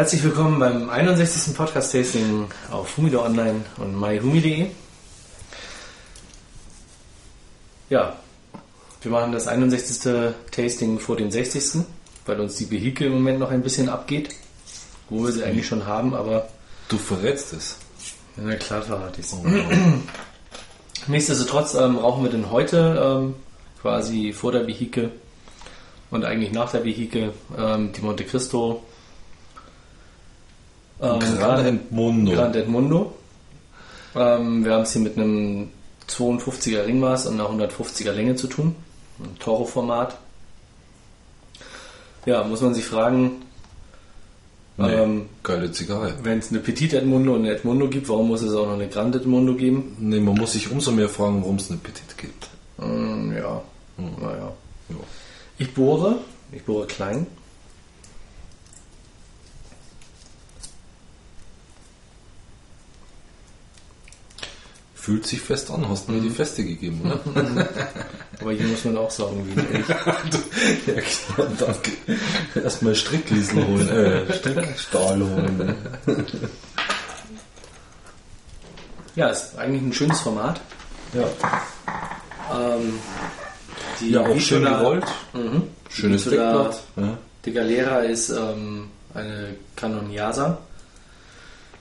Herzlich willkommen beim 61. Podcast-Tasting auf Humido Online und myhumi.de. Ja, wir machen das 61. Tasting vor dem 60. weil uns die Vehikel im Moment noch ein bisschen abgeht. Wo wir sie eigentlich schon haben, aber. Du verrätst es. Na klar verrate ich es. Nichtsdestotrotz ähm, rauchen wir denn heute ähm, quasi vor der Vehikel und eigentlich nach der Vehikel ähm, die Monte Cristo ähm, Grand Edmundo. Grand Edmundo. Ähm, wir haben es hier mit einem 52er Ringmaß und einer 150er Länge zu tun. Ein Toro-Format. Ja, muss man sich fragen, Nee, ähm, geile Zigarre. Wenn es eine Petit Edmundo und eine Edmundo gibt, warum muss es auch noch eine Grand Edmundo geben? Nee, man muss sich umso mehr fragen, warum es eine Petit gibt. Mm, ja, hm. naja. Ja. Ich bohre, ich bohre klein. Fühlt sich fest an, hast mir die mhm. Feste gegeben, oder? Aber hier muss man auch sagen, wie ehrlich. ja, genau, danke. Erstmal Strickliesel holen, äh, Strickstahl holen. ja, ist eigentlich ein schönes Format. Ja. Ähm, die ja, auch schön gerollt. Mhm. Schönes Deckblatt. Ja. Die Galera ist ähm, eine Canoniasa.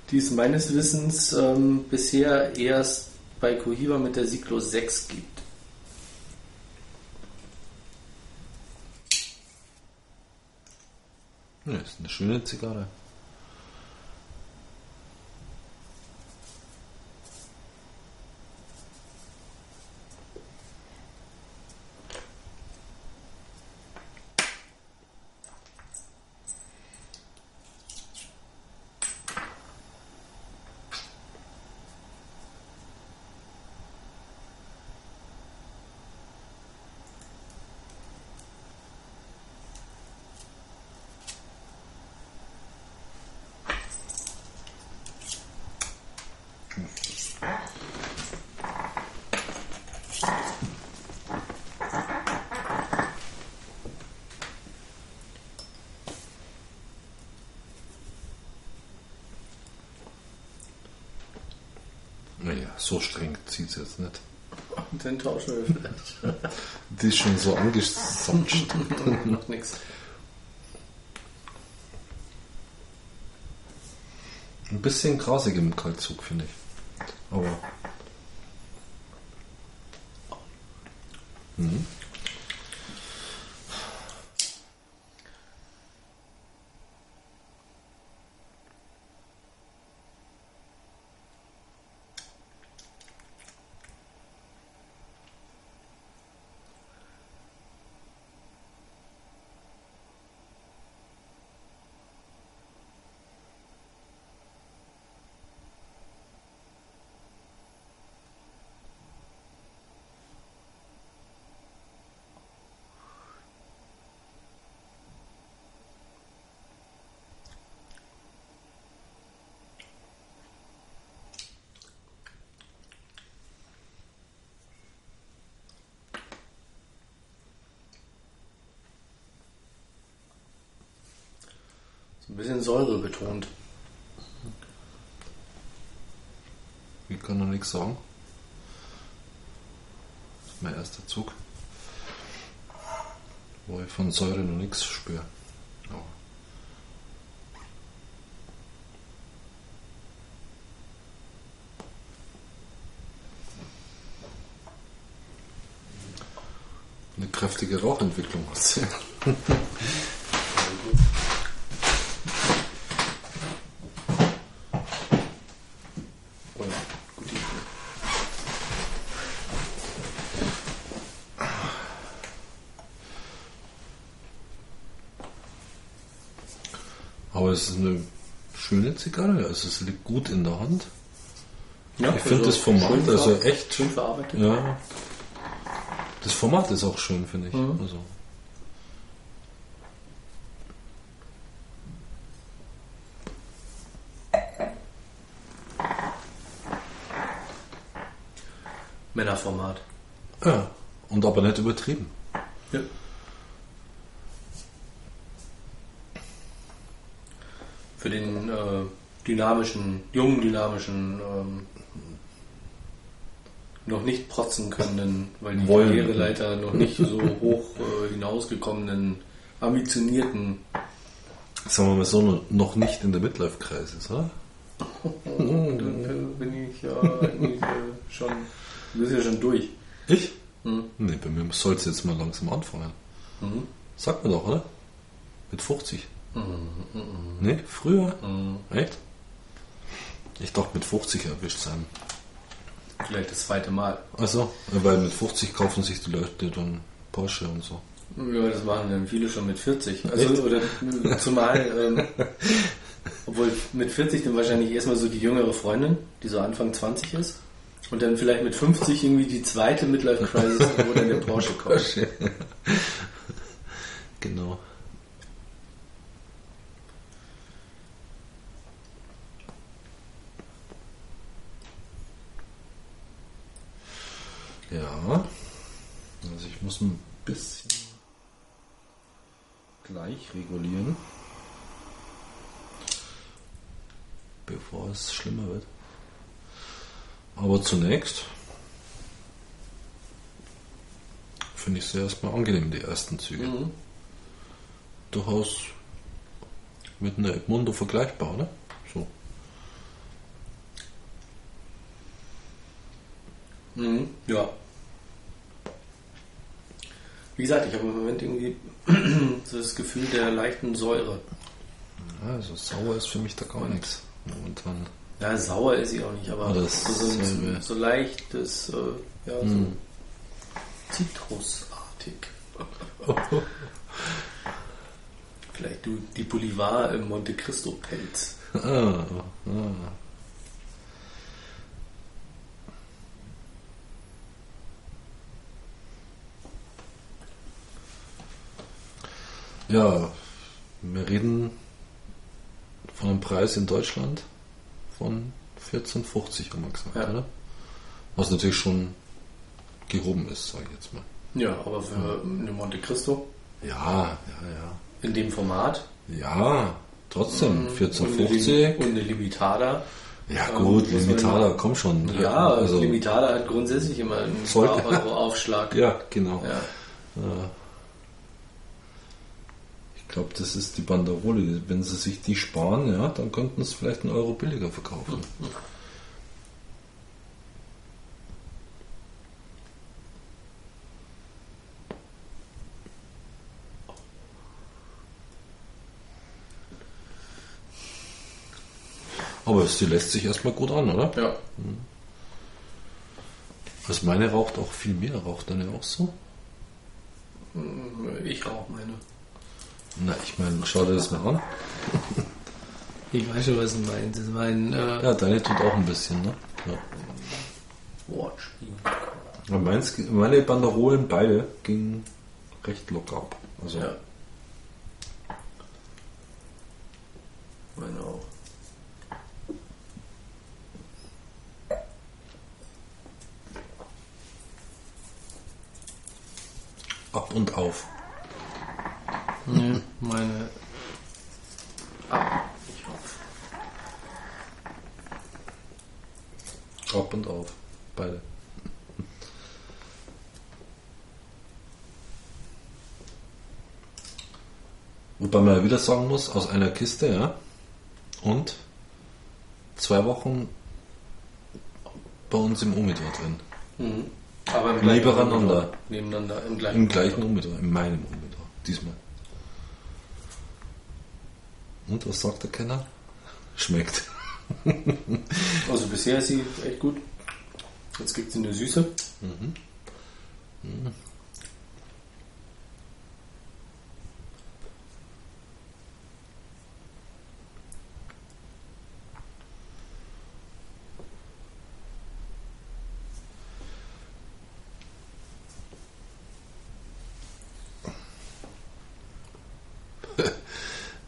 Die es meines Wissens ähm, bisher erst bei Cohiba mit der Siglo 6 gibt. Ja, ist eine schöne Zigarre. so streng zieht es jetzt nicht. Den tauschen wir vielleicht. Die ist schon so angesatscht. Noch nichts. Ein bisschen grasig im Kaltzug, finde ich. Aber. Bisschen Säure betont. Ich kann noch nichts sagen. Das ist mein erster Zug. Wo ich von Säure noch nichts spüre. Aber eine kräftige Rauchentwicklung Aber es ist eine schöne Zigarre, also es liegt gut in der Hand. Ja, ich finde also das Format also echt schön verarbeitet. Ja. Das Format ist auch schön, finde ich. Mhm. Also. Männerformat. Ja, und aber nicht übertrieben. Ja. für den äh, dynamischen, jungen, dynamischen, ähm, noch nicht protzen können, weil die Wollen. Karriereleiter noch nicht so hoch äh, hinausgekommenen, ambitionierten. Sagen wir mal so, noch nicht in der Midlife-Kreis ist, oder? Dann bin ich ja eigentlich äh, schon, du bist ja schon durch. Ich? Hm. Nee, bei mir soll es jetzt mal langsam anfangen. Mhm. Sagt man doch, oder? Mit 50. Mhm. Mhm. Nee, früher? Mhm. Echt? Ich dachte mit 50 erwischt sein. Vielleicht das zweite Mal. Also, weil mit 50 kaufen sich die Leute dann Porsche und so. Ja, das machen dann viele schon mit 40. Also, Echt? oder zumal, ähm, obwohl mit 40 dann wahrscheinlich erstmal so die jüngere Freundin, die so Anfang 20 ist. Und dann vielleicht mit 50 irgendwie die zweite Midlife Crisis, wo dann der Porsche kommt. Genau. Ja, also ich muss ein bisschen gleich regulieren, bevor es schlimmer wird. Aber zunächst finde ich es erstmal angenehm, die ersten Züge. Mhm. durchaus mit einer Edmundo vergleichbar, oder? So. Mhm. Ja. Wie gesagt, ich habe im Moment irgendwie so das Gefühl der leichten Säure. Ja, also sauer ist für mich da gar nichts momentan. Ja, sauer ist sie auch nicht, aber das so, so, selbe. so leichtes, äh, ja, so Hm. zitrusartig. Vielleicht du, die Bolivar im Monte Cristo Pelz. Ah, ah. Ja, wir reden von einem Preis in Deutschland von 14,50 haben wir gesagt, Ja. oder? Was natürlich schon gehoben ist, sage ich jetzt mal. Ja, aber für eine Monte Cristo Ja, ja, in dem Format. ja. Ja, trotzdem, Und eine, 14,50. Lim- und eine Limitada. Ja Ähm, gut, man Limitada, komm schon. Ja, also, Limitada hat grundsätzlich immer einen Euro Aufschlag. ja, genau. Ja. Ja. Ich glaube, das ist die Banderole. Wenn sie sich die sparen, ja, dann könnten sie es vielleicht einen Euro billiger verkaufen. Aber sie lässt sich erstmal gut an, oder? ja. Also meine raucht auch viel mehr. Raucht deine auch so? Ich rauche meine. Na, ich meine, schau dir das mal an. Ich weiß schon, was du meinst. Ist mein äh, Ja, deine tut auch ein bisschen, ne? Ja. Ja, Meins, meine Banderolen beide gingen recht locker ab. Also, Ja. Meine auch. ab und auf. Nee, meine. Ah, ich hoffe. Ab und auf. Beide. Wobei man ja wieder sagen muss, aus einer Kiste, ja. Und zwei Wochen bei uns im Umidor drin. Mhm. Aber im Nebeneinander. Umidor. Nebeneinander, im gleichen. Im gleichen Umidor, in meinem Umidor. Diesmal. Und was sagt der Kenner? Schmeckt. Also bisher ist sie echt gut. Jetzt gibt sie eine Süße.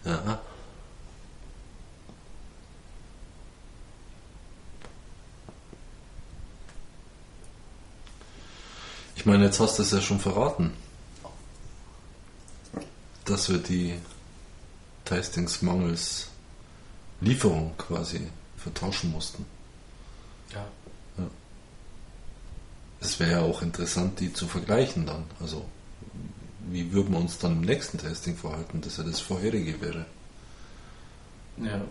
Ja. Ich meine, jetzt hast du es ja schon verraten, dass wir die Tastings mangels Lieferung quasi vertauschen mussten. Ja. Es wäre ja auch interessant, die zu vergleichen dann. Also, wie würden wir uns dann im nächsten Testing verhalten, dass ja das vorherige wäre? Ja.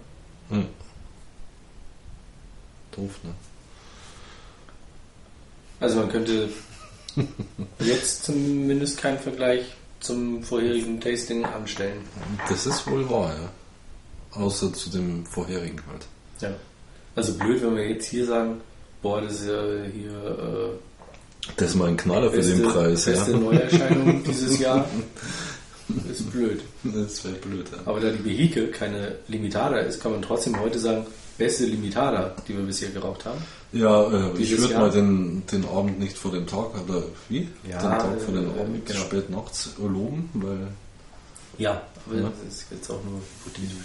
Hm. Doof, ne? Also man könnte jetzt zumindest keinen Vergleich zum vorherigen Tasting anstellen. Das ist wohl wahr, ja. Außer zu dem vorherigen halt. Ja. Also blöd, wenn wir jetzt hier sagen, boah, das ist ja hier Das ist mal ein Knaller äh, für beste, den Preis, beste ja. Neuerscheinung dieses Jahr. Ist blöd. Das wäre blöd, ja. Aber da die Vehikel keine Limitada ist, kann man trotzdem heute sagen, beste Limitada, die wir bisher geraucht haben. Ja, äh, ich würde mal den, den Abend nicht vor dem Tag, oder wie? Ja, den Tag vor den äh, Abend genau. spät nachts loben, weil Ja, aber Ja. das ist jetzt auch nur hypothetisch.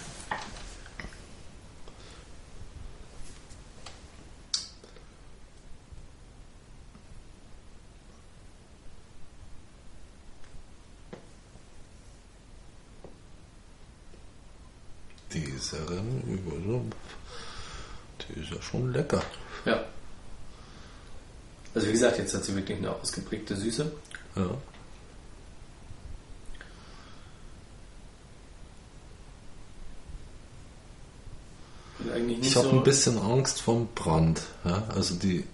diese die ist ja schon lecker. Ja. Also wie gesagt, jetzt hat sie wirklich eine ausgeprägte Süße. Ja. Ich habe so, ein bisschen Angst vom Brand. Ja? Also die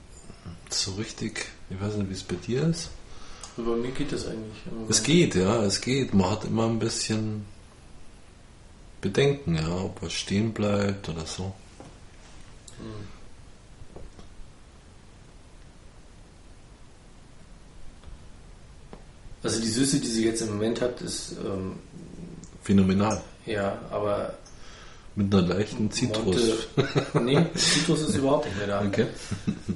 so richtig, ich weiß nicht, wie es bei dir ist. Bei mir geht das eigentlich. Es geht, ja, es geht. Man hat immer ein bisschen Bedenken, ja, ob was stehen bleibt oder so. Also die Süße, die sie jetzt im Moment hat, ist ähm, Phänomenal. ja, aber Mit einer leichten Zitrus. Monte, nee, Zitrus ist überhaupt nicht mehr da. Okay.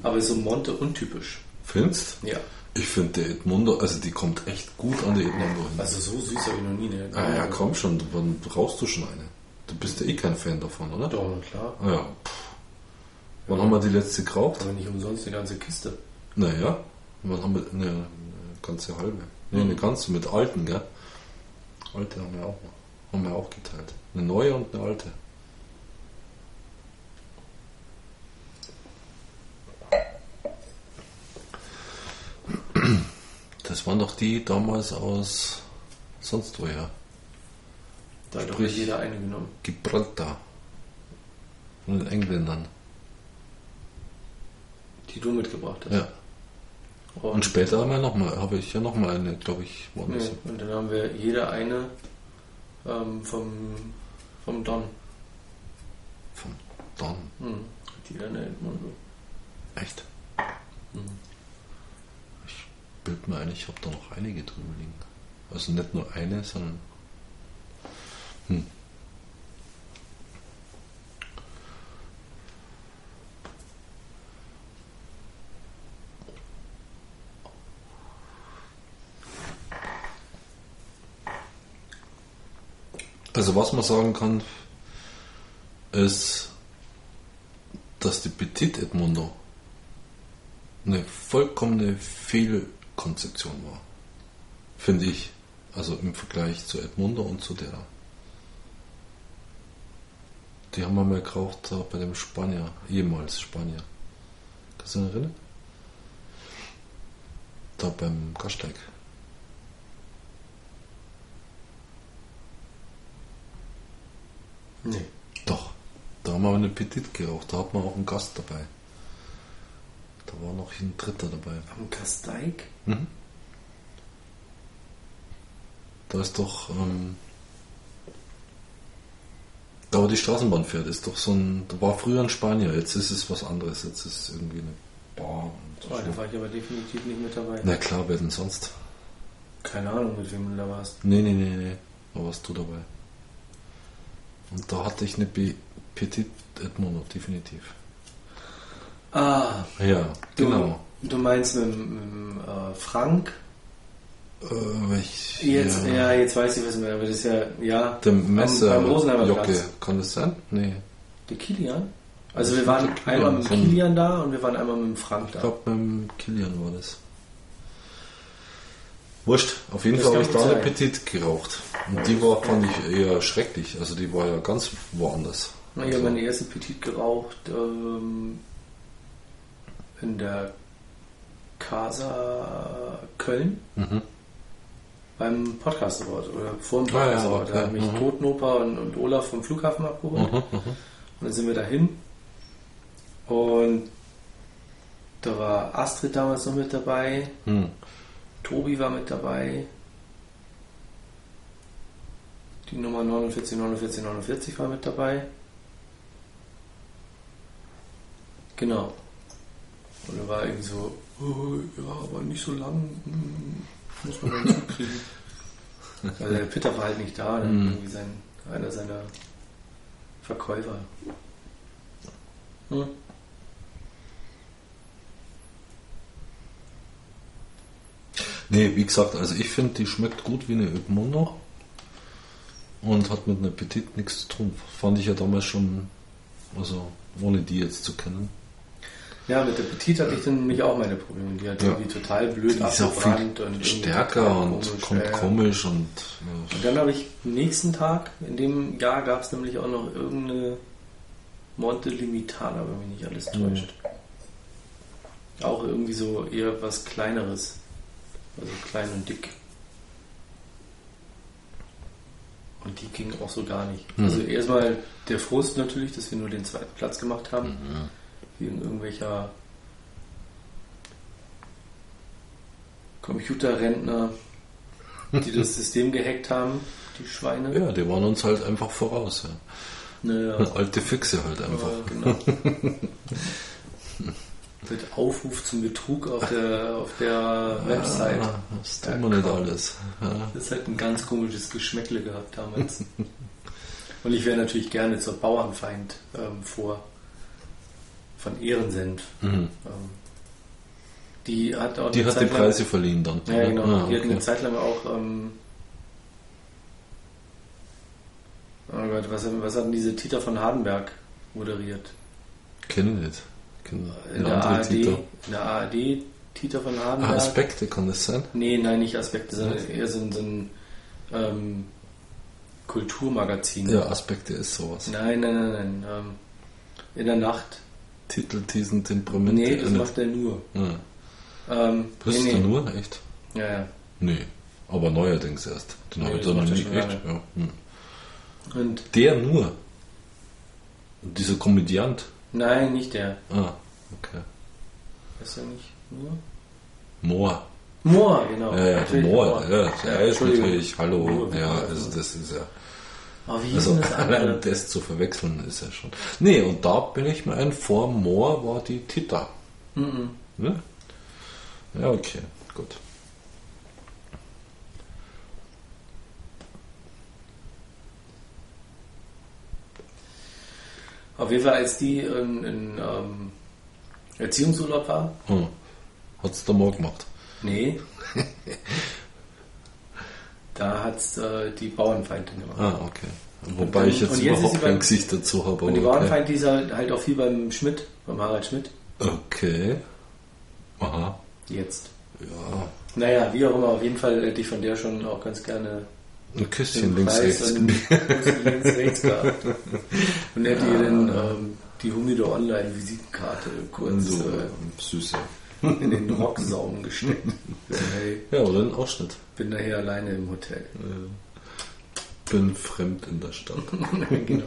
Aber ist so Monte untypisch. Findest? Ja. Ich finde die Edmundo, also die kommt echt gut an die Edmundo hin. Also so süß habe ich noch nie. Ne? Ah ja, komm schon, wann brauchst du schon eine? Du bist ja eh kein Fan davon, oder? Doch, klar. Ah ja. Pff. Wann haben wir die letzte geraucht? Aber nicht umsonst eine ganze Kiste. Naja, wann haben wir eine, eine ganze halbe? Nee, eine ganze mit alten, gell? Alte haben wir auch noch. Haben wir auch geteilt. Eine neue und eine alte. Das waren doch die damals aus sonst woher. Da hat doch jeder eine genommen. Gibraltar. Von den Engländern. Die du mitgebracht hast. Ja. Und später haben wir noch mal, habe ich ja noch mal eine, glaube ich, woanders. Und dann haben wir jeder eine ähm, vom, vom Don. Von Don. Hm. Hat Jeder eine Edmundo. Echt? Mhm. Ich bild mir ein, ich habe da noch einige drüben liegen. Also nicht nur eine, sondern. Hm. Also was man sagen kann, ist, dass die Petit Edmundo eine vollkommene Fehlkonzeption war. Finde ich. Also im Vergleich zu Edmundo und zu der. Die haben wir mal geraucht da bei dem Spanier, jemals Spanier. Kannst du dich erinnern? Da beim Gasteig. Nee. Doch. Da haben wir eine Petit geraucht, da hat man auch einen Gast dabei. Da war noch ein Dritter dabei. Am Kasteig? Mhm. Da ist doch, ähm, da wo die Straßenbahn fährt, ist doch so ein, da war früher ein Spanier, jetzt ist es was anderes, jetzt ist es irgendwie eine Bar. Und so. Oh, da war ich aber definitiv nicht mit dabei. Na klar, wer denn sonst? Keine Ahnung, mit wem du da warst. Nee, nee, nee, nee, da warst du dabei. Und da hatte ich eine Be Petit Edmondo, definitiv. Ah, Ja, genau. Du, du meinst mit, dem- mit äh, Frank? Äh, ich, Jetzt, ja. jetzt weiß ich, was du meinst, aber das ist ja, ja. Der am- Messer, Rosenheimer Jocke, kann das sein? Nee. Der Kilian? Also Das wir waren einmal mit Kilian da und wir waren einmal mit Frank Ich da. glaube, beim Kilian war das. Wurscht, auf jeden Das Fall habe ich da gut eine sein. Petit geraucht. Und die war, fand ich eher schrecklich. Also die war ja ganz woanders. Ich habe meine erste Petit geraucht ähm, in der Casa Köln Mhm. beim Podcast Award oder vor dem Ah, ja, Podcast Award. Da haben mich Mhm. Totenoper und, und Olaf vom Flughafen abgeholt. Mhm, mhm. Und dann sind wir dahin. Und da war Astrid damals noch mit dabei, Hm. Tobi war mit dabei. Die Nummer 49, 49, 49 war mit dabei. Genau. Und er war irgendwie so, oh, ja, aber nicht so lang, hm, muss man dann zukriegen. Also der Peter war halt nicht da, Mhm. irgendwie sein, einer seiner Verkäufer. Hm. Nee, wie gesagt, also ich finde, die schmeckt gut wie eine Öpmondo und hat mit einem Appetit nichts zu tun. Fand ich ja damals schon, also ohne die jetzt zu kennen. Ja, mit der Petit hatte ich dann nämlich auch meine Probleme. Die hat Ja. irgendwie total blöd Die ist auch viel abgebrannt und stärker und komisch, kommt ja, ja. komisch und Und dann habe ich am nächsten Tag, in dem Jahr gab es nämlich auch noch irgendeine Monte Limitana, wenn mich nicht alles Mhm. täuscht. Auch irgendwie so eher was Kleineres. Also klein und dick. Und die ging auch so gar nicht. Mhm. Also erstmal der Frust natürlich, dass wir nur den zweiten Platz gemacht haben. Mhm. Wegen irgendwelcher Computerrentner, die das System gehackt haben, die Schweine. ja, die waren uns halt einfach voraus. Ja. Naja, Alte Füchse halt einfach. aber genau. Mit Aufruf zum Betrug auf der, auf der Website. Ja, das tun wir nicht alles. Ja. Das hat ein ganz komisches Geschmäckle gehabt damals. Und ich wäre natürlich gerne zur Bauernfeind ähm, vor von Ehrensenf. Mhm. Ähm, die hat auch Die hat die Zeit lang- Preise verliehen dann. Ja, genau. Ah, Die hat eine okay. Zeit lang auch. Ähm, oh Gott, was, was hat denn diese Tita von Hardenberg moderiert? Kenne ich nicht. Kenne In der ARD. Titel. In der ARD Tita von Ah, Hardenberg. Aspekte kann das sein? Nee, nein, nicht Aspekte, sondern Was? eher so ein, so ein ähm, Kulturmagazin. Ja, Aspekte ist sowas. Nein, nein, nein, nein. Ähm, in der Nacht. Titel, diesen Temperament. Nee, das macht er nur. Ja. Ähm, Das nee, ist nee. nur, echt? Ja, ja. Nee. Aber neuerdings erst. Den Nee, habe ich da noch nie echt. lange. Ja. Hm. Und Der nur. Und dieser Komödiant. Nein, nicht der. Ah, okay. Ist er nicht nur? Moor. Moor, genau. Ja, ja, Natürlich Moor. Ja, der ist natürlich, hallo. Moor. Ja, also das ist ja. Aber wie Also das allein das zu verwechseln ist ja schon. Nee, und da bin ich mir ein, vor Moor war die Tita. Mhm. Ne? Ja, okay, gut. Auf jeden Fall, als die in, in ähm, Erziehungsurlaub war, Hm. Hat's der Moor gemacht. nee, da hat äh, die Bauernfeindin gemacht. Ah, okay. Wobei dann- ich jetzt überhaupt kein beim- Gesicht dazu habe. Und die okay. Bauernfeind, die ist halt, halt auch viel beim Schmidt, beim Harald Schmidt, Okay. Aha. jetzt. Ja. Naja, wie auch immer, auf jeden Fall hätte ich von der schon auch ganz gerne Ein Küsschen links, rechts. links, rechts gehabt. Und hätte ihr dann ähm, die Humido Online-Visitenkarte kurz so äh, süße. in den Rocksaum gesteckt. Hey, Ja, oder ein Ausschnitt. bin daher alleine im Hotel. Bin fremd in der Stadt. genau.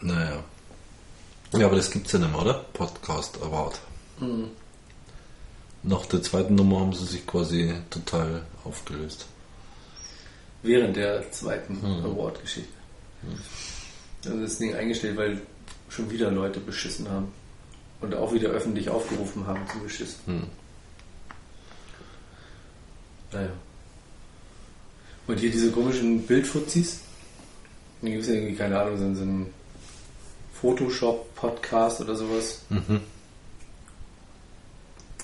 Naja. Ja, aber das gibt's ja nicht mehr, oder? Podcast Award. Mhm. Nach der zweiten Nummer haben sie sich quasi total aufgelöst. Während der zweiten Hm. Award-Geschichte. Also das Ding eingestellt, weil schon wieder Leute beschissen haben. Und auch wieder öffentlich aufgerufen haben zu beschissen. Hm. Naja. Und hier diese komischen Bildfuzis. Da gibt es ja irgendwie, keine Ahnung, einen- so einen Photoshop-Podcast oder sowas. Mhm.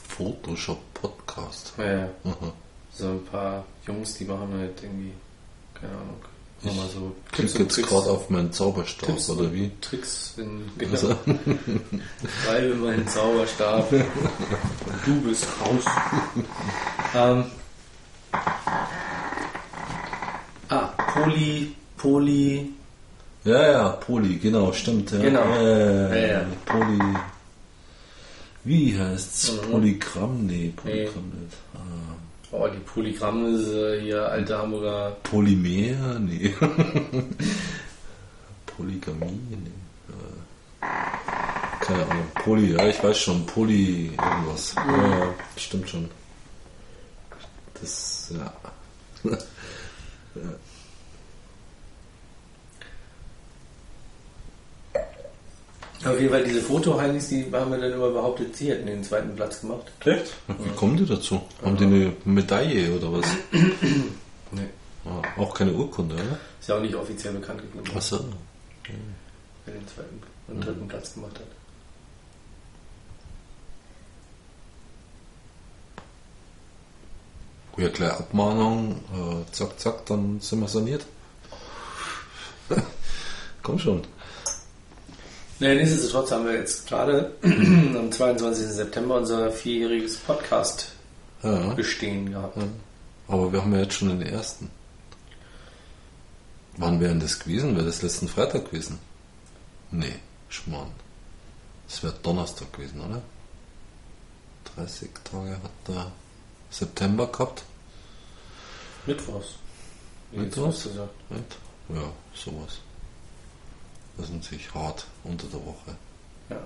Photoshop Podcast. Ja, ja. Aha. So ein paar Jungs, die machen halt irgendwie, keine Ahnung, nochmal so Klick und jetzt gerade auf meinen Zauberstab, Tipps oder wie? Tricks in genau. Also, Reibe meinen Zauberstab und du bist raus. ähm, Ah, Poli, Poli, Ja, ja, Poly, genau, stimmt. Ja. Genau. Äh, Ja, ja. Poly. Wie heißt's? Mhm. Polygramm? Nee, Polygramm nicht. Ah. oh, die Polygramm ist äh, hier alte Hamburger. Polymer? Nee. Polygamie? Nee. Äh, Keine Ahnung. Poly, ja, ich weiß schon. Poly irgendwas. Ja, ja, stimmt schon. Das, ja. Auf jeden Fall diese Foto-Heinis, die haben wir dann immer behauptet, sie hätten den zweiten Platz gemacht. Echt? Wie kommen die dazu? Haben die eine Medaille oder was? Nee. Ah, auch keine Urkunde, oder? Ist ja auch nicht offiziell bekannt gegeben, Achso. wer den zweiten und dritten Platz gemacht hat. Ja, gleich Abmahnung, äh, zack, zack, dann sind wir saniert. Komm schon. Naja, nichtsdestotrotz haben wir jetzt gerade am 22. September unser vierjähriges Podcast Ja. bestehen gehabt. Aber wir haben ja jetzt schon den ersten. Wann wäre denn das gewesen? Wäre das letzten Freitag gewesen? Nee, Schmarrn. Das wäre Donnerstag gewesen, oder? 30 Tage hat der September gehabt. Mittwochs. Mittwochs? gesagt. Nicht? Ja, sowas. Das ist natürlich hart unter der Woche. Ja.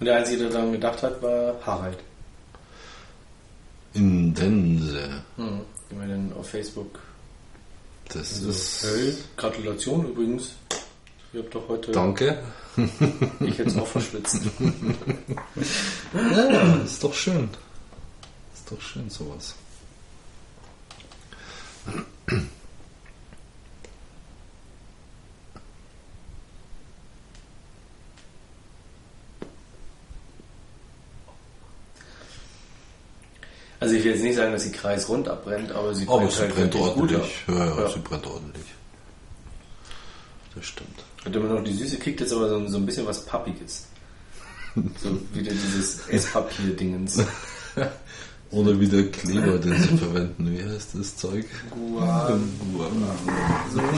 Und der Einzige, der daran gedacht hat, war Harald. Intense. Mhm. Den wir dann auf Facebook. Das Also, ist. hey, Gratulation übrigens. Ihr habt doch heute. Danke. Ich hätte es auch verschwitzt. Ja, ist doch schön. Ist doch schön sowas. Also ich will jetzt nicht sagen, dass sie kreisrund abbrennt, aber sie Aber brennt sie halt brennt ordentlich. Ja, ja, Ja. sie brennt ordentlich. Das stimmt. Hat immer noch die Süße, kriegt jetzt aber so, so ein bisschen was Pappiges. So wieder dieses Esspapier-Dingens. Oder wie der Kleber, den sie verwenden. Wie heißt das Zeug? Guan. So.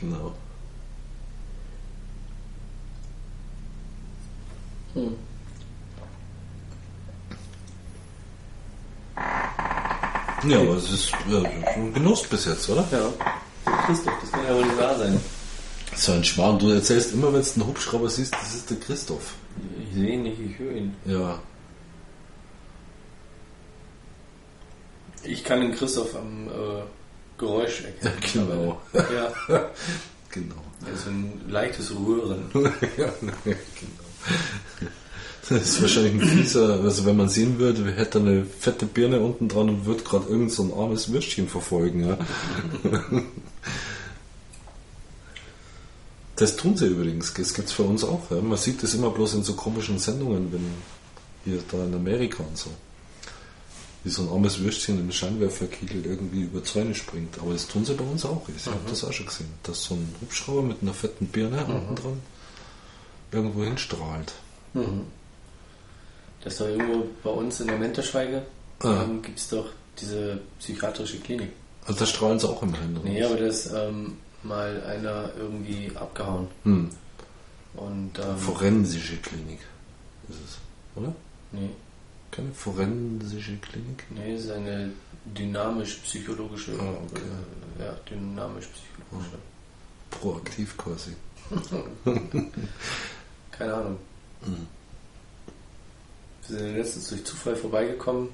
Genau. Hm. Ja, aber es ist schon ein Genuss bis jetzt, oder? Ja. Christoph, das kann ja wohl nicht wahr sein. So ein Schmarrn. Du erzählst immer, wenn du einen Hubschrauber siehst, das ist der Christoph. Ich sehe ihn nicht, ich höre ihn. Ja. Ich kann den Christoph am äh, Geräusch erkennen. Genau. Ja, Genau. also ein leichtes Rühren. ja, genau. Das ist wahrscheinlich ein fieser, also wenn man sehen würde, hätte eine fette Birne unten dran und würde gerade irgend so ein armes Würstchen verfolgen. Ja. Das tun sie übrigens, das gibt es für uns auch. Ja. Man sieht das immer bloß in so komischen Sendungen, wenn hier da in Amerika und so. Wie so ein armes Würstchen im Scheinwerferkegel irgendwie über Zäune springt. Aber das tun sie bei uns auch. Ich habe das auch schon gesehen. Dass so ein Hubschrauber mit einer fetten Birne unten dran irgendwo hinstrahlt. Mhm. Das ist doch irgendwo bei uns in der Menterschweige Ah. ähm, gibt es doch diese psychiatrische Klinik. Also da strahlen sie auch im Hin. Nee, aber da ist ähm, mal einer irgendwie abgehauen. Hm. Und ähm, Forensische Klinik ist es, oder? nee, Keine forensische Klinik? nee, es ist eine dynamisch-psychologische. Ah, okay. äh, ja, dynamisch-psychologische. Proaktiv quasi. Keine Ahnung. Mhm. Wir sind letztens durch Zufall vorbeigekommen,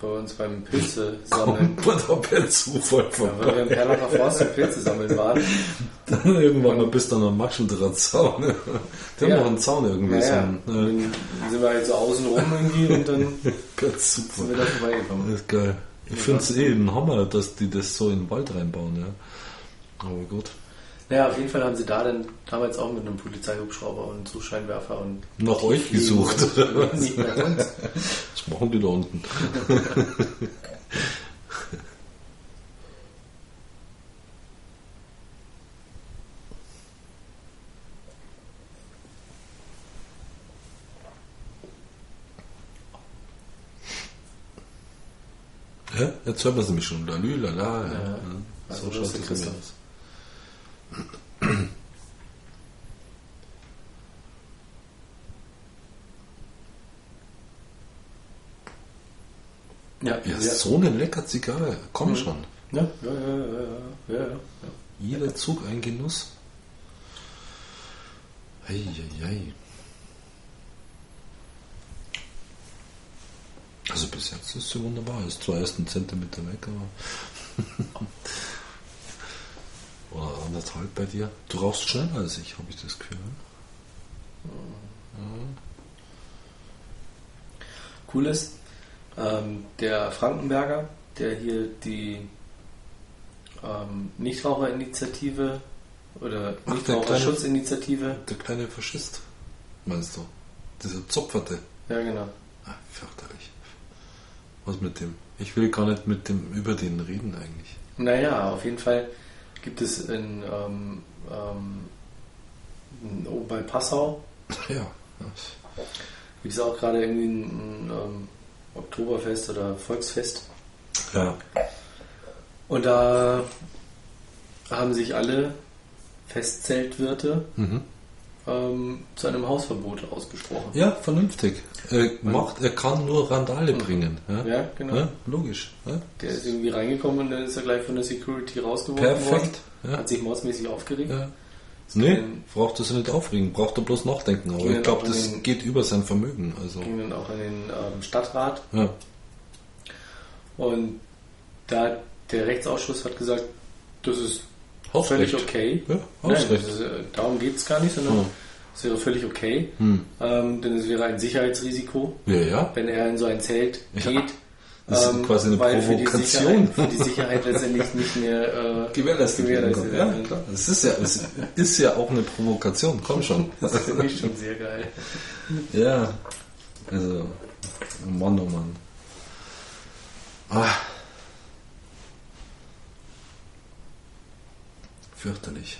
bei uns beim Pilze sammeln. Kommt man per Zufall Ja, weil wir im Perlacher Forst im Pilze sammeln waren. Dann irgendwann mal bist du an einem Maschendrahtzaun. Die Ja. haben noch einen Zaun irgendwie. Naja, So ein, äh, dann sind wir halt so außen rum irgendwie und dann per sind wir Zufall. da vorbeigekommen. Das ist geil. Ich finde es eh ein Hammer, dass die das so in den Wald reinbauen. Ja. Aber gut. Naja, auf jeden Fall haben sie da dann damals auch mit einem Polizeihubschrauber und Zuscheinwerfer und Nach euch gesucht. und nicht nach uns. Was machen die da unten? Ja, jetzt hört man es nämlich schon. Lalü, lala. Ja. Ja. Also So das schaut mir Christoph. Ja, Ja, so eine lecker Zigarre. Komm Mhm. schon. Ja, ja, ja, ja, ja, ja, ja. Jeder Zug ein Genuss. Eieiei. Also bis jetzt ist sie wunderbar. Ist zwar erst ein Zentimeter weg, aber. Oder anderthalb bei dir. Du rauchst schneller als ich, habe ich das Gefühl. ne? Cool ist, ähm, der Frankenberger, der hier die ähm, Nichtraucherinitiative oder Ach, der Nichtraucherschutzinitiative, Der kleine Faschist, meinst du? Dieser Zopferte. ja genau, Ah, fürchterlich. Was mit dem? Ich will gar nicht mit dem über den reden eigentlich. Naja, auf jeden Fall gibt es in, ähm, ähm, in- oh, bei Passau Ja. gibt es auch gerade irgendwie ein, ein ähm, Oktoberfest oder Volksfest. Ja. Und da haben sich alle Festzeltwirte Mhm. Ähm, zu einem Hausverbot ausgesprochen. Ja, vernünftig. Er, macht, er kann nur Randale bringen. Ja, Ja, genau. Ja, logisch. Ja. Der ist irgendwie reingekommen und dann ist er gleich von der Security rausgeworfen Perfekt. worden. Hat sich mordsmäßig aufgeregt. Ja. Nee, braucht er sich nicht aufregen, braucht er bloß nachdenken. Aber ich glaube, das den- geht über sein Vermögen. Also, ging dann auch in den ähm, Stadtrat ja. und da der Rechtsausschuss hat gesagt, das ist Hausrecht. völlig okay. Ja, Nein, Hausrecht. das ist, äh, darum geht es gar nicht, sondern Hm. es wäre völlig okay. Hm. Ähm, denn es wäre ein Sicherheitsrisiko, Ja, ja. wenn er in so ein Zelt geht. Das ist ähm, quasi eine weil für die Provokation. Sicherheit, für die Sicherheit letztendlich nicht mehr äh, Gewährleistet werden. Ja, klar. Es ist ja, es ist ja auch eine Provokation. Komm schon. Das finde ich schon sehr geil. Ja, also, Mann, oh Mann. Ah. Fürchterlich.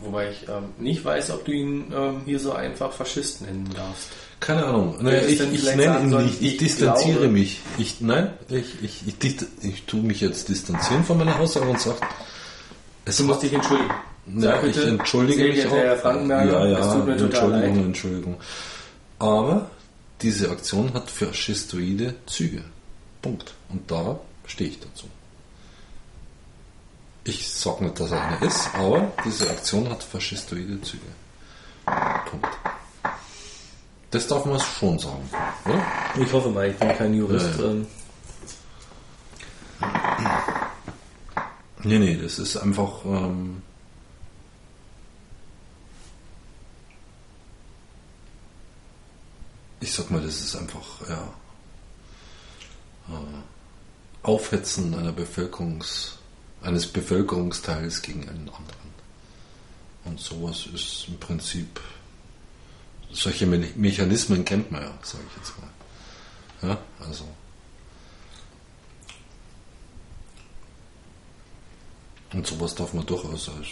Wobei ich ähm, nicht weiß, ob du ihn ähm, hier so einfach Faschist nennen darfst. Keine Ahnung. Naja, ich ich vielleicht nenne ihn nicht. Ich, ich distanziere glaube- mich. Ich, nein, ich, ich, ich, ich tue mich jetzt distanzieren von meiner Aussage und sage, es Du musst dich entschuldigen. Ja, Sag ich bitte, entschuldige mich auch. Herr Frankenberger, ja, ja, tut mir total Entschuldigung, leid. Entschuldigung. Aber diese Aktion hat faschistoide Züge. Punkt. Und da stehe ich dazu. Ich sage nicht, dass er eine ist, aber diese Aktion hat faschistoide Züge. Punkt. Das darf man schon sagen, oder? Ich hoffe mal, ich bin kein Jurist. Ähm, Nee, nee, das ist einfach. Ähm, ich sag mal, das ist einfach, ja. Äh, Aufhetzen einer Bevölkerungs, eines Bevölkerungsteils gegen einen anderen. Und sowas ist im Prinzip. Solche Me Mechanismen kennt man ja, sage ich jetzt mal. Ja, also. Und sowas darf man durchaus als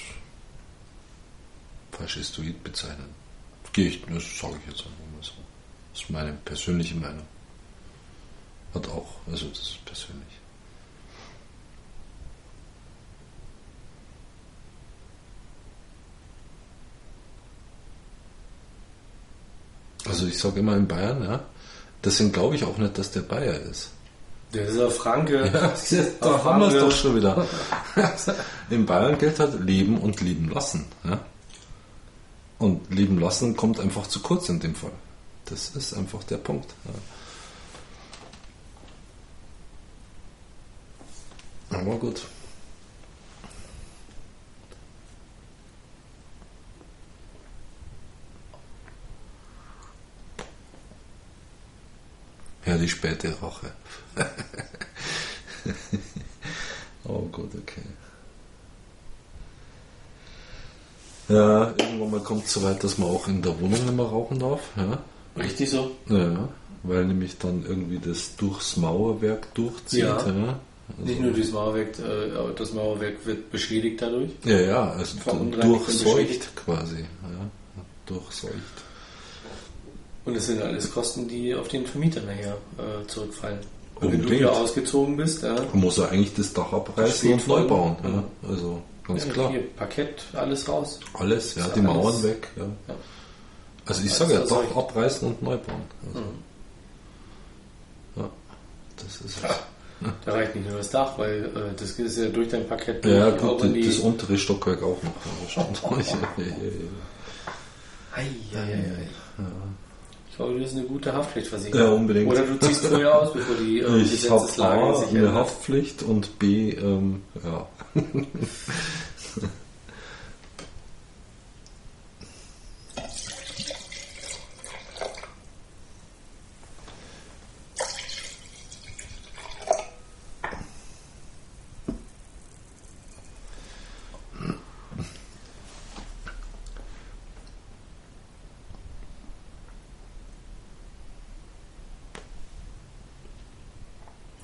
faschistoid bezeichnen. Gehe das sage ich jetzt einfach mal so. Das ist meine persönliche Meinung. Hat auch, also das ist persönlich. Also ich sage immer in Bayern, ja, deswegen glaube ich auch nicht, dass der Bayer ist. dieser Franke. Ja, da haben wir es doch schon wieder. In Bayern gilt halt leben und lieben lassen. Ja? Und lieben lassen kommt einfach zu kurz in dem Fall. Das ist einfach der Punkt. Ja. Aber gut. Ja, die späte Rache. oh Gott, okay. Ja, irgendwann mal kommt es so weit, dass man auch in der Wohnung nicht mehr rauchen darf. Ja, Richtig so. ja weil nämlich dann irgendwie das durchs Mauerwerk durchzieht. Ja. Ja, Nicht nur das Mauerwerk, äh, das Mauerwerk wird beschädigt dadurch. ja, ja also durchseucht quasi. Ja, durchseucht. Und das sind alles Kosten, die auf den Vermieter nachher äh, zurückfallen. Und wenn du wieder ausgezogen bist, ja, muss ja eigentlich das Dach abreißen und neu bauen. Ja. Ja. Also ganz klar. Hier, Parkett, alles raus. Alles, ja, die alles- Mauern weg. Also ich sage ja. Dach abreißen und neu bauen. Also, Mhm. ja, das ist Da reicht nicht nur das Dach, weil äh, das ist ja durch dein Parkett Ja, durch, gut, auch in die... das untere Stockwerk auch noch. Ja, das. Ich glaube, das ist eine gute Haftpflichtversicherung. Ja, unbedingt. Oder du ziehst vorher aus, bevor die äh, Ich habe A, eine. Haftpflicht und B, ähm, ja.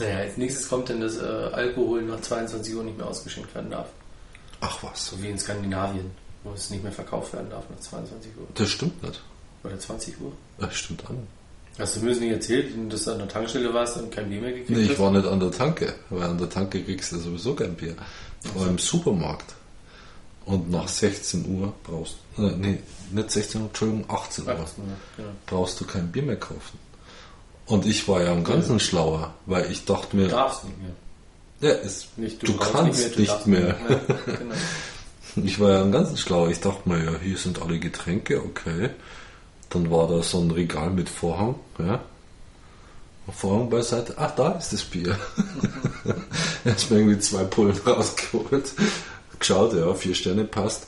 Naja, als nächstes kommt dann, dass äh, Alkohol nach 22 Uhr nicht mehr ausgeschenkt werden darf. Ach was, So wie in Skandinavien, wo es nicht mehr verkauft werden darf nach 22 Uhr. das stimmt nicht. Oder 20 Uhr. Das stimmt an. Hast du mir das nicht erzählt, dass du an der Tankstelle warst und kein Bier mehr gekriegt Nee, ich hast? war nicht an der Tanke, weil an der Tanke kriegst du sowieso kein Bier. Ich war im Supermarkt. Und nach 16 Uhr brauchst äh, nee, nicht 16 Uhr, Entschuldigung, 18 Uhr 18 Uhr, genau. brauchst du kein Bier mehr kaufen. Und ich war ja am ganzen schlauer, weil ich dachte mir, Du darfst nicht mehr. ja, es, Nicht, du, brauchst kannst du nicht darfst mehr. Ja, genau. Ich war ja am ganzen schlauer. Ich dachte mir, ja, hier sind alle Getränke, okay. Dann war da so ein Regal mit Vorhang, ja. Vorhang beiseite. Ach, da ist das Bier. Erst mir irgendwie zwei Pullen rausgeholt. Geschaut, ja, vier Sterne passt.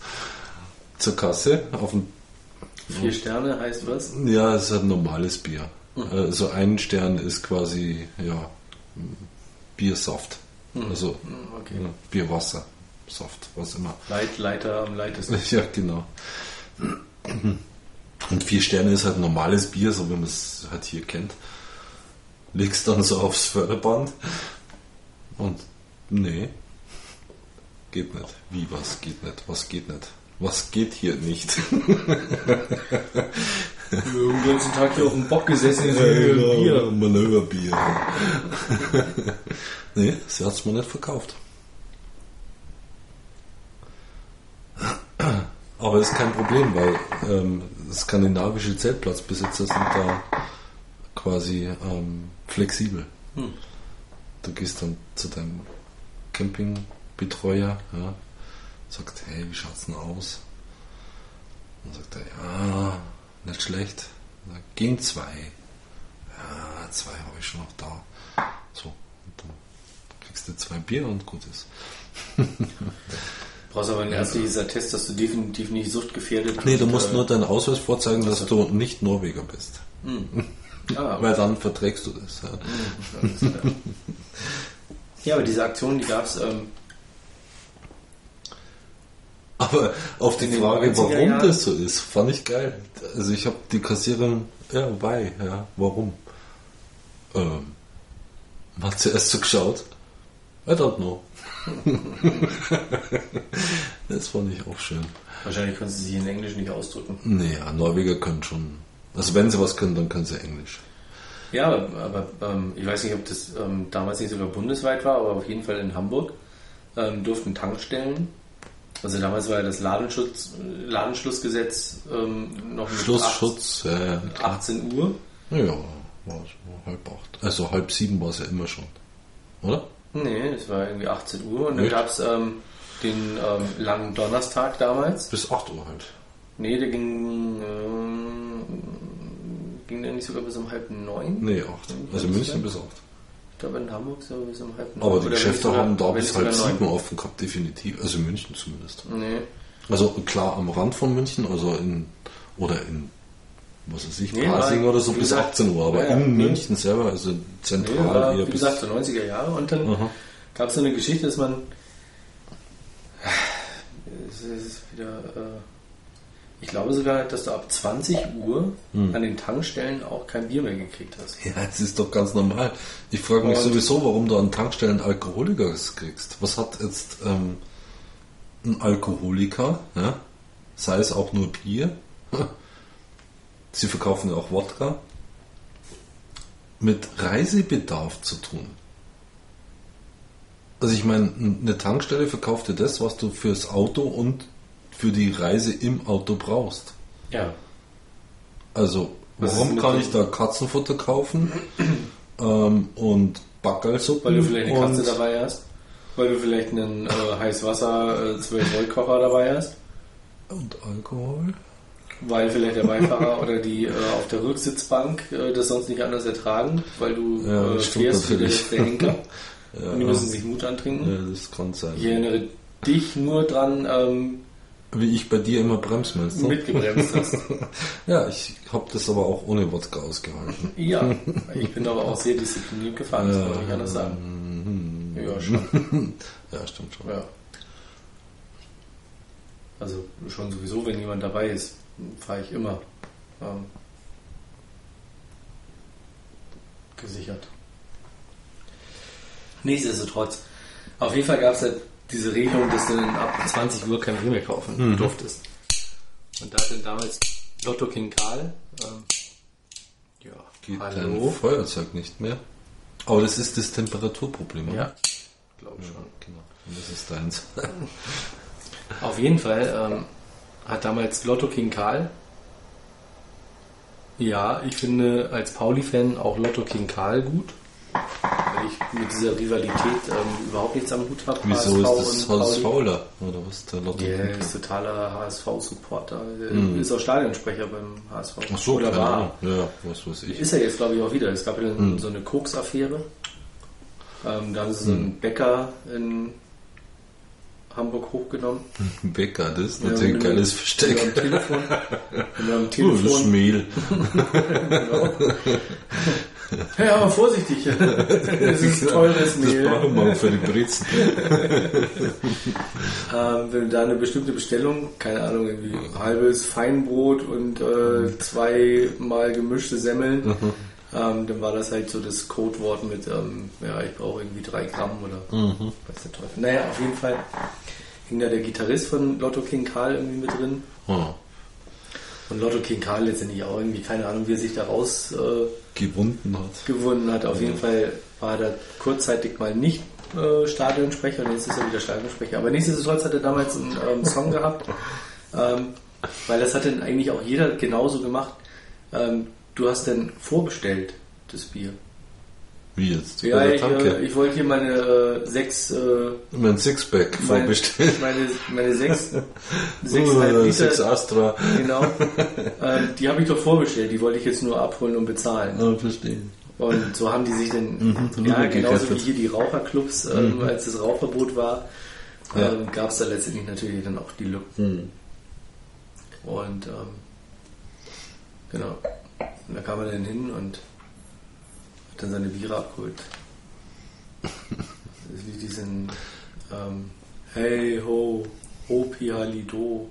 Zur Kasse auf dem Vier Sterne heißt was? Ja, es ist ein normales Bier. Also ein Stern ist quasi, ja, Biersaft. Also Hm, Okay. Bierwasser, Saft, was immer. Leit, Leiter am leitesten. Ja, genau. Und vier Sterne ist halt normales Bier, so wie man es halt hier kennt. Legst dann so aufs Förderband und nee, geht nicht. Wie, was geht nicht? Was geht nicht? Was geht hier nicht? Wir haben den ganzen Tag hier auf dem Bock gesessen, so Bier. Manöverbier. nee, sie hat es mir nicht verkauft. Aber ist kein Problem, weil ähm, skandinavische Zeltplatzbesitzer sind da quasi ähm, flexibel. Hm. Du gehst dann zu deinem Campingbetreuer, ja, sagt, hey, wie schaut's denn aus? Dann sagt er, ja, nicht schlecht. Dann sagt, gehen zwei. Ja, zwei habe ich schon noch da. So, und dann kriegst du zwei Bier und gut ist. Brauchst aber ein ärztliches Attest, dass du definitiv nicht suchtgefährdet Nee, du und, musst äh, nur deinen Ausweis vorzeigen, dass du nicht Norweger bist. Ah, Weil dann verträgst du das. Ja. klar. ja, aber diese Aktion, die gab es ähm, Aber auf die Frage, 90er warum Jahren? das so ist, fand ich geil. Also ich habe die Kassiererin, ja, why, ja, warum? Ähm, man hat zuerst so geschaut, I don't know. das fand ich auch schön. wahrscheinlich können sie sich in Englisch nicht ausdrücken. Naja, Norweger können schon, also wenn sie was können, dann können sie Englisch. Ja, aber ähm, ich weiß nicht, ob das ähm, damals nicht sogar bundesweit war, aber auf jeden Fall in Hamburg ähm, durften Tankstellen, also damals war ja das Ladenschutz, Ladenschlussgesetz ähm, noch mit Schlussschutz, ja, ja. 18, 18 Uhr. Ja, war so halb acht. Also halb sieben war es ja immer schon. Oder? Nee, es war irgendwie 18 Uhr und dann gab es ähm, den ähm, langen Donnerstag damals. Bis 8 Uhr halt. Nee, der ging, ähm, ging der nicht sogar bis um halb neun? Nee, 8. Also München bis 8. Glaube in Hamburg so bis um halb neun. Aber die Geschäfte haben da bis halb sieben offen gehabt, definitiv. Also in München zumindest. Nee. Also klar am Rand von München, also in oder in was weiß ich, Nee, Pasing nein, oder so wie bis gesagt, 18 Uhr, aber ja, in nee. München selber, also Nee, zentral war, eher wie bis. gesagt, so 90er Jahre und dann gab es so eine Geschichte, dass man es ist wieder äh, ich glaube sogar, dass du ab 20 Uhr Hm. an den Tankstellen auch kein Bier mehr gekriegt hast. Ja, das ist doch ganz normal. Ich frage mich Und- sowieso, warum du an Tankstellen Alkoholiker kriegst. Was hat jetzt ähm, ein Alkoholiker, ja? sei es auch nur Bier, sie verkaufen ja auch Wodka, mit Reisebedarf zu tun. Also ich meine, eine Tankstelle verkauft dir das, was du fürs Auto und für die Reise im Auto brauchst. Ja. Also, warum kann ich da Katzenfutter kaufen ähm, und Backerlsuppen? Weil du vielleicht eine Katze dabei hast. Weil du vielleicht einen äh, Heißwasser äh, 12 Volt Kocher dabei hast. und Alkohol? Weil vielleicht der Beifahrer oder die äh, auf der Rücksitzbank äh, das sonst nicht anders ertragen, weil du Ja, äh, fährst wie der letzte Henker. Ja, Und die müssen sich Mut antrinken. ja, das kann sein. Ich erinnere dich nur dran, ähm, Wie ich bei dir immer Bremsmeister. mitgebremst hast. Ja, ich habe das aber auch ohne Wodka ausgehalten. Ja, ich bin aber auch sehr diszipliniert gefahren, das kann man nicht anders sagen. Ja, schon. Ja, stimmt schon. Ja. Also schon sowieso, wenn jemand dabei ist, fahre ich immer ähm, gesichert. Nichtsdestotrotz. Auf jeden Fall gab es halt diese Regelung, dass du dann ab 20 Uhr kein Bier mehr kaufen durftest. Und da hat dann damals Lotto King Karl, ähm, ja, Geht hallo. Feuerzeug nicht mehr? Aber das ist das Temperaturproblem, oder? Ja, glaube ich schon. Genau. Und das ist deins. Auf jeden Fall ähm, hat damals Lotto King Karl. Ja, ich finde als Pauli-Fan auch Lotto King Karl gut. Ich mit dieser Rivalität ähm, überhaupt nichts am Hut habe. Wieso ist das HSV? Oder was der? Ja, er ist totaler HSV-Supporter. Er Ist auch Stadionsprecher beim HSV. Ach so, Oder keine war. Ja, was weiß ich. Ist er jetzt, glaube ich, auch wieder. Es gab ja dann so eine Koks-Affäre. Ähm, da haben sie so einen Bäcker in Hamburg hochgenommen. Bäcker, das ist Ja, natürlich ein geiles Versteck. einem Telefon. Mit einem Oh, das ist Telefon. Ja, aber vorsichtig. Das ist teures Das Mehl. brauchen wir für die Brezen. Ähm, wenn du da eine bestimmte Bestellung, keine Ahnung, irgendwie halbes Feinbrot und äh, zweimal gemischte Semmeln, ähm, dann war das halt so das Codewort mit, ähm, ja, ich brauche irgendwie drei Gramm oder weiß der Teufel. Naja, auf jeden Fall hing da der Gitarrist von Lotto King Karl irgendwie mit drin. Oh, Und Lotto King Karl letztendlich auch irgendwie, keine Ahnung, wie er sich da rausgewonnen äh, gewunden hat. gewonnen hat. Auf jeden Fall war er kurzzeitig mal nicht äh, Stadionsprecher und jetzt ist er wieder Stadionsprecher. Aber nichtsdestotrotz hat er damals einen ähm, Song gehabt, ähm, weil das hat dann eigentlich auch jeder genauso gemacht. Ähm, du hast dann vorbestellt, das Bier. Wie jetzt? Ja, der ich, äh, ich wollte hier meine äh, sechs, äh, mein Sixpack meine, vorbestellen. meine, meine sechs, sechs Uh, Liter, Astra. genau, ähm, die habe ich doch vorbestellt. Die wollte ich jetzt nur abholen und bezahlen. Ah, verstehe. Und so haben die sich dann, Mhm, ja, genauso wie hier die Raucherclubs, ähm, als das Rauchverbot war, Ja. ähm, gab es da letztendlich natürlich dann auch die Lücken. Und ähm, genau, und da kam er dann hin und hat dann seine Biere abgeholt. Das Lied diesen ähm, Hey ho, Hopi Halido.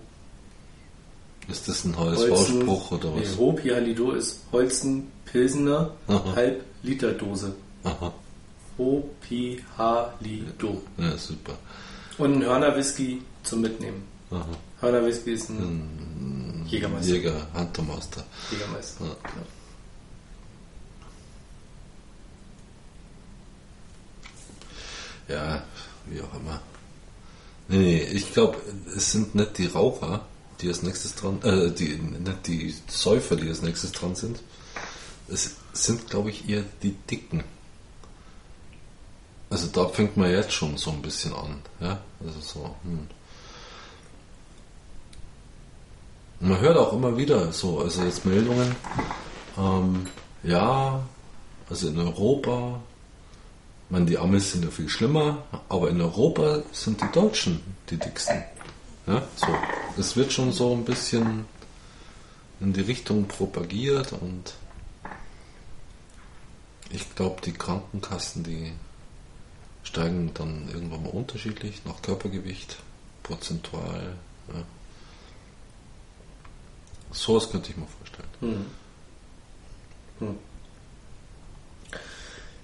Ist das ein HSV-Spruch oder was? Nee, Hopi Halido ist Holzen Pilsener, Aha. halb Liter Dose. Aha. Hopi Halido. Ja, super. Und ein Hörner Whisky zum Mitnehmen. Aha. Hörner Whisky ist ein Jägermeister. Jäger, Huntermaster. Jägermeister. Ja. Genau. Ja, wie auch immer. Nee, nee, ich glaube, es sind nicht die Raucher, die als nächstes dran, äh, die, nicht die Säufer, die als nächstes dran sind. Es sind, glaube ich, eher die Dicken. Also da fängt man jetzt schon so ein bisschen an, ja. Also so, hm. Man hört auch immer wieder so, also jetzt Meldungen, ähm, ja, also in Europa meine, die Amis sind ja viel schlimmer, aber in Europa sind die Deutschen die dicksten. Ja, so. Es wird schon so ein bisschen in die Richtung propagiert und ich glaube, die Krankenkassen, die steigen dann irgendwann mal unterschiedlich nach Körpergewicht, prozentual. Ja. So was könnte ich mir vorstellen. Hm. Hm.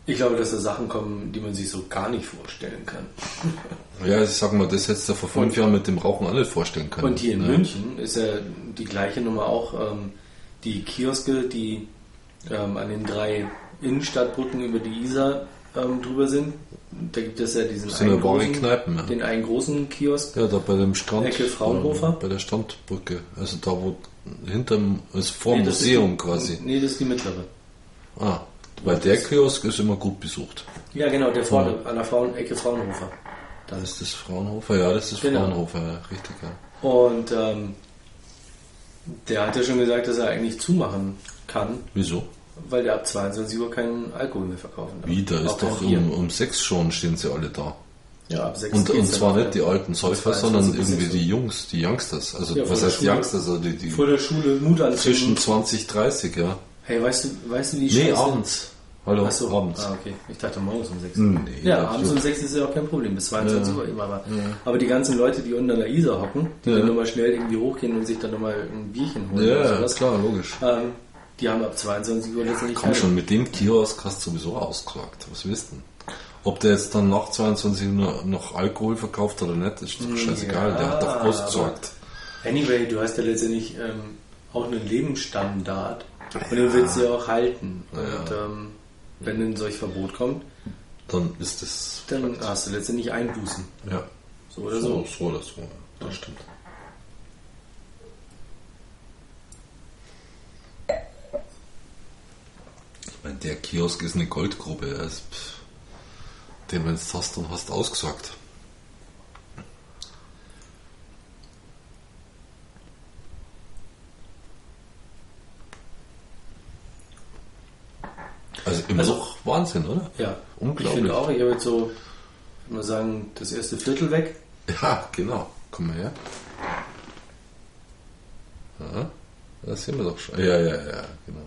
Ich glaube, dass da Sachen kommen, die man sich so gar nicht vorstellen kann. Ja, ich sag mal, das hättest du vor fünf Und- Jahren mit dem Rauchen alle vorstellen können. Und hier in ne? München ist ja die gleiche Nummer auch. Ähm, die Kioske, die ähm, an den drei Innenstadtbrücken über die Isar ähm, drüber sind. Da gibt es ja diesen ja wahre Kneipen, ja. den einen großen Kiosk. Ja, da bei dem Strand. Ecke Fraunhofer? Bei der Strandbrücke. Also da, wo hinterm, also vor dem Nee, Museum die, quasi. Nee, das ist die mittlere. Ah, weil der Kiosk ist immer gut besucht. Ja, genau, der vorne, an der Frauen Ecke Fraunhofer. Da ist das Fraunhofer, ja, das ist Genau. Fraunhofer, ja, richtig, ja. Und ähm, der hat ja schon gesagt, dass er eigentlich zumachen kann, Wieso? weil der ab 22 Uhr keinen Alkohol mehr verkaufen darf. Wie, da ist doch um, um sechs schon stehen sie alle da. Ja, ab 6 Und, und zwar nicht die alten Säufer, 22 sondern irgendwie 6 die Jungs, die Youngsters. Also Ja, was heißt Schule. Youngsters? Also die, die Vor der Schule Mut anziehen. zwischen 20, 30, ja. Hey, weißt du, weißt du, wie Nee, scheiße- abends. Hallo, Ach so. abends. Ah, okay. Ich dachte morgens um 6. Nee, ja, abends um 6 ist ja auch kein Problem, bis 22 Ja. Uhr immer. Aber, aber die ganzen Leute, die unter der Isar hocken, die Ja. dann nochmal schnell irgendwie hochgehen und sich dann nochmal ein Bierchen holen oder Ja, sowas, klar, logisch. ähm, die haben ab 22 Uhr letztendlich Komm schon, mit dem Kiosk hast du sowieso ausgesagt. Was willst du denn? Ob der jetzt dann nach 22 Uhr noch Alkohol verkauft oder nicht, ist doch scheißegal. der hat doch ausgesagt. Anyway, du hast ja letztendlich ähm, auch einen Lebensstandard und den willst du ja auch halten. Und ähm, wenn ein solch Verbot kommt, Dann ist das. dann hast du letztendlich Einbußen. Ja. So oder so. So oder so. ja. Das stimmt. Ich meine, der Kiosk ist eine Goldgrube. Ist, pff, den, wenn du es hast, dann hast du ausgesagt. Also immer Also- noch Wahnsinn, oder? Ja, Unglaublich. Ich finde auch, ich habe jetzt so, ich würde mal sagen, das erste Viertel weg. Ja, genau. Komm mal her. Ja, das sehen wir doch schon. Ja, ja, ja, genau.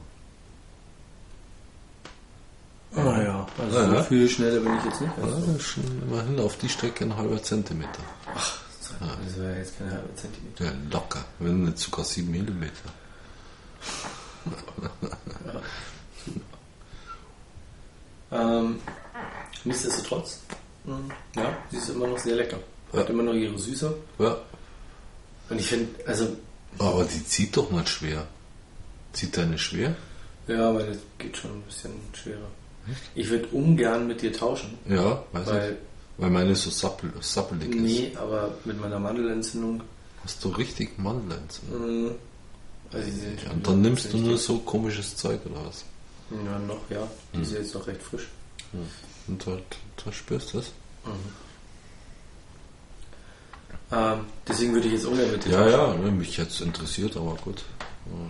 Ah ja, also Ja, so ja. viel schneller bin ich jetzt nicht. Ja, Also, ist schon immerhin auf die Strecke ein halber Zentimeter. das wäre jetzt kein halber Zentimeter. Ja, locker. Wenn nicht sogar sieben Millimeter. Ähm, nichtsdestotrotz, mh, ja, sie ist immer noch sehr lecker. Hat immer noch ihre Süße. Ja. Und ich finde, also, Aber die zieht doch nicht schwer. Zieht deine schwer? ja, aber das geht schon ein bisschen schwerer. Ich würde ungern mit dir tauschen, Ja, weiß weil, ich. Weil meine so sappel, sappelig ist. nee, aber mit meiner Mandelentzündung, Hast du richtig Mandelentzündung? mh, also Ja, und dann nimmst du nur so komisches Zeug oder was? Ja, noch, ja. Die Hm. ist jetzt noch recht frisch. Und da, da spürst du es? Ähm, deswegen würde ich jetzt ungern mit dir Ja, tauschen. ja, ne, mich jetzt interessiert, aber gut.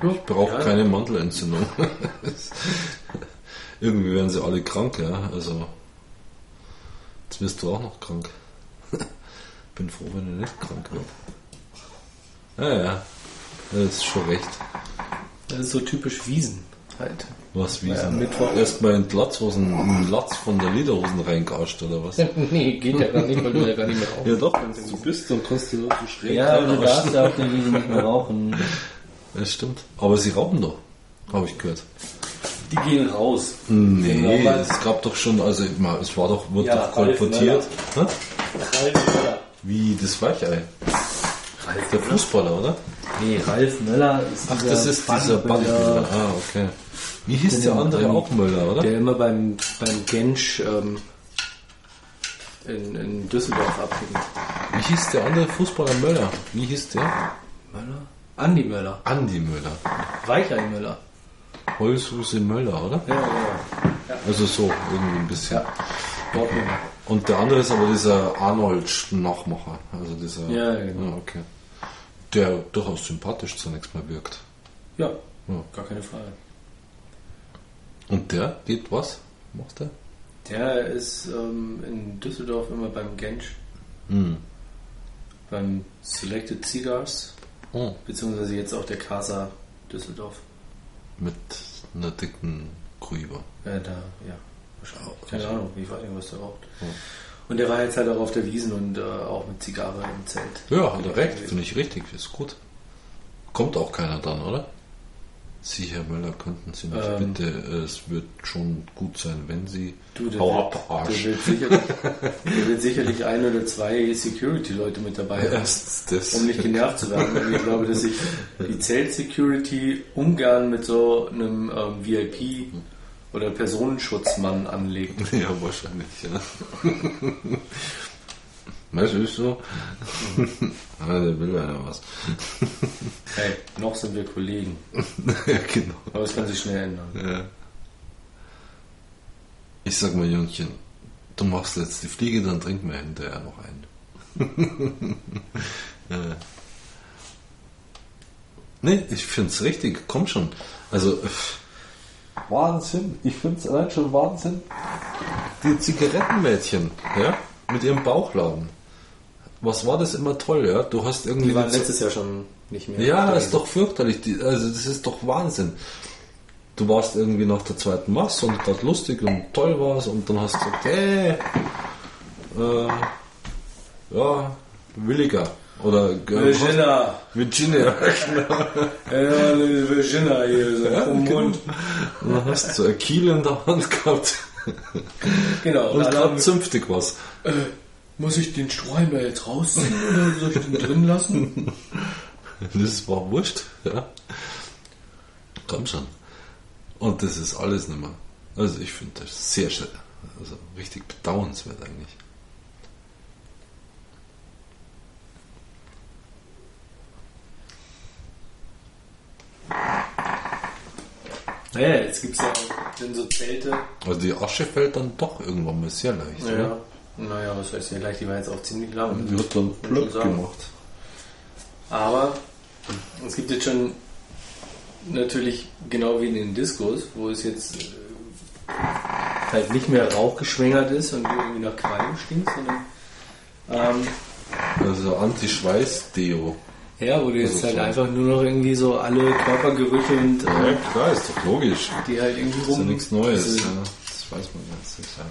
Ja, Ich brauche ja. keine Mandelentzündung. Irgendwie werden sie alle krank, ja. Also, jetzt wirst du auch noch krank. Bin froh, wenn du nicht krank wirst. Ja, ja, das ist schon recht. Das ist so typisch Wiesen halt. Was, wie Ja, sind Mittwoch. Erstmal in Latzhosen, in den Latz von der Lederhosen reingascht, oder was? nee, geht ja gar nicht, weil du ja gar nicht mehr rauchst. Ja doch, wenn du bist, dann kannst du so schräg Ja, aber du darfst ja auf der Wiese nicht mehr rauchen. Das stimmt. Aber sie rauchen doch, habe ich gehört. Die gehen raus. Nee, es gab doch schon, also es war doch, wird Ja, doch kolportiert. Ralf Möller. Wie das Weichei. Ralf Der Fußballer, oder? Nee, Ralf Möller ist Ach, dieser das ist dieser Bodybuilder. Ah, okay. Wie hieß der andere auch Möller, oder? Der immer beim, beim Gensch ähm, in, in Düsseldorf abging. Wie hieß der andere Fußballer Möller? Wie hieß der? Möller? Andi Möller. Andi Möller. Weichei Möller. Heulsuse Möller, oder? Ja, ja. Also so, irgendwie ein bisschen. Ja. Dortmund. Und der andere ist aber dieser Arnold-Nachmacher. Also dieser. Ja, ja, genau. Ah, okay. Der durchaus sympathisch zunächst mal wirkt. Ja, Ja. gar keine Frage. Und der geht was? Macht der? Der ist ähm, in Düsseldorf immer beim Gensch, Hm. beim Selected Cigars, Oh. beziehungsweise jetzt auch der Casa Düsseldorf. Mit einer dicken Grüber. Äh, da, ja, wahrscheinlich. Keine Ahnung, ich weiß nicht, was der raucht. Ja. Und der war jetzt halt auch auf der Wiesen und äh, auch mit Zigarre im Zelt. Ja, hat er recht. Finde ich richtig. Ist gut. Kommt auch keiner dann, oder? Sie, Herr Möller, könnten Sie mich Ähm. bitte, äh, es wird schon gut sein, wenn Sie. Du, der Hau wird- ab, Arsch. Der wird sicherlich, der wird sicherlich ein oder zwei Security-Leute mit dabei haben, Erstens das. um nicht genervt zu werden. Und ich glaube, dass sich die Zelt-Security ungern mit so einem ähm, VIP- oder Personenschutzmann anlegt. Ja, wahrscheinlich, ja. Weißt du, ist so? der will ja was. Hey, noch sind wir Kollegen. ja, genau. Aber es kann sich schnell ändern. Ja. Ich sag mal, Jungchen, du machst jetzt die Fliege, dann trink mir hinterher noch einen. ja. Nee, ich find's richtig, komm schon. Also, pff, Wahnsinn, ich find's allein schon Wahnsinn. Die Zigarettenmädchen, ja, mit ihrem Bauchladen. Was war das immer toll, ja? Du hast irgendwie. Die waren letztes Jahr schon nicht mehr. ja, Da- das ist doch fürchterlich. Die, also das ist doch Wahnsinn. Du warst irgendwie nach der zweiten Masse und gerade lustig und toll war's und dann hast du gesagt, hey, äh, ja, Williger oder Virginia. Virginia. Ja, Virginia hier, so Ja, um genau. Mund. Und dann hast du ein Kiel in der Hand gehabt Genau. und gerade zünftig was. äh, muss ich den Strohhalm jetzt rausziehen oder soll ich den drin lassen? Das war wurscht, ja. Komm schon. Und das ist alles nicht mehr. Also ich finde das sehr schön. Also richtig bedauernswert eigentlich. Naja, jetzt gibt es ja auch denn so Zelte. Also die Asche fällt dann doch irgendwann mal sehr leicht. Naja, oder? naja, was heißt ja gleich, die war jetzt auch ziemlich lang. Die wird dann sagen. gemacht. Aber es gibt jetzt schon natürlich genau wie in den Diskos, wo es jetzt äh, halt nicht mehr rauchgeschwängert ist und irgendwie nach Qualm stinkst, sondern ähm, Also Anti-Schweiß-Deo. Ja, wo du jetzt Also halt so. einfach nur noch irgendwie so alle Körpergerüche und Ja, äh, klar, ist doch logisch. die halt irgendwie Das ist ja rum. nichts Neues. diese- Ja. Das weiß man ganz sicher.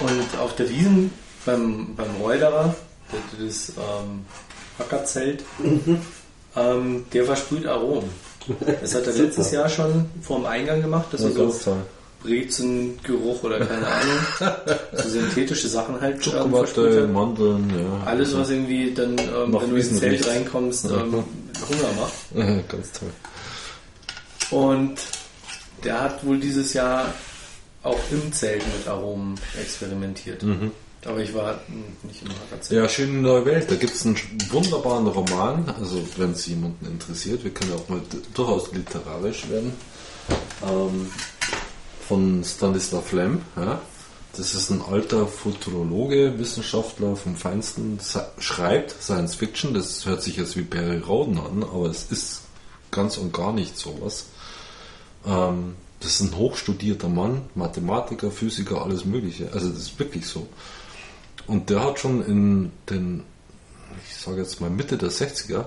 Und auf der Wiesen beim, beim Reuderer, das, das ähm, Ackerzelt, ähm, der versprüht Aromen. Das hat er letztes Jahr schon vorm Eingang gemacht, dass er so. Brezengeruch oder keine Ahnung, so synthetische Sachen halt ähm, Schokolade, hat. Mandeln, ja. Alles, was irgendwie dann, ähm, wenn du ins Zelt reinkommst, ähm, Hunger macht. Ja, ganz toll. Und der hat wohl dieses Jahr auch im Zelt mit Aromen experimentiert. Aber ich war nicht im Hackerzelt. Ja, schöne neue Welt. Da gibt es einen wunderbaren Roman. Also, wenn es jemanden interessiert, wir können ja auch mal durchaus literarisch werden. Ähm, von Stanislav Lem. Ja. Das ist ein alter Futurologe, Wissenschaftler vom Feinsten, schreibt Science Fiction. Das hört sich jetzt wie Perry Roden an, aber es ist ganz und gar nicht sowas. Ähm, das ist ein hochstudierter Mann, Mathematiker, Physiker, alles Mögliche. Also, das ist wirklich so. Und der hat schon in den, ich sage jetzt mal Mitte der 60er,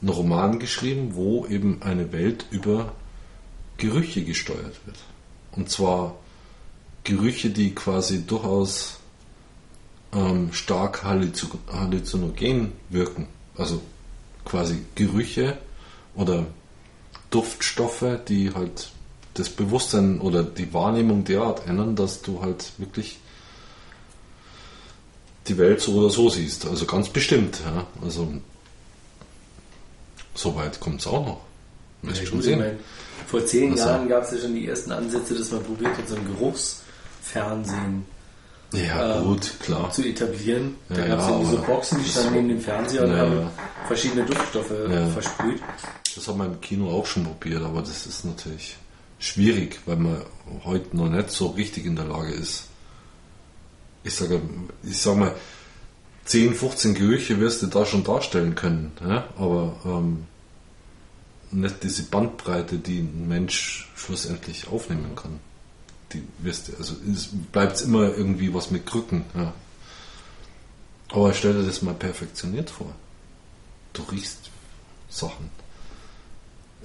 einen Roman geschrieben, wo eben eine Welt über Gerüche gesteuert wird. Und zwar Gerüche, die quasi durchaus ähm, stark halluz- halluzinogen wirken. Also quasi Gerüche oder Duftstoffe, die halt das Bewusstsein oder die Wahrnehmung derart ändern, dass du halt wirklich die Welt so oder so siehst. Also ganz bestimmt. Ja. Also so weit kommt es auch noch. Wirst Ja, schon sehen. mein, vor zehn Also- Jahren gab es ja schon die ersten Ansätze, dass man probiert hat, so ein Geruchsfernsehen Ja, ähm, gut, klar. zu etablieren. Da Ja, gab es ja, diese Boxen, die standen neben dem Fernseher und Ja, haben verschiedene Duftstoffe versprüht. Das haben wir im Kino auch schon probiert, aber das ist natürlich schwierig, weil man heute noch nicht so richtig in der Lage ist. Ich sage, ich sag mal, 10, 15 Gerüche wirst du da schon darstellen können, ja? aber ähm, nicht diese Bandbreite, die ein Mensch schlussendlich aufnehmen kann. Die wirst du, also es bleibt immer irgendwie was mit Krücken. Ja. Aber stell dir das mal perfektioniert vor. Du riechst Sachen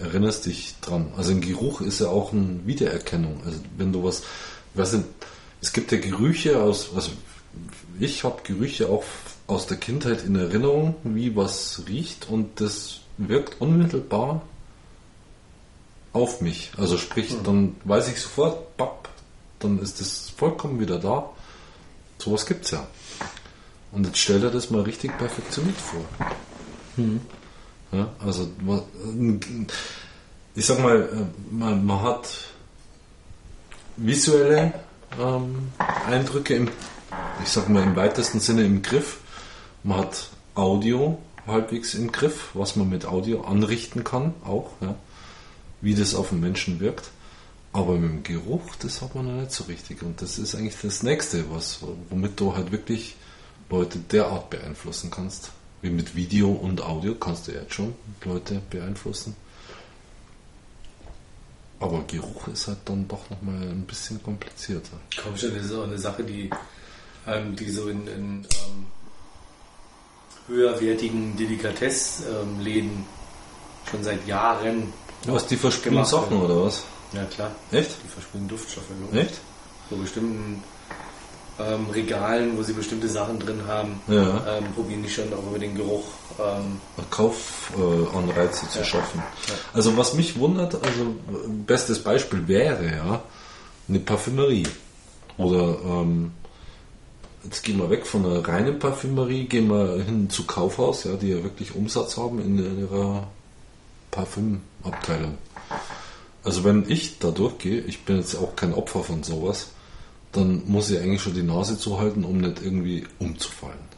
erinnerst dich dran. Also ein Geruch ist ja auch eine Wiedererkennung. Also wenn du was, was sind, es gibt ja Gerüche aus, also ich habe Gerüche auch aus der Kindheit in Erinnerung, wie was riecht und das wirkt unmittelbar auf mich. Also sprich, dann weiß ich sofort, papp, dann ist das vollkommen wieder da. Sowas gibt's ja. Und jetzt stell dir das mal richtig perfektioniert vor. Ja, also ich sag mal, äh, man, man hat visuelle ähm, Eindrücke im, ich sag mal im weitesten Sinne im Griff. Man hat Audio halbwegs im Griff, was man mit Audio anrichten kann, auch, ja, wie das auf den Menschen wirkt. Aber mit dem Geruch, das hat man noch nicht so richtig. Und das ist eigentlich das Nächste, was, womit du halt wirklich Leute derart beeinflussen kannst. Wie mit Video und Audio kannst du jetzt schon Leute beeinflussen. Aber Geruch ist halt dann doch nochmal ein bisschen komplizierter. Komm schon, das ist auch eine Sache, die, ähm, die so in, in ähm, höherwertigen Delikatessläden schon seit Jahren, Was, die versprühen Sachen werden. oder was? ja klar, Echt? die versprühen Duftstoffe. logisch. Echt? So bestimmten ähm, Regalen, wo sie bestimmte Sachen drin haben, Ja. ähm, probieren die schon auch über den Geruch. Ähm, Kaufanreize äh, zu Ja. schaffen. Ja. Also was mich wundert, also bestes Beispiel wäre ja eine Parfümerie. Oder ähm, jetzt gehen wir weg von einer reinen Parfümerie, gehen wir hin zu Kaufhaus, ja, die ja wirklich Umsatz haben in ihrer Parfümabteilung. Also wenn ich da durchgehe, ich bin jetzt auch kein Opfer von sowas, dann muss ich eigentlich schon die Nase zuhalten, um nicht irgendwie umzufallen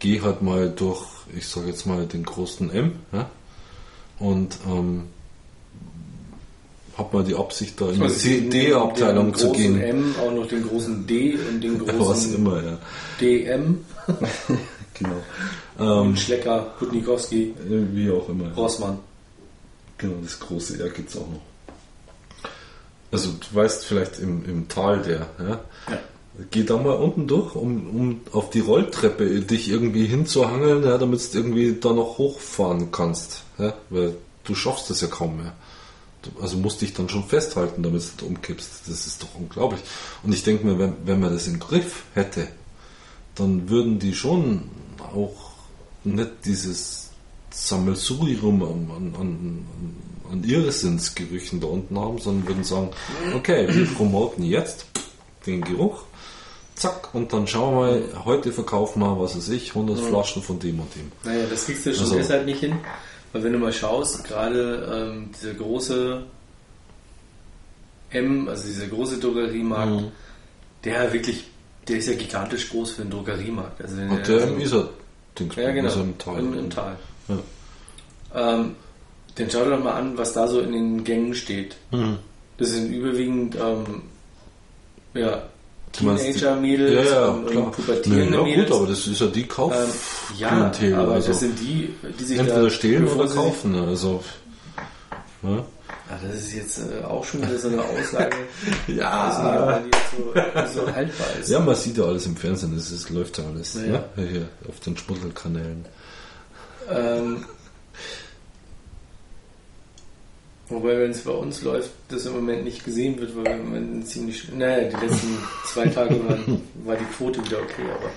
geh halt mal durch, ich sage jetzt mal den großen M ja, und ähm, hab mal die Absicht da in die CD-Abteilung den zu großen gehen. M, auch noch den großen D und den Was großen immer, ja. DM. Genau. und Schlecker, Putnikowski, Wie auch immer. Rossmann. Genau, das große R gibt es auch noch. Also du weißt vielleicht im, im Tal der, ja, Ja. Geh da mal unten durch, um, um auf die Rolltreppe dich irgendwie hinzuhangeln, ja, damit du irgendwie da noch hochfahren kannst. Ja, weil du schaffst das ja kaum mehr. Also musst dich dann schon festhalten, damit du umkippst. Das ist doch unglaublich. Und ich denke mir, wenn, wenn man das im Griff hätte, dann würden die schon auch nicht dieses Sammelsurium an, an, an, Irrsinnsgerüchen da unten haben, sondern würden sagen, okay, wir promoten jetzt den Geruch, zack, und dann schauen wir mal, heute verkaufen wir, was weiß ich, 100 Flaschen von dem und dem. Naja, das kriegst du schon Also- deshalb nicht hin, weil wenn du mal schaust, gerade ähm, dieser große M, also dieser große Drogeriemarkt, Mhm. der wirklich, der ist ja gigantisch groß für einen Drogeriemarkt. Also Und der- der im Isar, Dings, Ja, genau. Isar im Tal. Im, im Tal. Ja. Ähm, dann schau dir doch mal an, was da so in den Gängen steht. Mhm. Das sind überwiegend ähm, ja, Teenager-Mädels Ja, ja, und, und pubertierende ja, Mädels. gut, aber das ist ja die ähm, Kauf ja, Klientel, aber also das sind die, die sich entweder da, stehlen oder kaufen. Also, ja. Ja, das ist jetzt äh, auch schon wieder so eine Aussage. Ja. Nicht, jetzt so, so haltbar ist. ja, man sieht ja alles im Fernsehen, ist, läuft ja alles. Ja, ne? Hier auf den Sputtelkanälen. Ähm, wobei, wenn es bei uns läuft, das im Moment nicht gesehen wird, weil wir im Moment ziemlich. Naja, die letzten zwei Tage waren, war die Quote wieder okay, aber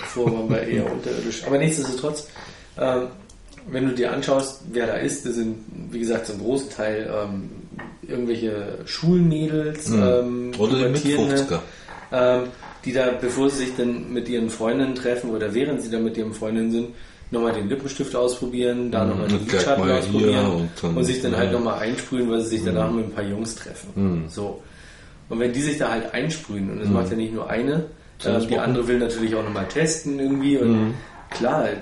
davor waren wir eher unterirdisch. Aber nichtsdestotrotz, ähm, wenn du dir anschaust, wer da ist, das sind, wie gesagt, zum großen Teil ähm, irgendwelche Schulmädels, ähm, Mhm. Oder Pubertierende, 50er. ähm, die da, bevor sie sich dann mit ihren Freundinnen treffen oder während sie dann mit ihren Freundinnen sind, nochmal den Lippenstift ausprobieren, da nochmal den und gleich Lidschatten ausprobieren und, und dann- sich dann ja. halt nochmal einsprühen, weil sie sich danach mit ein paar Jungs treffen. So. Und wenn die sich da halt einsprühen, und das macht ja nicht nur eine, äh, die andere will natürlich auch nochmal testen irgendwie und klar, äh,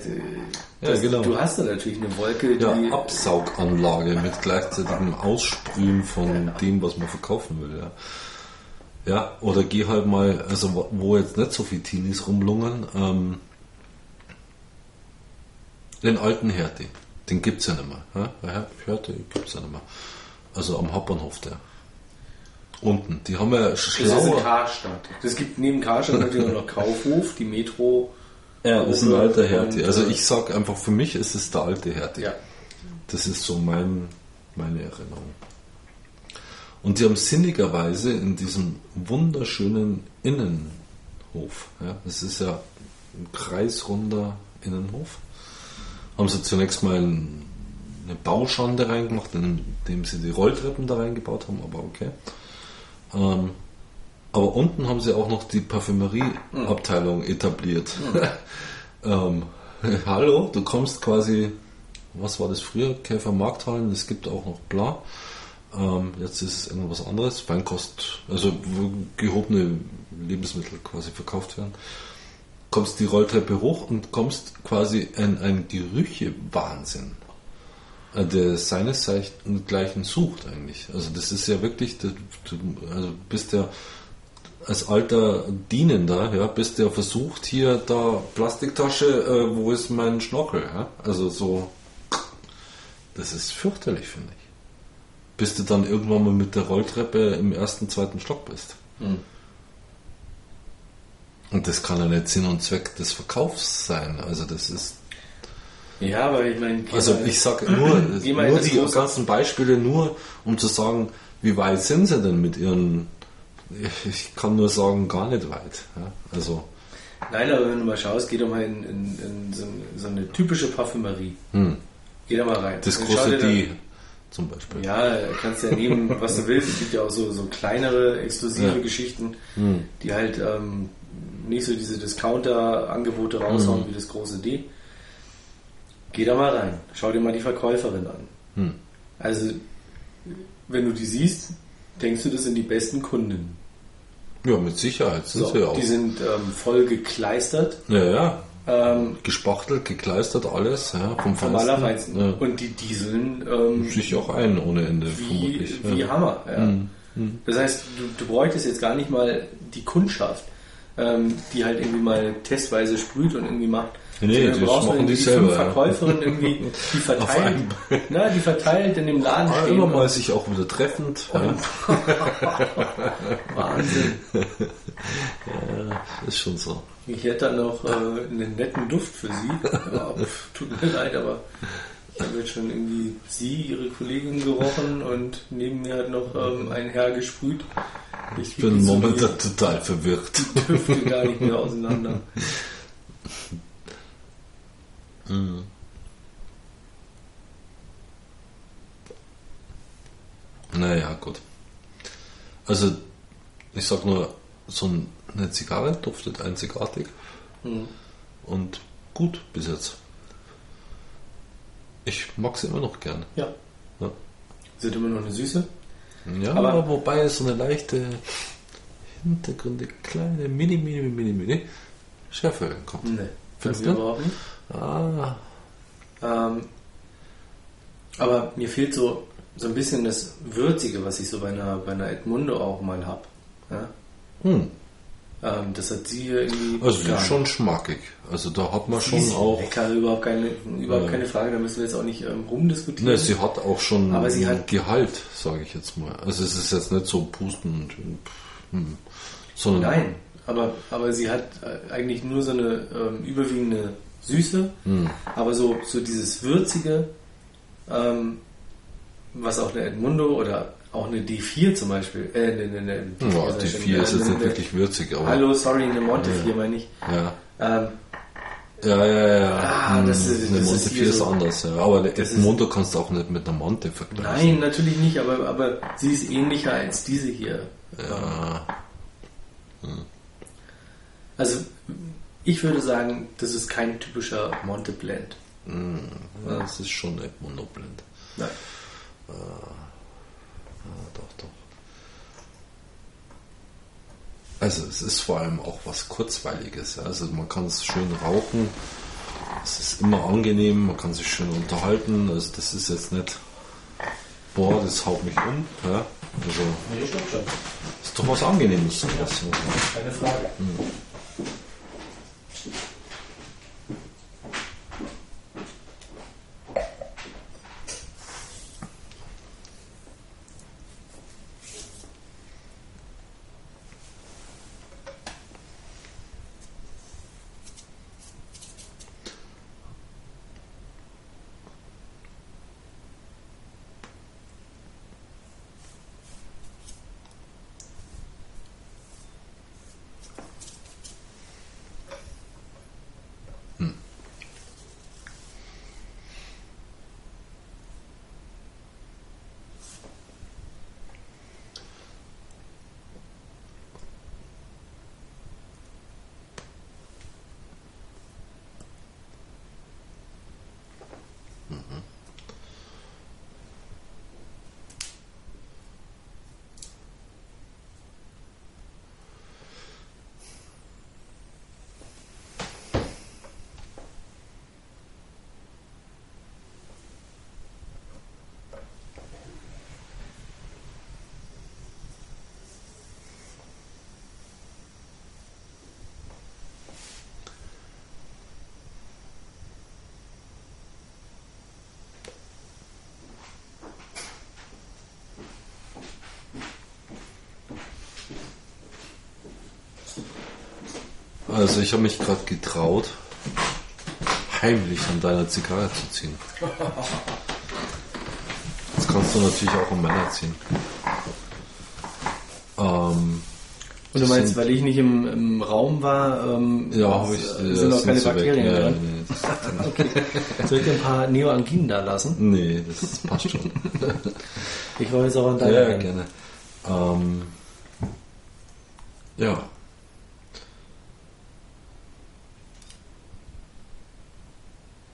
Ja, das, genau. du hast da natürlich eine Wolke, die Ja, Absauganlage mit gleichzeitigem Aussprühen von dem, was man verkaufen will. Ja. ja, oder geh halt mal, also wo- jetzt nicht so viele Teenies rumlungern, ähm, den alten Härte. Den gibt's ja nicht mehr. Ja? Ja, Härte gibt's ja nicht mehr. Also am Hauptbahnhof der. Unten. Die haben ja das ist eine schlauer. Karstadt. Es gibt neben Karstadt natürlich auch noch Kaufhof, die Metro. Ja, das ist ein alter Härte. Also ich sag einfach, für mich ist es der alte Härte. Ja. Das ist so mein, meine Erinnerung. Und die haben sinnigerweise in diesem wunderschönen Innenhof, ja, das ist ja ein kreisrunder Innenhof, haben sie zunächst mal ein, eine Bauschande reingemacht, indem sie die Rolltreppen da reingebaut haben, aber okay. Ähm, aber unten haben sie auch noch die Parfümerieabteilung etabliert. ähm, hallo, du kommst quasi, was war das früher? Käfer Markthallen, es gibt auch noch Bla. Ähm, jetzt ist es irgendwas anderes, Feinkost, also wo gehobene Lebensmittel quasi verkauft werden. Kommst die Rolltreppe hoch und kommst quasi in ein Gerüche-Wahnsinn, äh, der seinesgleichen sucht eigentlich. Also das ist ja wirklich, du, du also bist ja als alter Dienender, ja, bist ja versucht, hier da Plastiktasche, äh, wo ist mein Schnorchel? Ja? Also so, das ist fürchterlich, finde ich. Bis du dann irgendwann mal mit der Rolltreppe im ersten, zweiten Stock bist. Mhm. Und das kann ja nicht Sinn und Zweck des Verkaufs sein. Also das ist. Ja, aber ich meine. Also ich sage nur, nur die ganzen Beispiele nur, um zu sagen, wie weit sind sie denn mit ihren. Ich kann nur sagen, gar nicht weit. Ja? Also, Nein, aber wenn du mal schaust, geh doch mal in, in, in so, eine- so eine typische Parfümerie. hm, Geh da mal rein. das Dann große D zum Beispiel. Ja, kannst ja nehmen, was du willst. Es gibt ja auch so, so kleinere, exklusive Ja. Geschichten, Hm. die halt ähm, nicht so diese Discounter-Angebote raushauen Mhm. wie das große D. Geh da mal rein. Schau dir mal die Verkäuferin an. Hm. Also, wenn du die siehst, denkst du, das sind die besten Kundinnen. Ja, mit Sicherheit sind So, sie auch. die sind ähm, voll gekleistert. ja, ja. Ähm, Gespachtelt, gekleistert, alles, ja, vom Feinsten. Ja. Und die dieseln ähm, Sich auch ein ohne Ende, wie, vermutlich. wie ja. Hammer. Ja. Das heißt, du, du bräuchtest jetzt gar nicht mal die Kundschaft, ähm, die halt irgendwie mal testweise sprüht und irgendwie macht. Nee, das brauchst machen die selber, ja. Verkäuferinnen irgendwie, die verteilt, na, die verteilt in dem Laden Ah, stehen. immer mal sich auch wieder treffend. Ja. Wahnsinn. ist schon so. Ich hätte dann noch äh, einen netten Duft für Sie. Ja, pf, tut mir leid, aber ich habe jetzt schon irgendwie Sie, Ihre Kollegin gerochen und neben mir hat noch ähm, ein Herr gesprüht. Ich bin momentan total verwirrt. die Düfte gar nicht mehr auseinander. Naja, gut. Also, ich sag nur, so eine Zigarre duftet einzigartig Hm. und gut bis jetzt. Ich mag sie immer noch gern. Ja. Ja. Sind immer noch eine Süße. Ja, Aber- wobei so eine leichte Hintergründe, kleine, mini, mini, mini, mini Schärfe kommt. Nee. Findest mir du? überhaupt nicht. Ah, Ähm, aber mir fehlt so, so ein bisschen das Würzige, was ich so bei einer, bei einer Edmundo auch mal habe. Ja? hm. Ähm, das hat sie hier irgendwie. Also gar ist schon schmackig. Also da hat man Sie schon auch. lecker, überhaupt keine, überhaupt Ja. keine Frage, da müssen wir jetzt auch nicht ähm, rumdiskutieren. Ne, sie hat auch schon Aber sie hat- Gehalt, sage ich jetzt mal. Also es ist jetzt nicht so pusten und hm, sondern Nein, aber, aber sie hat äh, eigentlich nur so eine ähm, überwiegende Süße, Hm. aber so, so dieses Würzige, ähm, was auch eine Edmundo oder auch eine D4 zum Beispiel, äh, eine, eine, eine ja, sag die ich schon, 4 äh, ist jetzt eine- nicht wirklich würzig, aber Hallo, sorry, eine Monte 4 meine ich. ja. Ähm, Ja, ja, ja. Ah, Hm, das ist- eine das Monte ist 4 hier ist so- anders, ja. Aber eine Edmundo kannst du auch nicht mit einer Monte vergleichen. nein, natürlich nicht, aber, aber sie ist ähnlicher als diese hier. Ja, Also ich würde sagen, das ist kein typischer Monte Blend. das ist schon Edmundo Blend. Nein. Ja, doch, doch. Also es ist vor allem auch was Kurzweiliges. ja. Also man kann es schön rauchen. Es ist immer angenehm, man kann sich schön unterhalten. Also das ist jetzt nicht, boah, das haut mich um. Ja. Also Nee, stimmt schon. ist doch was Angenehmes. sowas. Keine Frage. Thank you. Also ich habe mich gerade getraut, heimlich an deiner Zigarre zu ziehen. Das kannst du natürlich auch um Männer ziehen. Ähm, Und du meinst, weil ich nicht im, im Raum war, ähm, ja, habe ich. äh, sind noch keine so weg. Bakterien Ja, drin? nee, Soll ich dir ein paar Neoanginen da lassen? nee, das passt schon. Ich wollte jetzt auch an deiner Ja, gerne. Ähm, ja.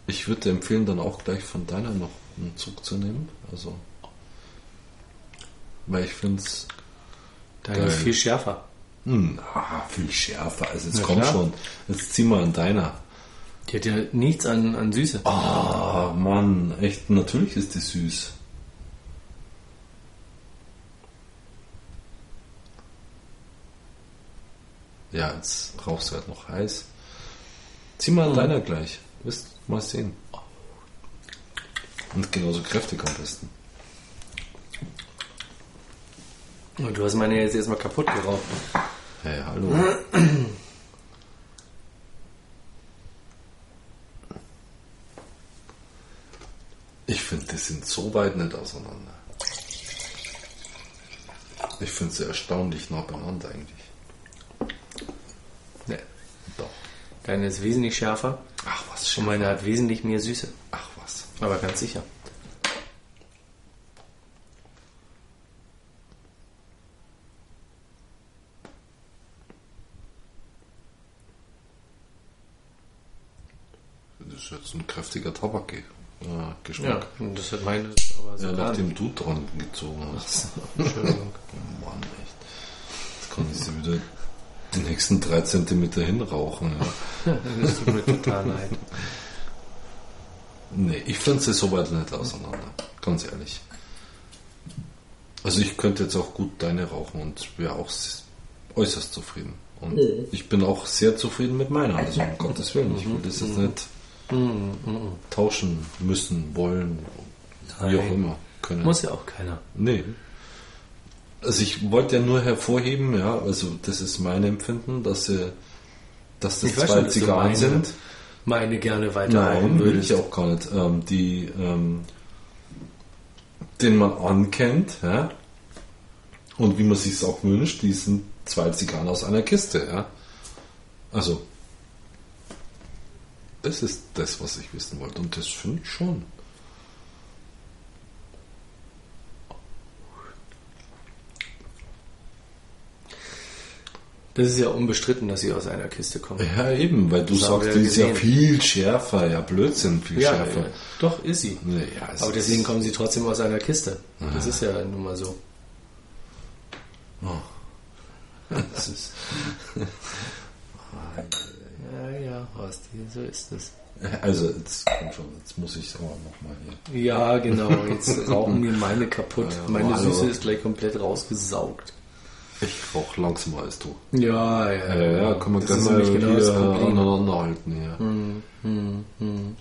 Ich würde dir empfehlen, dann auch gleich von deiner noch einen Zug zu nehmen. Also, weil ich finde es Deine ist viel schärfer. hm, ah, viel schärfer. Also jetzt Na komm klar. schon. Jetzt zieh mal an deiner. Die hat ja nichts an, an Süße. Ah, Mann, echt, natürlich ist die süß. Ja, jetzt rauchst du halt noch heiß. Zieh mal an deiner gleich. Wirst mal sehen. Und genauso kräftig am besten. Und du hast meine jetzt erstmal kaputt geraucht. Hey, hallo. Ich finde, die sind so weit nicht auseinander. Ich finde sie erstaunlich nah beieinander eigentlich. Nee. Doch. Deine ist wesentlich schärfer Ach was, und schön. meine hat wesentlich mehr Süße. Ach. Aber ganz sicher. Das ist jetzt ein kräftiger Tabak. Ja, das hat meine aber so Ja, nachdem du dran gezogen hast. Entschuldigung. Oh Mann, echt. Jetzt kann ich sie wieder die nächsten drei Zentimeter hinrauchen. Ja. Das tut mir total leid. Nee, ich finde sie so weit nicht auseinander. Ganz ehrlich. Also ich könnte jetzt auch gut deine rauchen und wäre auch äußerst zufrieden. Und ich bin auch sehr zufrieden mit meiner. Also um Gottes Willen, ich will das jetzt nicht tauschen müssen, wollen, wie auch Nein. immer können. Muss ja auch keiner. Nee. Also ich wollte ja nur hervorheben, ja, also das ist mein Empfinden, dass sie, dass das Ich zwei Zigarren sind. Meine gerne weiter rauchen Nein, will würdest. ich auch gar nicht. Ähm, die, ähm, den man ankennt, ja, und wie man sich es auch wünscht, die sind zwei Zigarren aus einer Kiste, ja. Also, das ist das, was ich wissen wollte, und das finde ich schon. Das ist ja unbestritten, dass sie aus einer Kiste kommen. Ja, eben, weil du Das sagst, die ist ja viel schärfer, ja, Blödsinn, viel Ja, schärfer. ja, doch, ist sie. Ja, Aber deswegen kommen sie trotzdem aus einer Kiste. Das ist ja nun mal so. Das ist, Ja, ja, Horsti, so ist es. also, jetzt, schon, jetzt muss ich es aber nochmal hier. Ja, genau. Jetzt rauchen mir meine kaputt. Meine hallo. Süße ist gleich komplett rausgesaugt. Ich rauche langsamer als du. Ja, ja. Ja, ja, kann man das ist mal genau hier aneinander halten. Ja. Hm, hm, hm.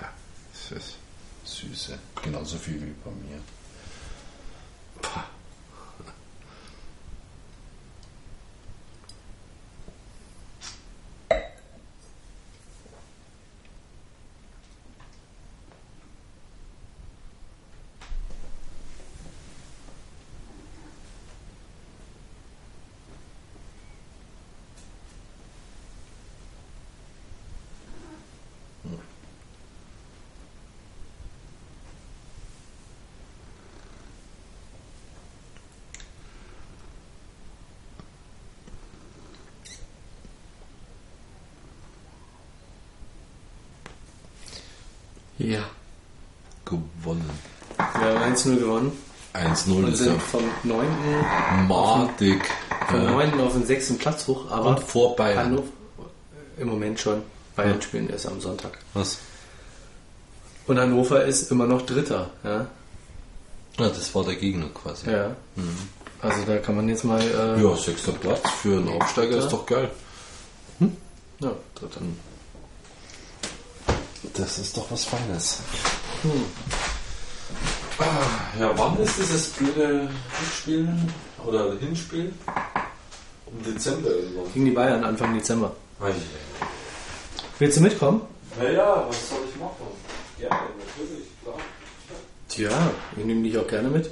ja, es ist süße. Genauso viel wie bei mir. Pah. Ja. Gewonnen. Wir haben 1-0 gewonnen 1-0 und ist sind ja vom 9. madig. vom Ja. 9. auf den 6. Platz hoch, aber Und vor Bayern. Hannover, im Moment schon. Bayern Ja. spielen erst am Sonntag. Was? Und Hannover ist immer noch Dritter. Ja. Ja, das war der Gegner quasi. ja. Also da kann man jetzt mal. Äh, Ja, sechster Platz für einen Aufsteiger ist doch geil. ja, Dritter. Das ist doch was Feines. Ah, ja, wann ist dieses blöde Spiel? Oder Hinspiel? Im Dezember irgendwann. Gegen die Bayern Anfang Dezember. Ei. Willst du mitkommen? Naja, was soll ich machen? Gerne, natürlich, klar. Tja, ich nehme dich auch gerne mit.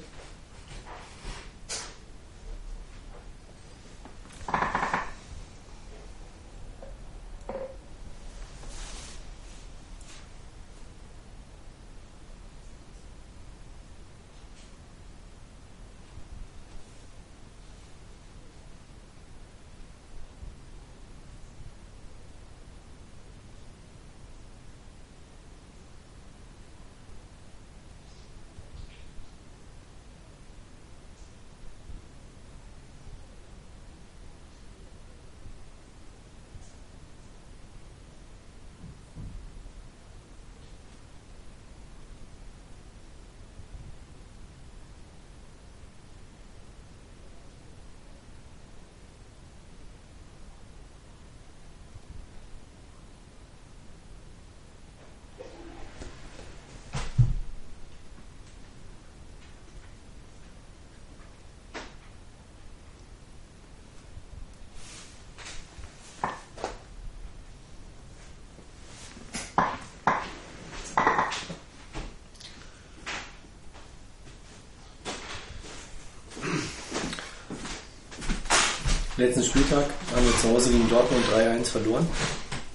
Letzten Spieltag haben wir zu Hause gegen Dortmund 3-1 verloren.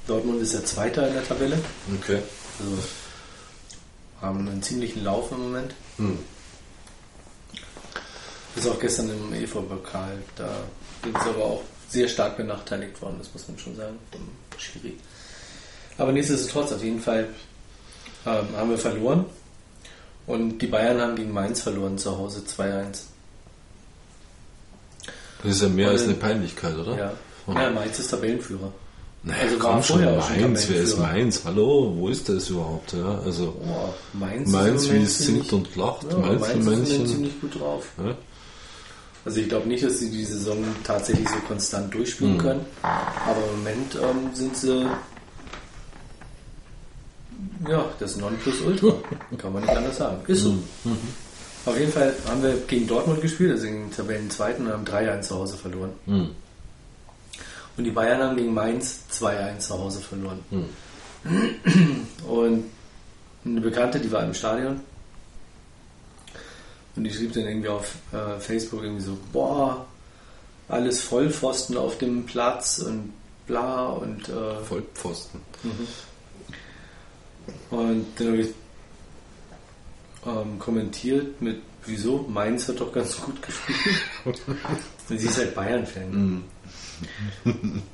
Dortmund ist ja Zweiter in der Tabelle. Okay. Also haben einen ziemlichen Lauf im Moment. Hm. Bis auch gestern im EV-Pokal. Da sind sie aber auch sehr stark benachteiligt worden, das muss man schon sagen, vom Schiri. Aber nichtsdestotrotz, auf jeden Fall ähm, haben wir verloren. Und die Bayern haben gegen Mainz verloren zu Hause 2-1. Das ist ja mehr als eine Peinlichkeit, oder? Ja. Hm. ja, Mainz ist Tabellenführer. Naja, Also komm schon, Mainz, wer ist. Mainz? Hallo, wo ist das überhaupt? Ja, also Boah, Mainz, Mainz, ist wie es singt und lacht, Ja, Mainz ist im Moment Mainzelmännchen. ziemlich gut drauf. Ja? Also ich glaube nicht, dass sie die Saison tatsächlich so konstant durchspielen Mhm. können. Aber im Moment ähm, sind sie ja das Nonplusultra. Kann man nicht anders sagen. Ist so. Mhm. Auf jeden Fall haben wir gegen Dortmund gespielt, also gegen den Tabellenzweiten und haben 3-1 zu Hause verloren. Hm. Und die Bayern haben gegen Mainz 2-1 zu Hause verloren. Hm. Und eine Bekannte, die war im Stadion. Und die schrieb dann irgendwie auf äh, Facebook irgendwie so, boah, alles Vollpfosten auf dem Platz und bla und äh, Vollpfosten. und dann habe ich ähm, kommentiert mit, wieso? Mainz hat doch ganz gut gespielt. sie ist halt Bayern-Fan.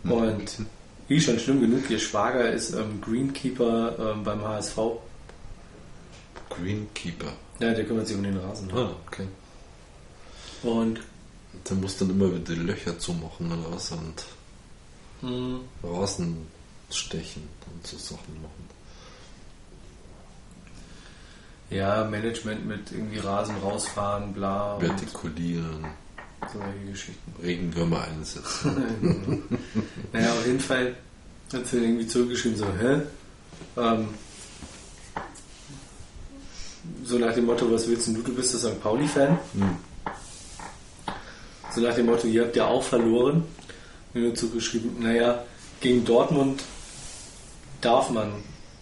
Und wie schon schlimm genug, ihr Schwager ist ähm, Greenkeeper ähm, beim HSV. Greenkeeper. Ja, der kümmert sich um den Rasen. ne? Ah, okay. Und Der muss dann immer wieder die Löcher zumachen oder was und mh, Rasen stechen und so Sachen machen. Ja, Management mit irgendwie Rasen rausfahren, bla Vertikulieren, solche Geschichten. Regenwürmer einsetzen. Naja, auf jeden Fall hat sie irgendwie zurückgeschrieben, so, hä? Ähm, so nach dem Motto, was willst denn du? Du bist der St. Pauli-Fan. Hm. So nach dem Motto, ihr habt ja auch verloren. Und dazu geschrieben, naja, gegen Dortmund darf man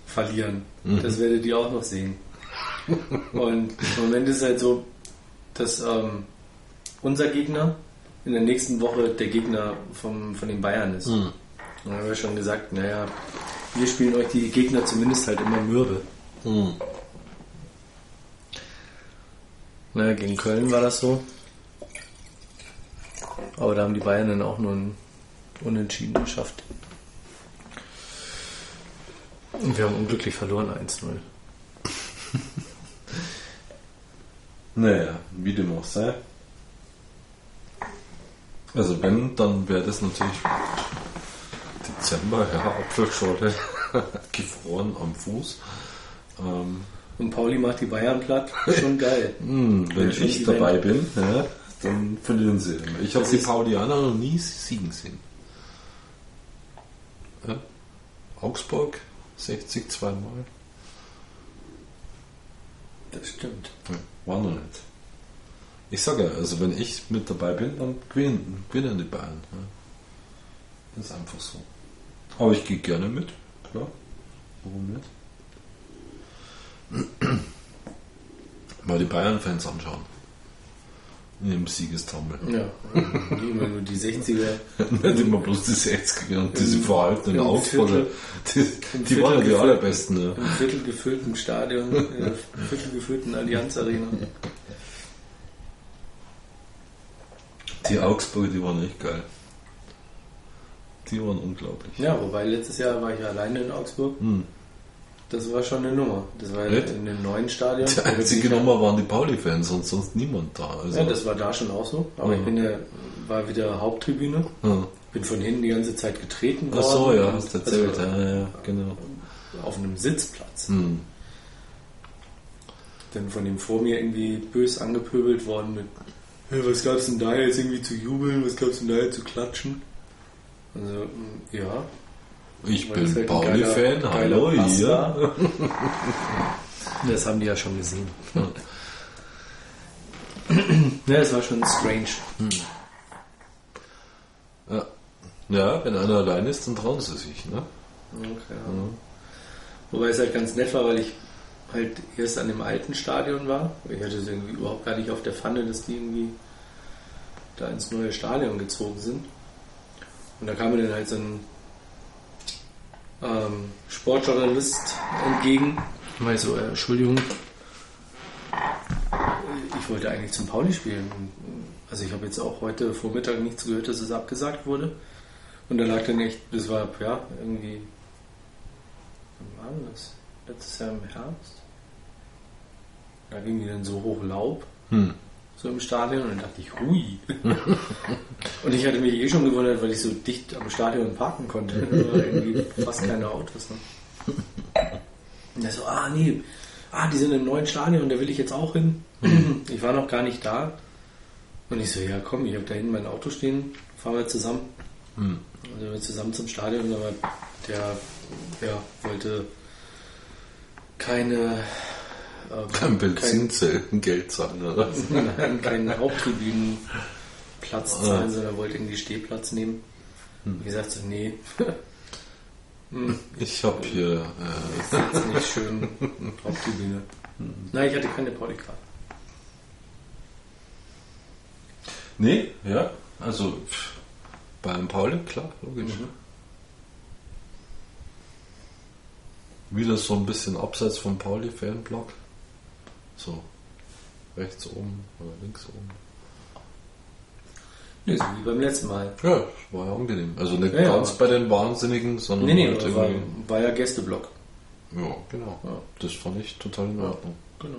verlieren. Das werdet ihr auch noch sehen. Und im Moment ist es halt so, dass ähm, unser Gegner in der nächsten Woche der Gegner vom, von den Bayern ist. Hm. Und dann haben wir schon gesagt, naja, wir spielen euch die Gegner zumindest halt immer mürbe. Hm. Naja, gegen Köln war das so. Aber da haben die Bayern dann auch nur ein Unentschieden geschafft. Und wir haben unglücklich verloren 1-0. Naja, wie dem auch sei. Also wenn, dann wäre das natürlich Dezember, ja, Apfelschorle, gefroren am Fuß. Ähm, Und Pauli macht die Bayern platt. Schon geil. hm, wenn ich dabei bin, ja, dann verlieren sie immer. Ich habe die Paulianer noch nie siegen sehen. Ja? Augsburg, 60 zweimal. Das stimmt. Ja, war noch nicht. Ich sage ja, also wenn ich mit dabei bin, dann gewinnen, gewinnen die Bayern. Ja. Das ist einfach so. Aber ich gehe gerne mit, klar. Warum nicht? Mal die Bayern-Fans anschauen. In dem Siegestammel. Ja, immer nur die 60er. Nicht immer bloß die 60er und diese verhaltenen Augsburger. Die, die waren ja die allerbesten. Ja. Im viertel gefüllten Stadion, in der viertel gefüllten Allianz Arena. Die Augsburger, die waren echt geil. Die waren unglaublich. Ja, wobei letztes Jahr war ich alleine in Augsburg. Hm. Das war schon eine Nummer. Das war Echt? in dem neuen Stadion. Die einzige Nummer waren die Pauli-Fans und sonst niemand da. Also, Ja, das war da schon auch so. Aber ich Mhm. bin ja, war wieder Haupttribüne. ja. Bin von hinten die ganze Zeit getreten Ach so, ja, hast du erzählt. also, ja, ja, genau. Auf einem Sitzplatz. Hm. Dann von dem vor mir irgendwie bös angepöbelt worden mit hey, was gab's denn da jetzt irgendwie zu jubeln, was gab's denn da jetzt zu klatschen? Also, mm, ja. Ich bin halt ein Pauli-Fan, hallo hier. Das haben die ja schon gesehen. Ja, es war schon strange. Ja. ja, wenn einer allein ist, dann trauen sie sich. Ne? Okay, ja. Wobei es halt ganz nett war, weil ich halt erst an dem alten Stadion war. Ich hatte es irgendwie überhaupt gar nicht auf der Pfanne, dass die irgendwie da ins neue Stadion gezogen sind. Und da kam mir dann halt so ein ähm, Sportjournalist entgegen. Ich meine so, äh, Entschuldigung, ich wollte eigentlich zum Pauli spielen. Also ich habe jetzt auch heute Vormittag nichts gehört, dass es abgesagt wurde. Und da lag dann echt, das war ja irgendwie, wann war das? Letztes Jahr im Herbst. Da ging die dann so hoch Laub, Hm. So im Stadion, und dann dachte ich, hui. und ich hatte mich eh schon gewundert, weil ich so dicht am Stadion parken konnte. Irgendwie fast keine Autos. Ne? Und er so, ah nee, ah, die sind im neuen Stadion, da will ich jetzt auch hin. ich war noch gar nicht da. Und ich so, ja komm, ich habe da hinten mein Auto stehen, fahren wir zusammen. Hm. Also wir zusammen zum Stadion, aber der ja, wollte keine ähm, Kein Benzinzellen Geld zahlen, oder? keinen, keinen Haupttribünenplatz zahlen, sondern wollte irgendwie Stehplatz nehmen. Wie gesagt, so, nee, hm, Ich habe hier. Äh, ist nicht schön Haupttribüne. Nein, ich hatte keine Paulikarte. nee, ja, also pff, beim Pauli, klar, logisch. Mhm. Wieder so ein bisschen abseits vom Pauli-Fanblock. So, rechts oben oder links oben. Nee, so wie beim letzten Mal. Ja, war ja angenehm. Also nicht Ja, ja, ganz aber- bei den Wahnsinnigen, sondern Nee, nee, halt war, war ja Gästeblock. Ja, genau. Ja. Das fand ich total in Ordnung. Genau.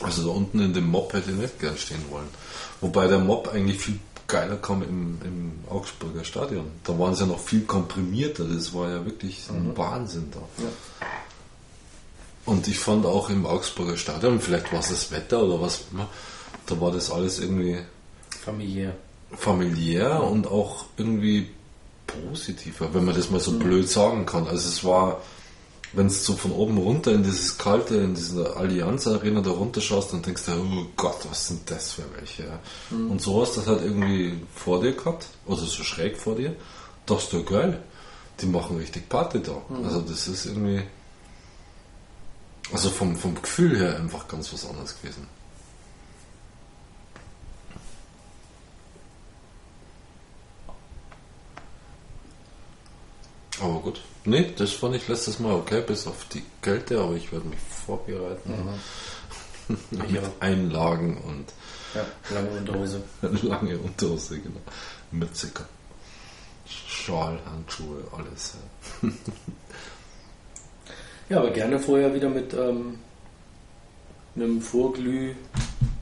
Also da unten in dem Mob hätte ich nicht gern stehen wollen. Wobei der Mob eigentlich viel geiler kam im, im Augsburger Stadion. Da waren sie ja noch viel komprimierter. Das war ja wirklich ein Wahnsinn da. Ja. Und ich fand auch im Augsburger Stadion, vielleicht war es das Wetter oder was immer, da war das alles irgendwie Familiär. familiär und auch irgendwie positiver, wenn man das mal so blöd sagen kann. Also es war, wenn du so von oben runter in dieses kalte, in diese Allianz Arena da runter schaust, dann denkst du, oh Gott, was sind das für welche? ja. Und so hast du das halt irgendwie vor dir gehabt, oder so schräg vor dir, dachte du, geil, die machen richtig Party da. Also das ist irgendwie, also vom, vom Gefühl her einfach ganz was anderes gewesen. Aber gut. Nee, das fand ich letztes Mal okay, bis auf die Kälte, aber ich werde mich vorbereiten. Ich auch. Einlagen und Ja, lange Unterhose. lange Unterhose, genau. Mütze, Schal, Handschuhe, alles. ja. Ja, aber gerne vorher wieder mit ähm, einem Vorglüh,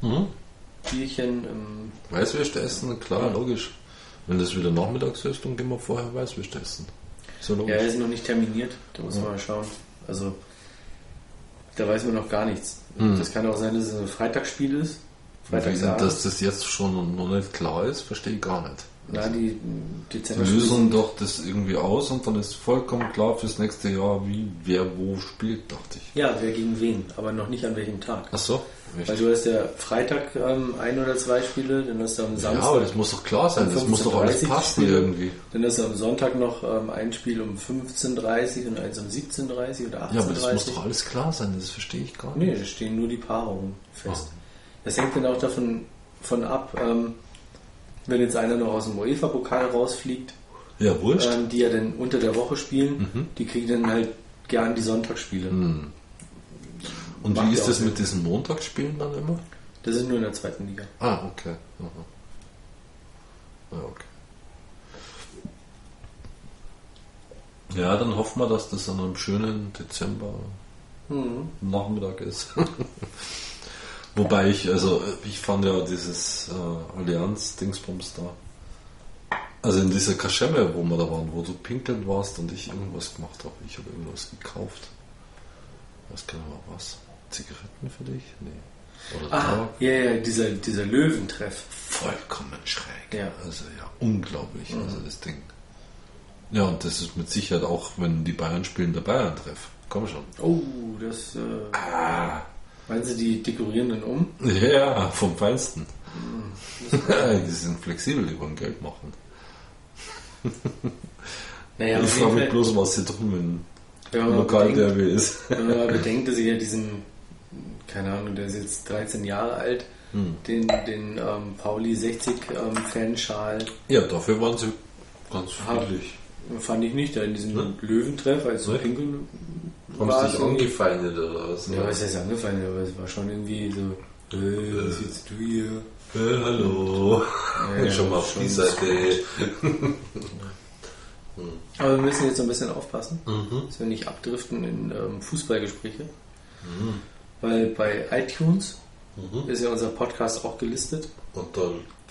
Mhm. Bierchen. Ähm, Weißwürste essen, klar, Ja. logisch. Wenn das wieder nachmittags ist, dann gehen wir vorher Weißwürste essen. So ja, logisch. er ist noch nicht terminiert, da muss man mal schauen. Also, da weiß man noch gar nichts. Mhm. Das kann auch sein, dass es ein Freitagsspiel ist. Freitagsabend. dass das jetzt schon noch nicht klar ist, verstehe ich gar nicht. Na, die Dezember lösen doch das irgendwie aus und dann ist vollkommen klar fürs nächste Jahr, wie wer wo spielt, dachte ich. Ja, wer gegen wen, aber noch nicht an welchem Tag. Ach so, Weil du hast ja Freitag ähm, ein oder zwei Spiele, dann hast du am Ja, Samstag. aber das muss doch klar sein, das muss doch alles 15:30 passen Spiele. irgendwie. Dann hast du am Sonntag noch ähm, ein Spiel um 15.30 und eins um 17.30 oder 18.30 Ja, aber das muss doch alles klar sein, das verstehe ich gar nicht. Nee, da stehen nur die Paarungen fest. Das hängt dann auch davon von ab, ähm, wenn jetzt einer noch aus dem UEFA-Pokal rausfliegt, Ja, wurscht. ähm, die ja dann unter der Woche spielen, die kriegen dann halt gern die Sonntagsspiele. und macht wie ist das mit diesen Montagsspielen dann immer? Das ist nur in der zweiten Liga. Ah, okay. Aha. Ja, okay. Ja, dann hoffen wir, dass das an einem schönen Dezember Mhm. Nachmittag ist. Wobei ich, also ich fand ja dieses äh, Allianz-Dingsbums da. Also in dieser Kaschemme, wo wir da waren, wo du pinkeln warst und ich irgendwas gemacht habe. Ich habe irgendwas gekauft. Ich weiß gar nicht mehr was. Zigaretten für dich? Nee. Oder Ah, Tabak? ja, ja, dieser, dieser Löwentreff. vollkommen schräg. Ja. Also ja, unglaublich, also das Ding. Ja, und das ist mit Sicherheit auch, wenn die Bayern spielen, der Bayern-Treff. Komm schon. Oh, das. Äh, Ah. Meinen Sie, die dekorieren dann um? Ja, vom Feinsten. die sind flexibel, die wollen Geld machen. Naja, ich frage mich bloß, was hier drüben wenn man, mal bedenkt, Lokalderby ist. wenn man mal bedenkt, dass ich ja diesen, keine Ahnung, der ist jetzt 13 Jahre alt, den, den ähm, Pauli 60 ähm, Fanschal Ja, dafür waren sie ganz Hab- friedlich. fand ich nicht, da in diesem Ne? Löwentreff, als so Ne? pinkeln Haben war sie es sich irgendwie- angefeindet oder was? Ja, was heißt angefallen, aber es war schon irgendwie so, äh, was willst du hier? Äh, hallo. Ja, Schon mal auf schon die Seite. Aber wir müssen jetzt so ein bisschen aufpassen, Mhm. dass wir nicht abdriften in ähm, Fußballgespräche. Weil bei iTunes Mhm. ist ja unser Podcast auch gelistet. Und da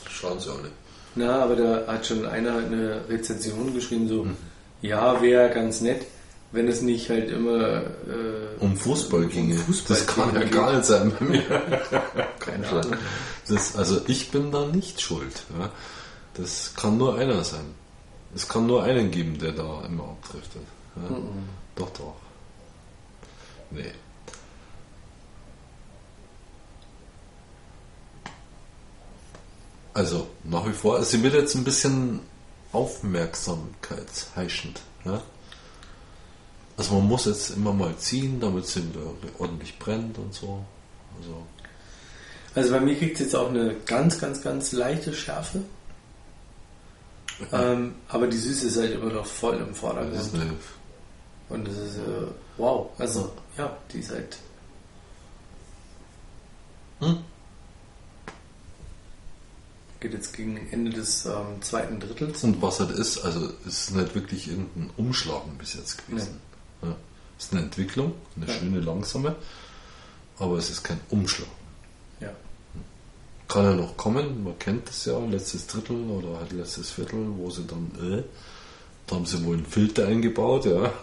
schauen sie alle. Na, aber da hat schon einer eine Rezension geschrieben, so, Mhm. ja, wäre ganz nett, wenn es nicht halt immer äh, Um Fußball ginge. Fußball das kann ja gar nicht sein bei mir. Keine. Ahnung. Das, also ich bin da nicht schuld. Ja. Das kann nur einer sein. Es kann nur einen geben, der da immer abdriftet. Ja. Doch, doch. Nee. Also nach wie vor, sie wird jetzt ein bisschen aufmerksamkeitsheischend. Ja? Also man muss jetzt immer mal ziehen, damit wieder ordentlich brennt und so. Also Also bei mir kriegt es jetzt auch eine ganz, ganz, ganz leichte Schärfe. Ähm, aber die Süße ist halt immer noch voll im das Vordergrund. ist eine Und das ist, äh, wow. Also, ja, die ist halt. Hm? Geht jetzt gegen Ende des ähm, zweiten Drittels. Und was halt ist, also es ist nicht wirklich irgendein Umschlagen bis jetzt gewesen. Ja. Es ist eine Entwicklung, eine Ja. schöne, langsame, aber es ist kein Umschlag. Ja. Kann ja noch kommen, man kennt das ja, letztes Drittel oder halt letztes Viertel, wo sie dann, äh, da haben sie wohl einen Filter eingebaut, ja.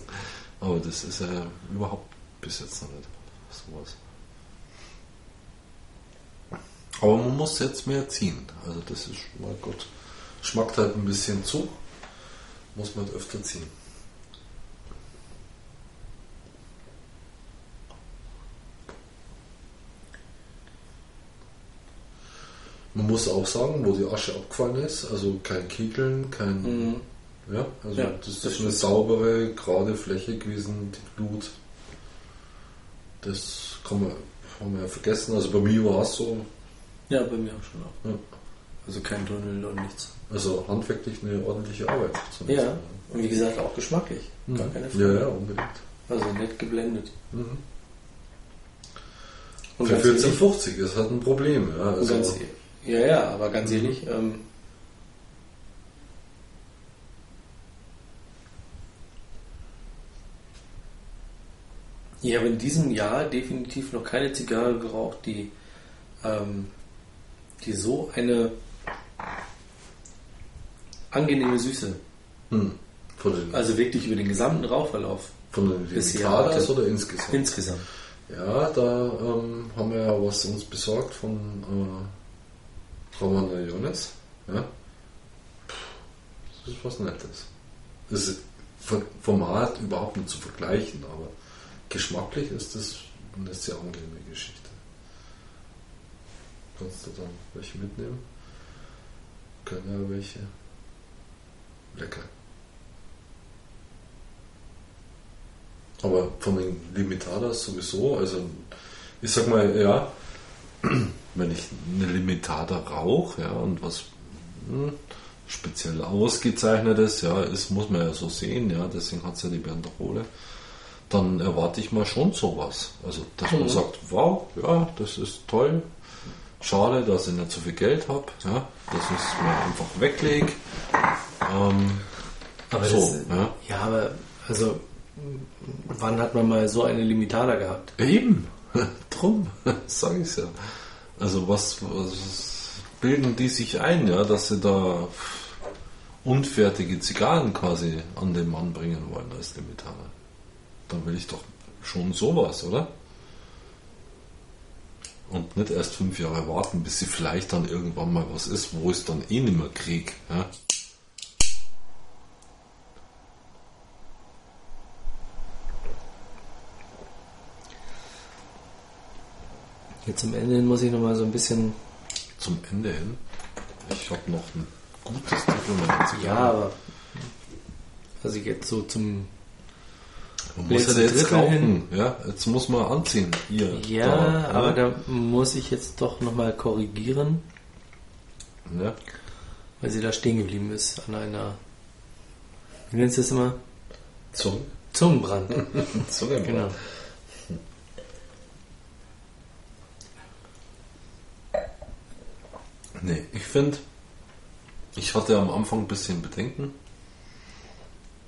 aber das ist ja überhaupt bis jetzt noch nicht sowas. Aber man muss jetzt mehr ziehen. Also das ist, mein Gott, schmackt halt ein bisschen zu. Muss man halt öfter ziehen. Man muss auch sagen, wo die Asche abgefallen ist, also kein Kegeln, kein. Mhm. Ja, also Ja, das, das ist eine saubere, gerade Fläche gewesen, die Glut. Das kann man, kann man ja vergessen. Also bei mir war es so, Ja, bei mir auch schon auch. ja, Also kein Tunnel und nichts. also handwerklich eine ordentliche Arbeit. Ja. mal. Und wie gesagt, auch geschmacklich. Gar keine Ja, Frage. ja, unbedingt. Also nett geblendet. Mhm. Und Für ganz ehrlich- 1450 ist halt ein Problem. Ja, also, ganz, ja, ja, aber ganz ehrlich, ähm, ich habe in diesem Jahr definitiv noch keine Zigarre geraucht, die, ähm, die so eine angenehme Süße, hm, also wirklich über den gesamten Rauchverlauf von den hatte. oder insgesamt? insgesamt. Ja, da ähm, haben wir ja was uns besorgt von Ramon Jones. Ja? Das ist was Nettes. Das ist Format überhaupt nicht zu vergleichen, aber geschmacklich ist das eine sehr angenehme Geschichte. Kannst du dann welche mitnehmen? Können ja welche. Lecker. Aber von den Limitadas sowieso, also ich sag mal, ja, wenn ich eine Limitada rauche, ja, und was hm, speziell ausgezeichnetes, ja, ist, muss man ja so sehen, ja, deswegen hat es ja die Banderole, dann erwarte ich mal schon sowas. Also, dass man Mhm. sagt, wow, ja, das ist toll, schade, dass ich nicht so viel Geld habe, ja, dass ich es mir einfach weglege. Ähm, Aber so, das, ja. ja, aber also wann hat man mal so eine Limitada gehabt? Eben, drum, sage ich ja. Also was, was bilden die sich ein, ja, dass sie da unfertige Zigarren quasi an den Mann bringen wollen als Limitaner? Dann will ich doch schon sowas, oder? Und nicht erst fünf Jahre warten, bis sie vielleicht dann irgendwann mal was ist, wo es dann eh nicht mehr krieg. Ja? Jetzt zum Ende hin muss ich noch mal so ein bisschen. Zum Ende hin. Ich habe noch ein gutes Zigarren. Ja, aber also jetzt so zum Man muss ja jetzt Drittel rauchen, ja. Jetzt muss man anziehen. Hier. ja, da, aber ja. da muss ich jetzt doch noch mal korrigieren, ja. weil sie da stehen geblieben ist an einer. Wie nennst du das immer? Zunge. Zungenbrand. Zunge. genau. Nee, ich finde, ich hatte am Anfang ein bisschen Bedenken.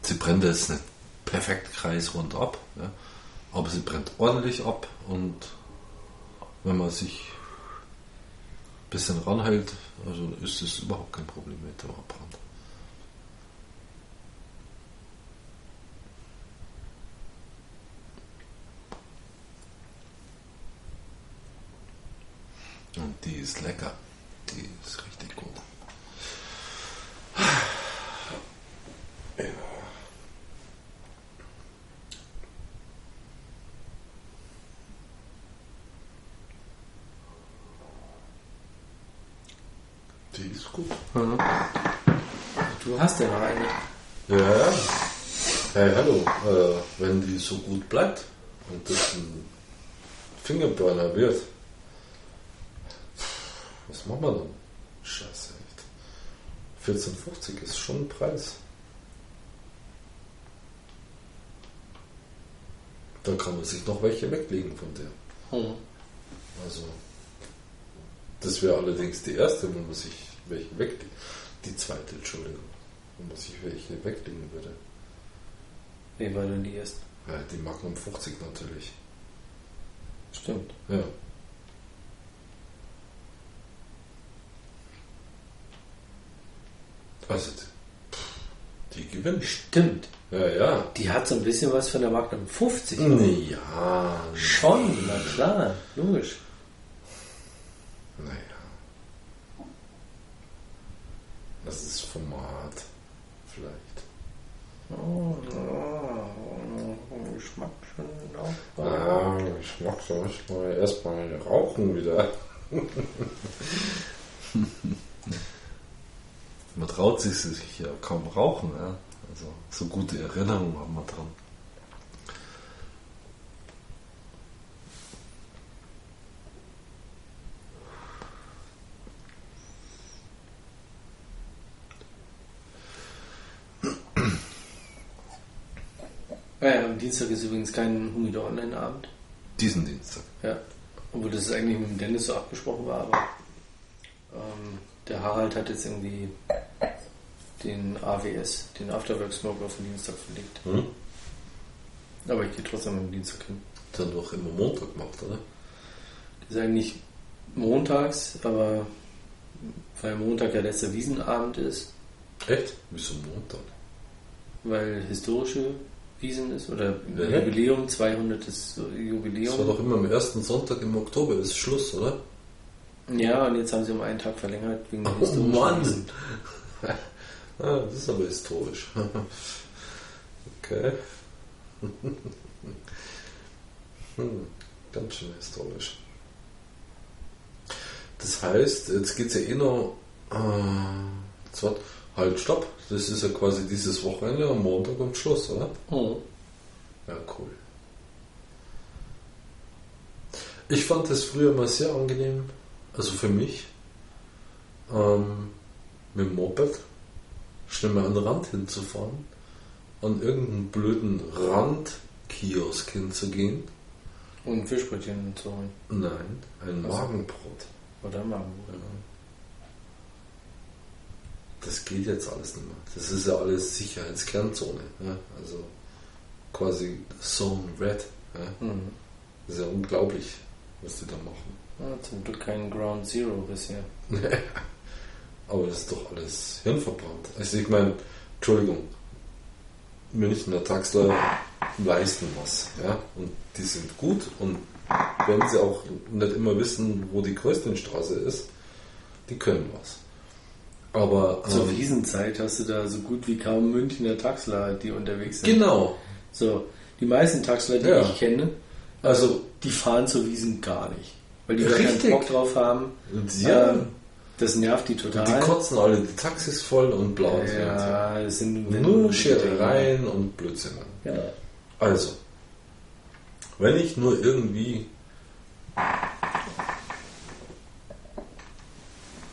Sie brennt jetzt nicht perfekt kreisrund ab, ja, aber sie brennt ordentlich ab und wenn man sich ein bisschen ranhält, also ist es überhaupt kein Problem mit dem Abbrand. Und die ist lecker. Die ist richtig gut. Ja. Die ist gut. Mhm. Du hast ja noch eine. Ja, ja. Hey, hallo. Äh, wenn die so gut bleibt und das ein Fingerburner wird, was machen wir dann? Scheiße, echt. 14,50 ist schon ein Preis. Da kann man sich noch welche weglegen von der. Mhm. Also, das wäre allerdings die erste, wo man sich welche weglegen. Die zweite, Entschuldigung. Wo man sich welche weglegen würde. Nee, war denn die erst? Ja, die Magnum 50 natürlich. Stimmt. Ja. Also, die, gewinnt. Stimmt. Ja, ja. Die hat so ein bisschen was von der Magnum 50. Nee, ja. Schon, na klar, logisch. Naja. Das ist Format. Vielleicht. Oh, oh, Geschmack schon auch. Ah, ich mag so mal erstmal rauchen wieder. man traut sich sich ja kaum rauchen, ja. Also so gute Erinnerungen haben wir dran. Ja, ja, am Dienstag ist übrigens kein Humidor Online-Abend. Diesen Dienstag. Ja. Obwohl das eigentlich mit dem Dennis so abgesprochen war, aber ähm, der Harald hat jetzt irgendwie den AWS, den Afterwork Smoke auf den Dienstag verlegt. Hm? Aber ich gehe trotzdem am Dienstag hin. Dann doch immer Montag gemacht, oder? Das ist eigentlich montags, aber weil Montag ja letzter Wiesenabend ist, Echt? Wieso Montag? weil historische Wiesen ist oder Ja. Jubiläum, 200. Jubiläum. Das war doch immer am ersten Sonntag im Oktober, ist Schluss, oder? Ja, und jetzt haben sie um einen Tag verlängert wegen der Oh Mann. Ah, das ist aber historisch. okay. hm, ganz schön historisch. Das heißt, jetzt geht es ja eh noch. Äh, halt, stopp. Das ist ja quasi dieses Wochenende am Montag und Schluss, oder? Mhm. Ja, cool. Ich fand das früher mal sehr angenehm, also für mich, ähm, mit dem Moped schnell mal an den Rand hinzufahren, an irgendeinen blöden Randkiosk hinzugehen. Und ein Fischbrötchen zu holen. Nein, ein Was? Magenbrot. Oder machen Ja. Das geht jetzt alles nicht mehr. Das ist ja alles Sicherheitskernzone. Ja? Also quasi Zone Red. Ja? mhm. Das ist ja unglaublich, was die da machen. Ja, Zum Glück kein Ground Zero bisher. Aber das ist doch alles hirnverbrannt. Also ich meine, Entschuldigung, Münchner Taxler leisten was. Ja? Und die sind gut und wenn sie auch nicht immer wissen, wo die Kreuzlingstraße ist, die können was. Aber Zur ähm, Wiesenzeit hast du da so gut wie kaum Münchner Taxler, die unterwegs sind. genau, So, die meisten Taxler, die Ja. ich kenne, also die fahren zur Wiesen gar nicht. Weil die gar keinen Richtig. Bock drauf haben. ja, Ähm, das nervt die total. die kotzen alle die Taxis voll und blau. ja, das sind Nur Scherereien und Blödsinn. Ja. Also, wenn ich nur irgendwie.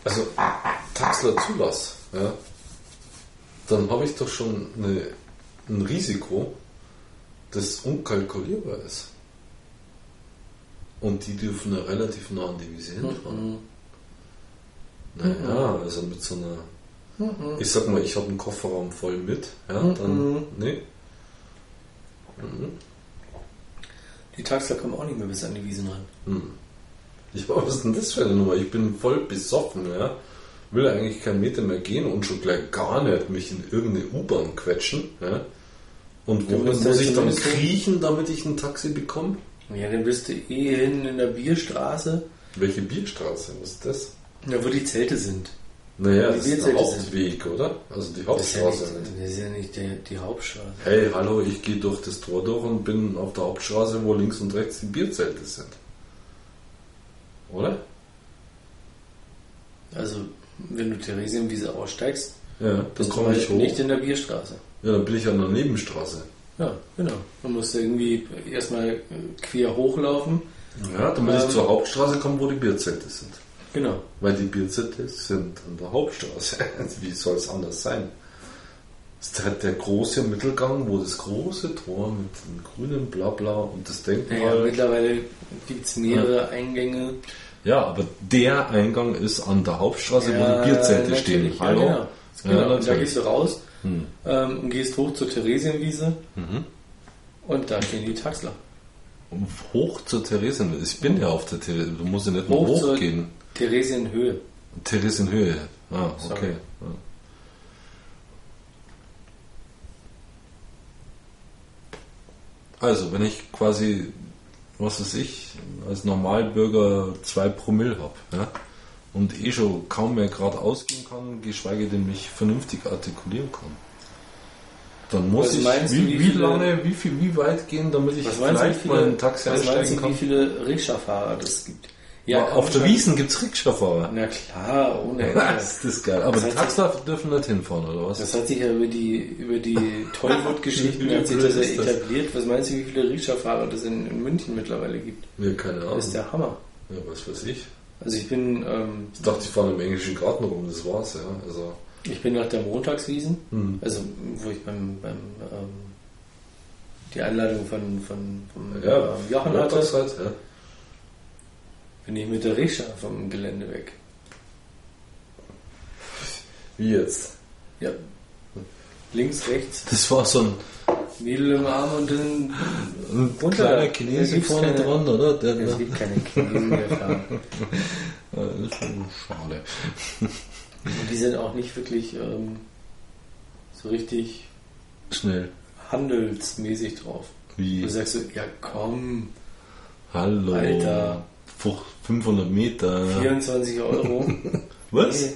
Also, Taxler zulasse, ja, dann habe ich doch schon eine, ein Risiko, das unkalkulierbar ist. Und die dürfen ja relativ nah an die Wiese hinfahren. Mhm. Naja, also mit so einer. Ich sag mal, ich habe einen Kofferraum voll mit, ja, dann. Mhm. Nee. Mhm. Die Taxler kommen auch nicht mehr bis an die Wiesen ran. Hm. Ich war, was ist denn das für eine Nummer? Ich bin voll besoffen, ja. Will eigentlich keinen Meter mehr gehen und schon gleich gar nicht mich in irgendeine U-Bahn quetschen, ja. Und wohin muss ich dann kriechen, damit ich ein Taxi bekomme? Ja, dann bist du eh hin in der Bierstraße, Welche Bierstraße? Ist das? da wo die Zelte sind. Naja, das ist der Bierzelte sind- Hauptweg, oder? Also die Das ist ja Hauptstraße. nicht, das ist ja nicht die, die Hauptstraße. Hey, hallo, ich gehe durch das Tor durch und bin auf der Hauptstraße, wo links und rechts die Bierzelte sind. Oder? Also, wenn du Theresienwiese aussteigst, Ja, dann komme ich halt hoch. nicht in der Bierstraße. Ja, dann bin ich an der Nebenstraße. Ja, genau. Man muss irgendwie erstmal quer hochlaufen. Ja, damit Ähm. ich zur Hauptstraße komme, wo die Bierzelte sind. Genau. Weil die Bierzelte sind an der Hauptstraße. Wie soll es anders sein? Das ist halt der große Mittelgang, wo das große Tor mit dem grünen Blabla und das Denkmal. mittlerweile gibt es mehrere Eingänge. Ja, aber der Eingang ist an der Hauptstraße, wo die Bierzelte natürlich, stehen. Ja, Hallo? genau. Ja, genau. und da gehst du raus Hm. ähm, und gehst hoch zur Theresienwiese Mhm. und da stehen die Taxler. Hoch zur Theresienwiese. Ich bin ja auf der Theresienwiese. Du musst ja nicht nur Hoch zur- hochgehen. Theresienhöhe. Theresienhöhe. Ah, okay. Ja. Also, wenn ich quasi, was weiß ich, als Normalbürger zwei Promille habe ja, und eh schon kaum mehr geradeaus gehen kann, geschweige denn mich vernünftig artikulieren kann, dann muss Was ich, wie, wie wie lange, wie, viel, wie weit gehen, damit ich vielleicht mal viele, ein Taxi was meinst einsteigen du, kann? wie viele Rikscha-Fahrer das gibt? auf der. Wiesen gibt es Rikscha-Fahrer. Na klar, ohne Ende. Das ist geil. Aber die hat Taxler dürfen nicht hinfahren, oder was? Das hat sich ja über die, über die Tollwood-Geschichten hat sich das ja etabliert. Was meinst du, wie viele Rikscha-Fahrer das in, in München mittlerweile gibt? Ja, keine Ahnung. Das ist der Hammer. Ja, was weiß ich. Also ich bin, ähm, Ich dachte, die fahren im englischen Garten rum, das war's, ja. Also, ich bin nach der Montagswiesen, hm. also wo ich beim, beim ähm, die Einladung von, von, von ja, ähm, Jochen montags hatte, halt, ja. bin ich mit der Rikscha vom Gelände weg. Wie jetzt? Ja. Links, rechts, Das war so ein, Mädel im Arm und dann ein Runter. kleiner Chinese vorne keine- dran, oder? Der, es gibt keine Chinesen mehr das ist schon schade. Und die sind auch nicht wirklich ähm, so richtig Schnell. handelsmäßig drauf. Wie? Du sagst so, ja komm, Hallo. Alter. Fuch- 500 Meter. 24 Euro. Was? Nee,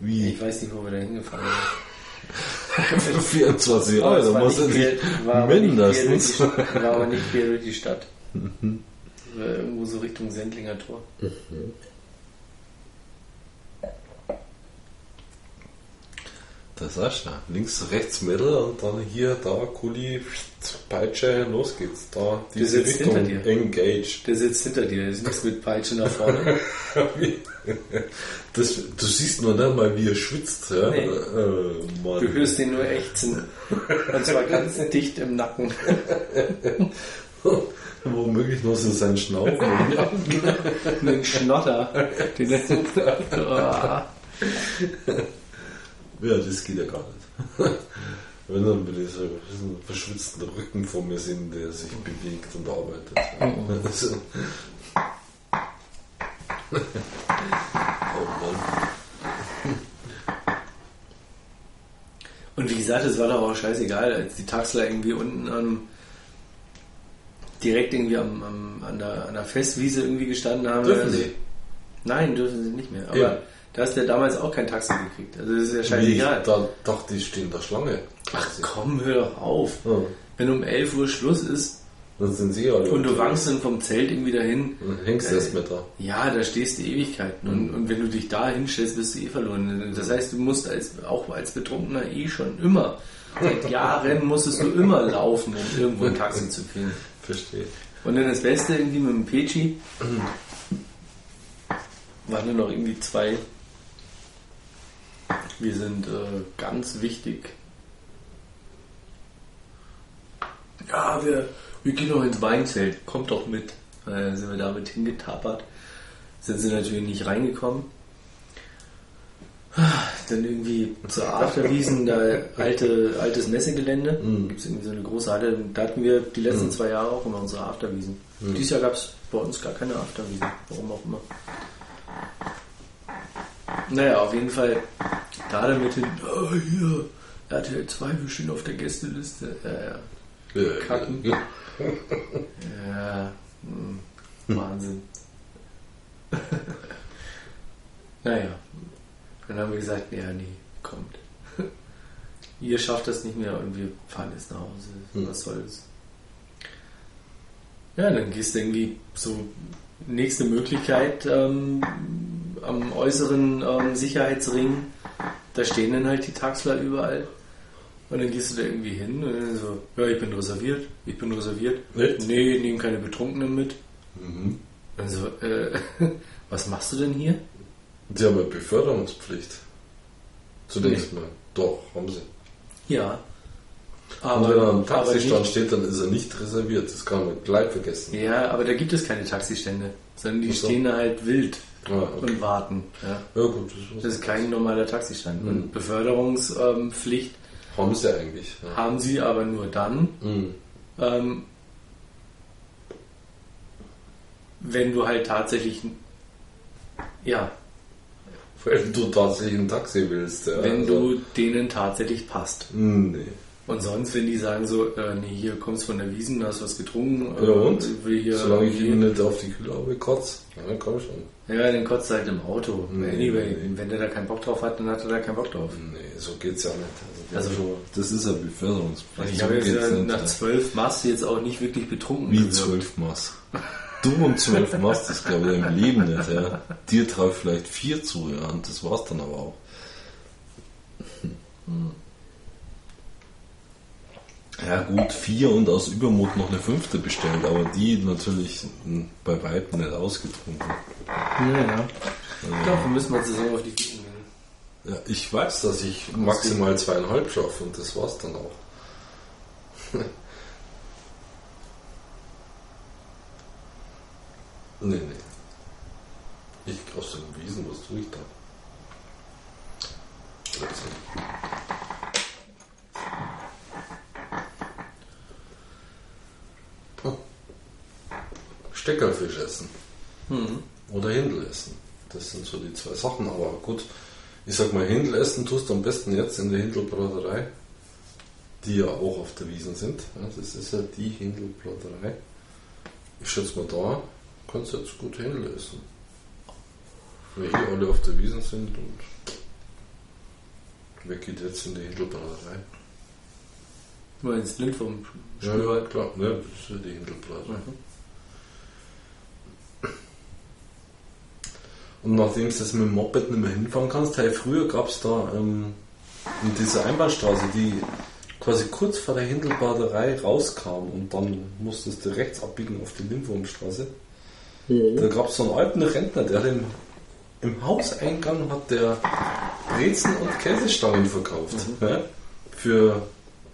Wie? Ich weiß nicht, wo wir da hingefahren sind. 24 Aber es Euro, war muss er nicht die mindestens. War aber nicht quer durch die Stadt. War irgendwo so Richtung Sendlinger Tor. Das ist ja. Links, rechts, Mittel und dann hier, da, Kuli, Peitsche, los geht's. Da, diese sitzt Richtung, hinter dir. engaged. Der sitzt hinter dir, der ist nichts mit Peitsche nach vorne. Das, du siehst nur nicht mal, wie er schwitzt. Ja? Nee. Äh. Du hörst ihn nur ächzen. Und zwar ganz dicht im Nacken. Womöglich noch so sein Schnaufen. ja. Einen Schnotter. Den ja, das geht ja gar nicht. Wenn dann will ich so einen verschwitzten Rücken vor mir sehen, der sich bewegt und arbeitet. Also, oh Mann. Und wie gesagt, es war doch auch scheißegal, als die Taxler irgendwie unten am direkt irgendwie am, am, an, der, an der Festwiese irgendwie gestanden haben. Dürfen Also- sie? Nein, dürfen sie nicht mehr. Aber Ja. da hast du ja damals auch kein Taxi gekriegt. Also das ist ja scheißegal. da dachte, die stehen da Schlange. Ach komm, hör doch auf. Ja. Wenn um 11 Uhr Schluss ist Dann sind sie alle. und du wankst dann vom Zelt irgendwie dahin, Dann hängst du erst mit da. ja, da stehst du Ewigkeiten. Und, und wenn du dich da hinstellst, bist du eh verloren. Das heißt, du musst als, auch als Betrunkener eh schon immer, seit Jahren musstest du immer laufen, um irgendwo ein Taxi zu finden. Verstehe. Und dann das Beste irgendwie mit dem Pechi waren nur noch irgendwie zwei. Wir sind äh, ganz wichtig. Ja, wir, wir gehen noch ins Weinzelt. Kommt doch mit. Äh, sind wir damit hingetapert. Sind sie natürlich nicht reingekommen. Dann irgendwie zur Afterwiesen, da alte, altes Messegelände. Mhm. Gibt es irgendwie so eine große Halle. Da hatten wir die letzten zwei Jahre auch immer unsere Afterwiesen. Dieses Jahr gab es bei uns gar keine Afterwiesen. Warum auch immer. Naja, auf jeden Fall da dann mit den, oh, hier, RTL 2, wir stehen auf der Gästeliste. Ja, ja. Kacken. Ja, hm, Wahnsinn. naja, dann haben wir gesagt, ja, nee, kommt. Ihr schafft das nicht mehr und wir fahren jetzt nach Hause. Hm. Was soll's? Ja, dann gehst du irgendwie so nächste Möglichkeit ähm, am äußeren ähm, Sicherheitsring. Da stehen dann halt die Taxler überall. Und dann gehst du da irgendwie hin und dann so, ja, ich bin reserviert, ich bin reserviert. Echt? Nee, nehmen keine Betrunkenen mit. Mhm. So, äh, was machst du denn hier? Die haben eine Beförderungspflicht. Zunächst mal. Doch, haben sie. Ja. Und wenn er am aber Taxistand steht, dann ist er nicht reserviert. Das kann man gleich vergessen. Ja, aber da gibt es keine Taxistände, sondern die so. stehen da halt wild Ah, okay. und warten. Ja. Ja gut, das, Das ist kein normaler Taxistand. Mhm. Und Beförderungspflicht haben sie eigentlich. Ja. haben sie aber nur dann, Mhm. ähm, wenn du halt tatsächlich, ja, Wenn du tatsächlich ein Taxi willst. Ja. wenn Also, du denen tatsächlich passt. Hm, Nee. Und sonst, wenn die sagen so, äh, nee, hier kommst von der Wiesen, hast was getrunken, äh, Ja und? will hier Solange ich ihn nicht auf die Kühlhaube kotze, ja, dann komm schon. Ja, dann kotzt halt im Auto. Nee, anyway, nee. wenn der da keinen Bock drauf hat, dann hat er da keinen Bock drauf. Nee, so geht's ja nicht. Also- Also, das ist ja Beförderungspflicht. Ich habe jetzt ja nach zwölf Mast jetzt auch nicht wirklich betrunken. Wie zwölf Maß. Du und zwölf Maß, das glaube ich im Leben nicht. Ja. Dir traue ich vielleicht vier zu, ja, und das war's dann aber auch. Ja gut, vier und aus Übermut noch eine fünfte bestellt, aber die natürlich bei weitem nicht ausgetrunken. Ja, ja. Dafür müssen wir zusammen auf die gehen. Ja, ich weiß, dass ich maximal zweieinhalb schaffe und das war's dann auch. nee, nee. Ich aus den Wiesen, was tue ich da? Steckerfisch essen. Oder Hindel essen. Das sind so die zwei Sachen, aber gut. Ich sag mal, Hindel essen tust du am besten jetzt in der Hindelbraterei, die ja auch auf der Wiesen sind. Ja, das ist ja die Hindelbraterei. Ich schätze mal, da kannst du jetzt gut Hindel essen. Weil hier alle auf der Wiesen sind und Wer geht jetzt in die Hindelbraterei? Nur ins Lindwurm. Ja, ja, klar. Ne, das ist ja die Hindelbraterei. Mhm. Und nachdem du das mit dem Moped nicht mehr hinfahren kannst, hey, früher gab es da ähm, in dieser Einbahnstraße, die quasi kurz vor der Hindelbaderei rauskam und dann musstest du rechts abbiegen auf die Lindwurmstraße. Da gab es so einen alten Rentner, der im, im Hauseingang hat der Brezen und Käsestangen verkauft. Ja? Für,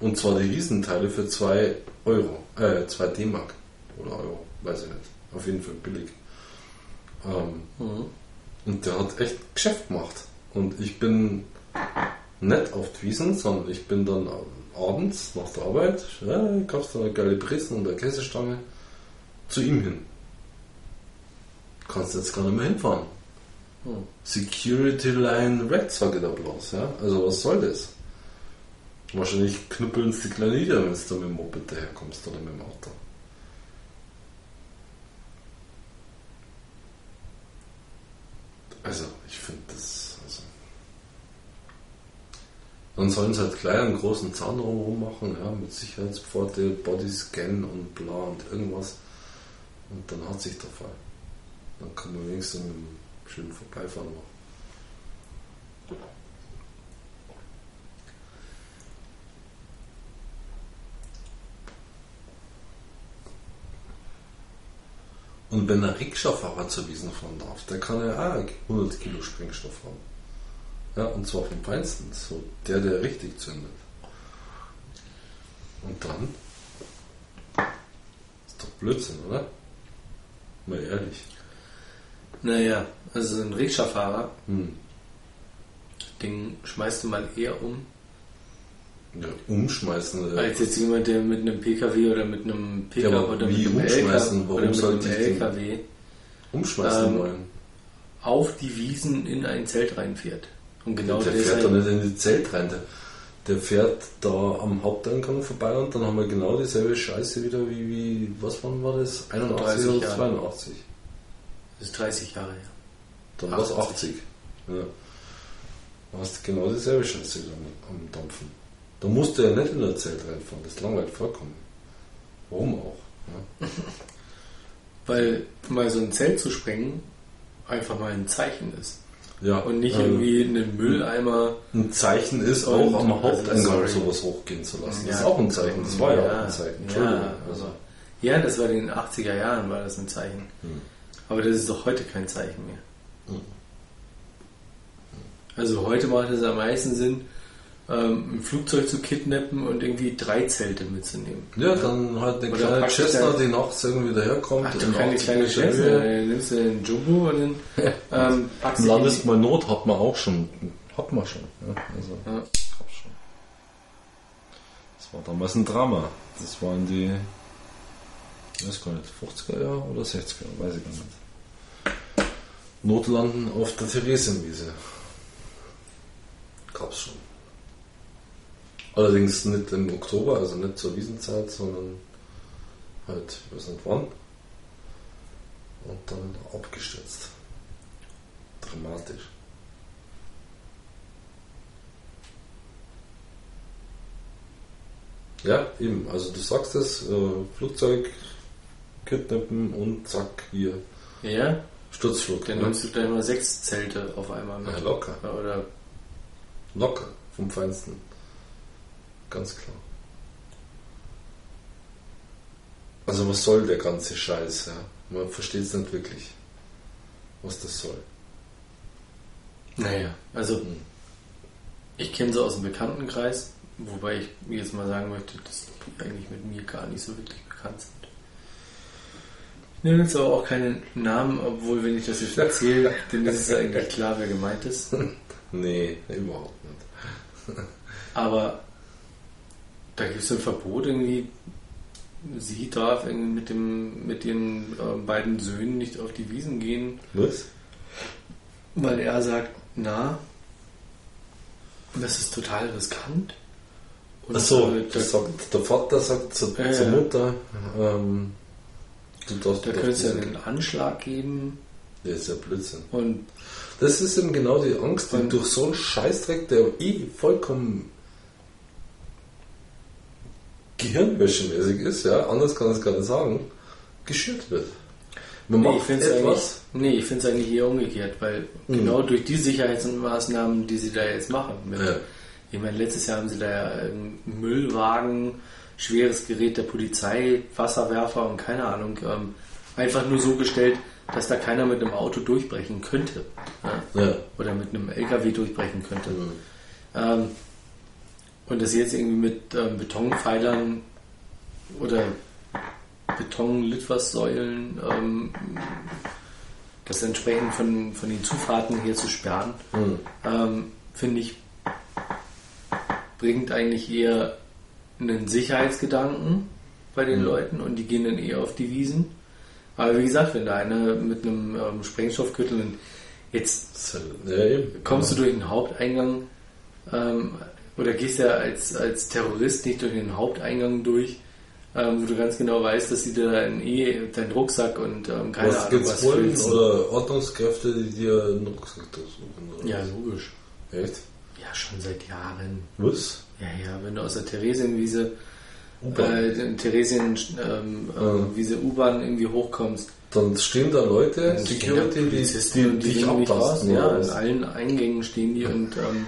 und zwar die Riesenteile für 2 Euro, äh, 2 D-Mark oder Euro, weiß ich nicht. Auf jeden Fall billig. Ähm, Mhm. Und der hat echt Geschäft gemacht. Und ich bin nicht auf die Wiesen, sondern ich bin dann abends nach der Arbeit, ja, gab es da eine geile Brezen und eine Käsestange, zu ihm hin. Kannst jetzt gar nicht mehr hinfahren. Hm. Security Line Red, da bloß. Ja? Also was soll das? Wahrscheinlich knüppeln sie die kleine nieder, wenn du da mit dem Moped daherkommst oder mit dem Auto. Also, ich finde das. Also dann sollen sie halt gleich einen großen Zaun drumherum machen, ja, mit Sicherheitspforte, Bodyscan und bla und irgendwas. Und dann hat sich der Fall. Dann kann man wenigstens mit einem schönen Vorbeifahren machen. Und wenn ein Rikscha-Fahrer zur Wiesen fahren darf, der kann ja auch 100 Kilo Sprengstoff haben. Ja, und zwar vom Feinsten, so der, der richtig zündet. Und dann? Ist doch Blödsinn, oder? Mal ehrlich. Naja, also ein Rikscha-Fahrer, Hm. den schmeißt du mal eher um, Ja, umschmeißen. äh, als jetzt jemand, der mit einem PKW oder mit einem Ja, Pickup aber oder wie mit einem umschmeißen? LKW, Warum oder mit einem LKW umschmeißen ähm, wollen. auf die Wiesen in ein Zelt reinfährt. Und genau der fährt da nicht in die Zelt rein. Der, der fährt da am Haupteingang vorbei und dann haben wir genau dieselbe Scheiße wieder wie, wie was wann war das? 81 30 oder Jahre. 82? das ist 30 Jahre her. Dann war es 80. 80. Ja. Du hast genau dieselbe Scheiße am Dampfen. Da musst du ja nicht in der Zelt reinfahren, das langweilt vollkommen. Warum auch? Ja? Weil mal so ein Zelt zu sprengen einfach mal ein Zeichen ist. Ja, Und nicht ähm, irgendwie einen Mülleimer. Ein Zeichen ist auch am also, Haupteingang sorry. sowas hochgehen zu lassen. das ist Ja. auch ein Zeichen. Das war ja, auch ein Zeichen. Entschuldigung. Ja, also, ja, das war in den 80er Jahren, war das ein Zeichen. Hm. Aber das ist doch heute kein Zeichen mehr. Hm. Also heute macht es am meisten Sinn, ähm, ein Flugzeug zu kidnappen und irgendwie drei Zelte mitzunehmen. Ja, dann halt eine Oder kleine Cessna, der- die nachts irgendwie daherkommt. Ach, keine 80 kleine Höhe. dann nimmst du den Jumbo und dann ähm, packst du Landest mal Not hat man auch schon. Hat man schon. Ja, also, Ja. hab schon. Das war damals ein Drama. Das waren die, ich weiß gar nicht, 50er Jahre oder 60er, weiß ich gar nicht. Notlanden auf der Theresienwiese. Gab's schon. Allerdings nicht im Oktober, also nicht zur Wiesenzeit, sondern halt, ich weiß nicht wann. Und dann abgestürzt. Dramatisch. Ja, eben. Also du sagst es, äh, Flugzeug kidnappen und zack, hier, Ja, Sturzflug. dann ne? nimmst du gleich mal sechs Zelte auf einmal mit. Ja, locker. Oder Locker, vom Feinsten. Ganz klar. Also was soll der ganze Scheiß, ja? Man versteht es nicht wirklich, was das soll. Naja, also Hm. ich kenne sie aus dem Bekanntenkreis, wobei ich jetzt mal sagen möchte, dass die eigentlich mit mir gar nicht so wirklich bekannt sind. Ich nenne jetzt aber auch keinen Namen, obwohl wenn ich das jetzt erzähle, dann ist es eigentlich klar, wer gemeint ist. Nee, überhaupt nicht. Aber da gibt es ein Verbot irgendwie. Sie darf irgendwie mit, dem, mit ihren äh, beiden Söhnen nicht auf die Wiesen gehen, Was? weil er sagt, na, das ist total riskant. Und, Achso, äh, da, das sagt, der Vater sagt zur, Ja, zur. Mutter, ähm, du darfst da könnte es ja einen Anschlag geben Der ist ja Blödsinn. Und Das ist eben genau die Angst, die durch so einen Scheißdreck, der eh vollkommen gehirnwäschemäßig ist, ja, anders kann ich es gar nicht sagen, geschürt wird. Man nee, ich macht finde es eigentlich, etwas, nee, ich find's eigentlich eher umgekehrt, weil Mhm. genau durch die Sicherheitsmaßnahmen, die sie da jetzt machen, mit, Ja. ich meine, letztes Jahr haben sie da ja Müllwagen, schweres Gerät der Polizei, Wasserwerfer und keine Ahnung, ähm, einfach nur so gestellt, dass da keiner mit einem Auto durchbrechen könnte. Ja? ja, Oder mit einem LKW durchbrechen könnte. Mhm. Ähm, und das jetzt irgendwie mit ähm, Betonpfeilern oder Betonlitfaßsäulen ähm, das entsprechend von, von den Zufahrten her zu sperren, Mhm. ähm, finde ich, bringt eigentlich eher einen Sicherheitsgedanken bei den Mhm. Leuten und die gehen dann eher auf die Wiesen. Aber wie gesagt, wenn da einer mit einem ähm, Sprengstoffgürtel jetzt ja, kommst du durch den Haupteingang ähm, oder gehst ja als, als Terrorist nicht durch den Haupteingang durch, ähm, wo du ganz genau weißt, dass sie dir dann eh deinen Rucksack und ähm, keine was Ahnung was Bullen oder Ordnungskräfte, die dir einen Rucksack durchsuchen? Oder? Ja, logisch. Echt? Ja, schon seit Jahren. Was? Ja, ja, wenn du aus der Theresienwiese, äh, Theresienwiese ähm, ähm, Wiese U-Bahn irgendwie hochkommst, Dann stehen da Leute, dann Security, die, die, und die dich abtasten. Ja, was? allen Eingängen stehen die und ähm,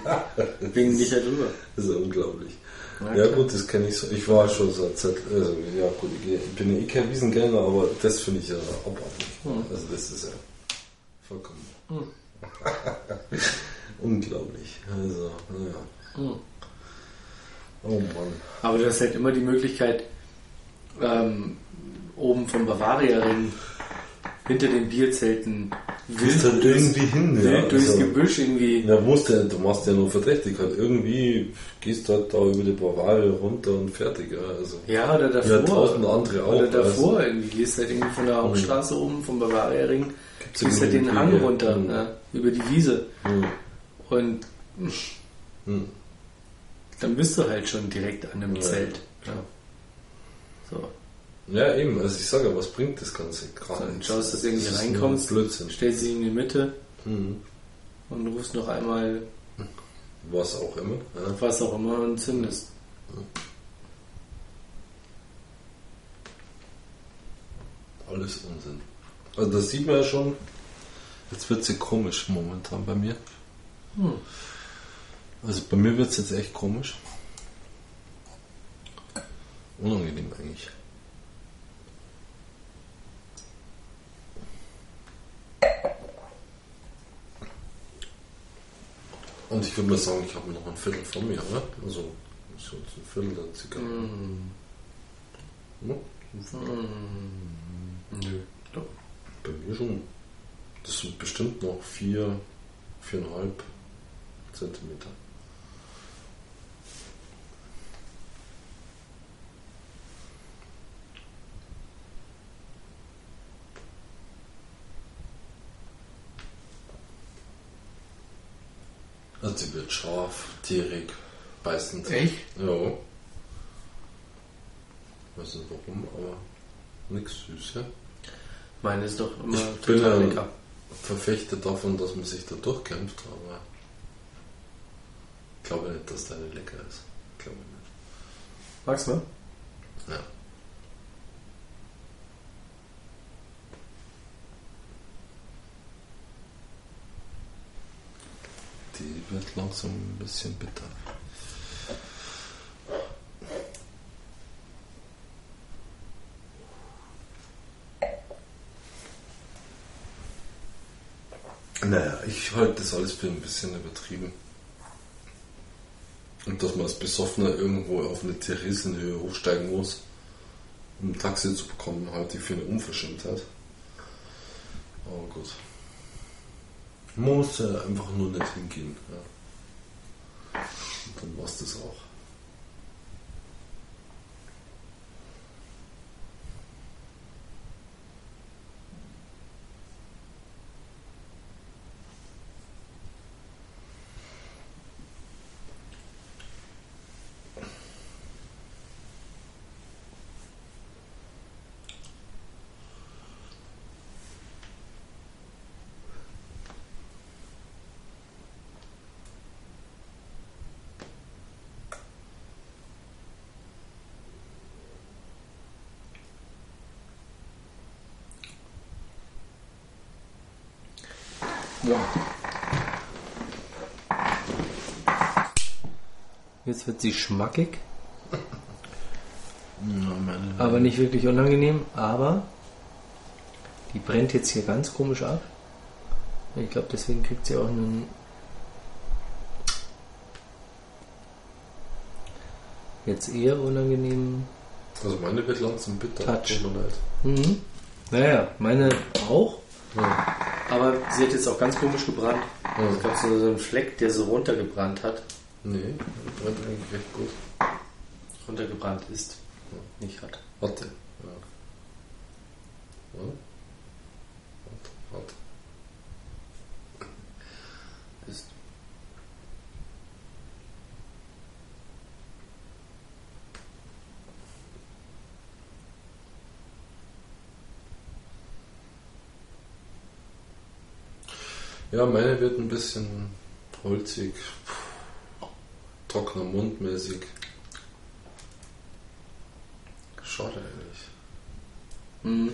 winken dich halt rüber. Das ist unglaublich. Ja, Ja, gut, das kenne ich so. Ich war schon seit Zeit, also ja gut, ich bin ja eh kein Wiesengänger, aber das finde ich ja abartig. Hm. Also das ist ja vollkommen Hm. unglaublich. Also, naja. Hm. Oh Mann. Aber du hast halt immer die Möglichkeit, ähm, oben vom Bavaria-Ring hinter den Bierzelten halt durchs- irgendwie hin, wild ja, durchs also- Gebüsch irgendwie. Ja, musst ja, du machst ja nur verdächtig halt. Irgendwie gehst du halt da über die Bavaria runter und fertig. Ja, also. Ja, oder davor. Ja, tausend andere auch, Oder davor also. irgendwie. Gehst halt irgendwie von der Hauptstraße oben, vom Bavaria-Ring, gehst halt den Hang runter, Hm. ne, über die Wiese. Hm. Und Hm. dann bist du halt schon direkt an einem. Zelt. Ja. So. Ja, eben, also ich sage ja, was bringt das Ganze gerade? Dann schaust, dass du irgendwie Das reinkommst, stellst dich in die Mitte Mhm. und rufst noch einmal Was auch immer. Ja. was auch immer und zündest. Alles Unsinn. Also das sieht man ja schon. Jetzt wird sie komisch momentan bei mir. Hm. Also bei mir wird es jetzt echt komisch. Unangenehm eigentlich. Und ich würde mal sagen, ich habe noch ein Viertel von mir, oder? Also so ein Viertel der Zigarren. Hm. Ja, Hm. Nö. Doch. bei mir schon. Das sind bestimmt noch vier, viereinhalb Zentimeter. Sie wird scharf, tierig, beißend. Echt? Ja. Weiß nicht warum, aber nichts süß, ja. Meine ist doch immer Ich bin total ein lecker. Verfechter davon, dass man sich da durchkämpft, aber ich glaube nicht, dass deine lecker ist. Glaube nicht. Magst du? Ja. Die wird langsam ein bisschen bitter. Naja, ich halte das alles für ein bisschen übertrieben. Und dass man als Besoffener irgendwo auf eine Theresienhöhe hochsteigen muss, um ein Taxi zu bekommen, halte ich für eine Unverschämtheit. Aber gut. Muss ja einfach nur nicht hingehen. Ja. Und dann war es das auch. Ja. Jetzt wird sie schmackig, ja aber nicht wirklich unangenehm. Aber die brennt jetzt hier ganz komisch ab. Ich glaube, deswegen kriegt sie auch einen. Jetzt eher unangenehmen. also meine wird langsam bitter. Touch. Tut mir leid. Mhm. Naja, meine auch. Ja. Aber sie hat jetzt auch ganz komisch gebrannt. Ja. Es gab so einen Fleck, der so runtergebrannt hat. Nee, brennt eigentlich recht gut. Runtergebrannt ist. Nicht hat. Hatte. Ja. Ja. Hat. Hat. Ja, meine wird ein bisschen holzig, trockener Mund mäßig. Schade eigentlich. Mhm.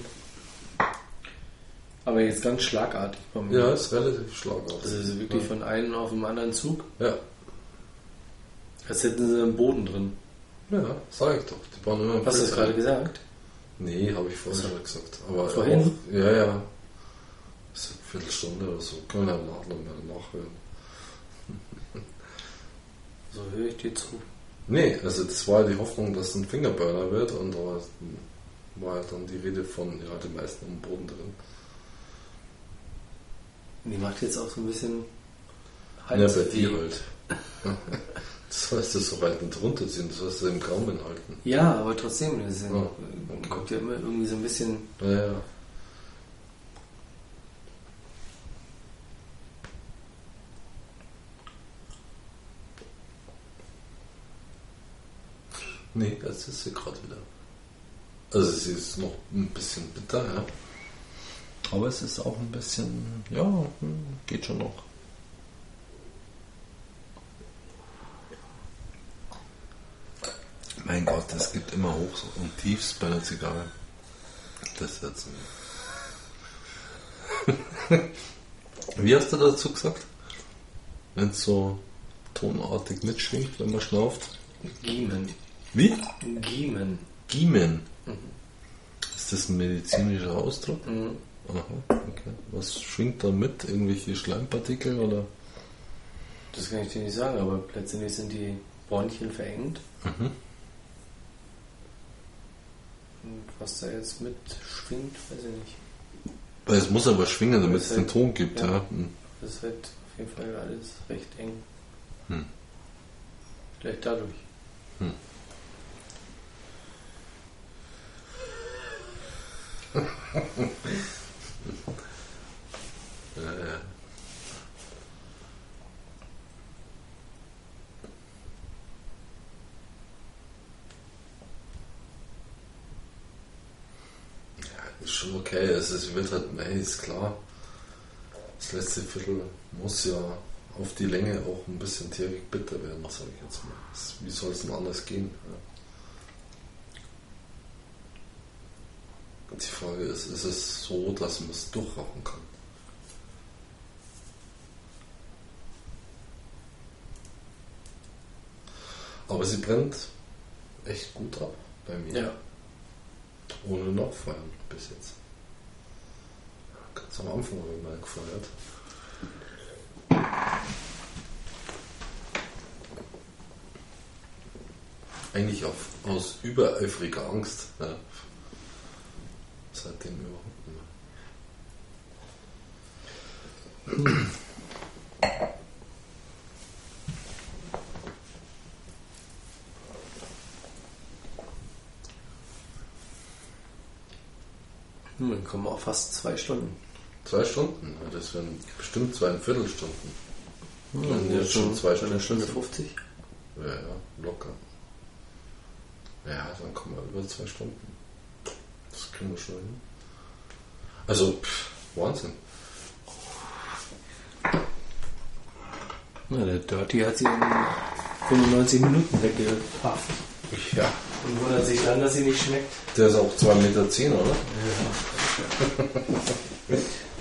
Aber jetzt ganz schlagartig bei mir. Ja, ist relativ schlagartig. Also wirklich von einem auf den anderen Zug. Ja. Als hätten sie einen Boden drin. Ja, sag ich doch. Die waren immer im Hast du das gerade gesagt? Nee, habe ich vorher schon gesagt. Aber Vorhin? Auch, ja, ja. Das Viertelstunde oder so. Können wir ja nachhören. So höre ich dir zu. Nee, also das war ja die Hoffnung, dass es ein Fingerburner wird und da war halt dann die Rede von, ja, die meisten am Boden drin. Die macht jetzt auch so ein bisschen Ja, Hals bei dir halt. Das heißt, das so weit nicht runterziehen, das heißt, im Gaumen halten. Ja, aber trotzdem, das ja, Ja. kommt ja immer irgendwie so ein bisschen. Ja, ja. Nee, das ist sie gerade wieder. Also sie ist noch ein bisschen bitter, ja. Aber es ist auch ein bisschen, ja, hm, geht schon noch. Mein Gott, es gibt immer Hochs und Tiefs bei der Zigarre. Das jetzt. Wie hast du dazu gesagt? Wenn es so tonartig mitschwingt, wenn man schnauft. Giemen. Wie? Giemen. Giemen. Ist das ein medizinischer Ausdruck? Mhm. Aha, okay. Was schwingt da mit? Irgendwelche Schleimpartikel oder? Das kann ich dir nicht sagen, aber letztendlich sind die Bronchien verengt. Mhm. Und was da jetzt mitschwingt, weiß ich nicht. Weil es muss aber schwingen, damit es den halt- Ton gibt, ja. ja. Hm. Das ist halt auf jeden Fall alles recht eng. Hm. Vielleicht dadurch. Ja, ja. Ja, ist schon okay. Es ist, wird halt, ey, ist klar. Das letzte Viertel muss ja auf die Länge auch ein bisschen tierig bitter werden, sage ich jetzt mal. Wie soll es denn anders gehen? Ja. Die Frage ist, ist es so, dass man es durchrauchen kann? Aber sie brennt echt gut ab bei mir. Ja. Ohne Nachfeuern bis jetzt. Ganz am Anfang habe ich mal gefeuert. Eigentlich auf, aus übereifriger Angst. Ja. Seitdem überhaupt nicht mehr. Hm, dann kommen auch fast zwei Stunden. Zwei Stunden? Ja, das wären bestimmt zweieinviertel Stunden. Hm, Wenn jetzt schon zwei eine Stunden Stunde sind. 50. Ja, ja, locker. Ja, dann kommen wir über zwei Stunden. Das kriegen wir schon hin. Also, pff, Wahnsinn. Na, der Dirty hat sie in 95 Minuten weggepafft. Ja. Und wundert sich dann, dass sie nicht schmeckt. Der ist auch 2,10 Meter, zehn, oder?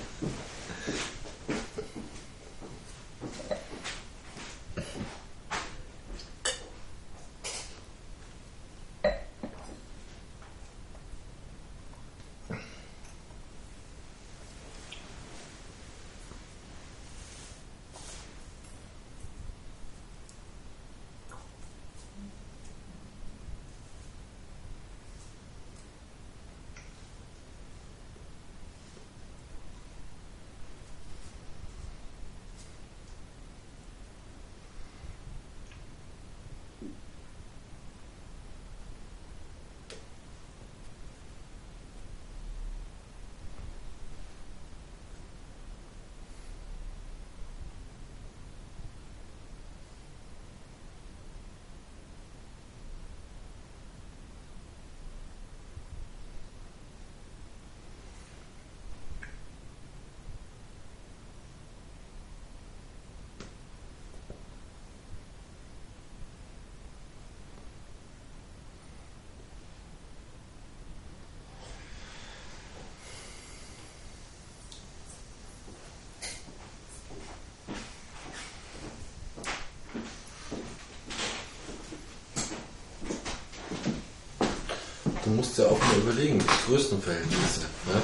musst ja auch mal überlegen, die Größenverhältnisse. Ne?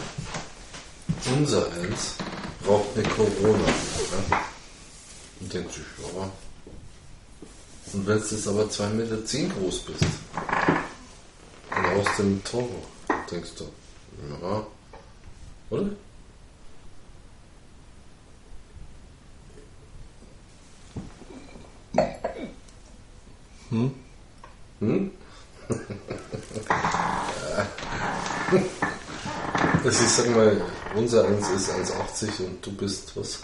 Unser eins braucht eine Corona. Ne? Und sich, ja. Und wenn du jetzt aber 2,10 Meter zehn groß bist, dann du einen Toro. Denkst du, ja. Oder? Hm? Hm? Also ich sag mal, unser 1 ist 1,80 und du bist was?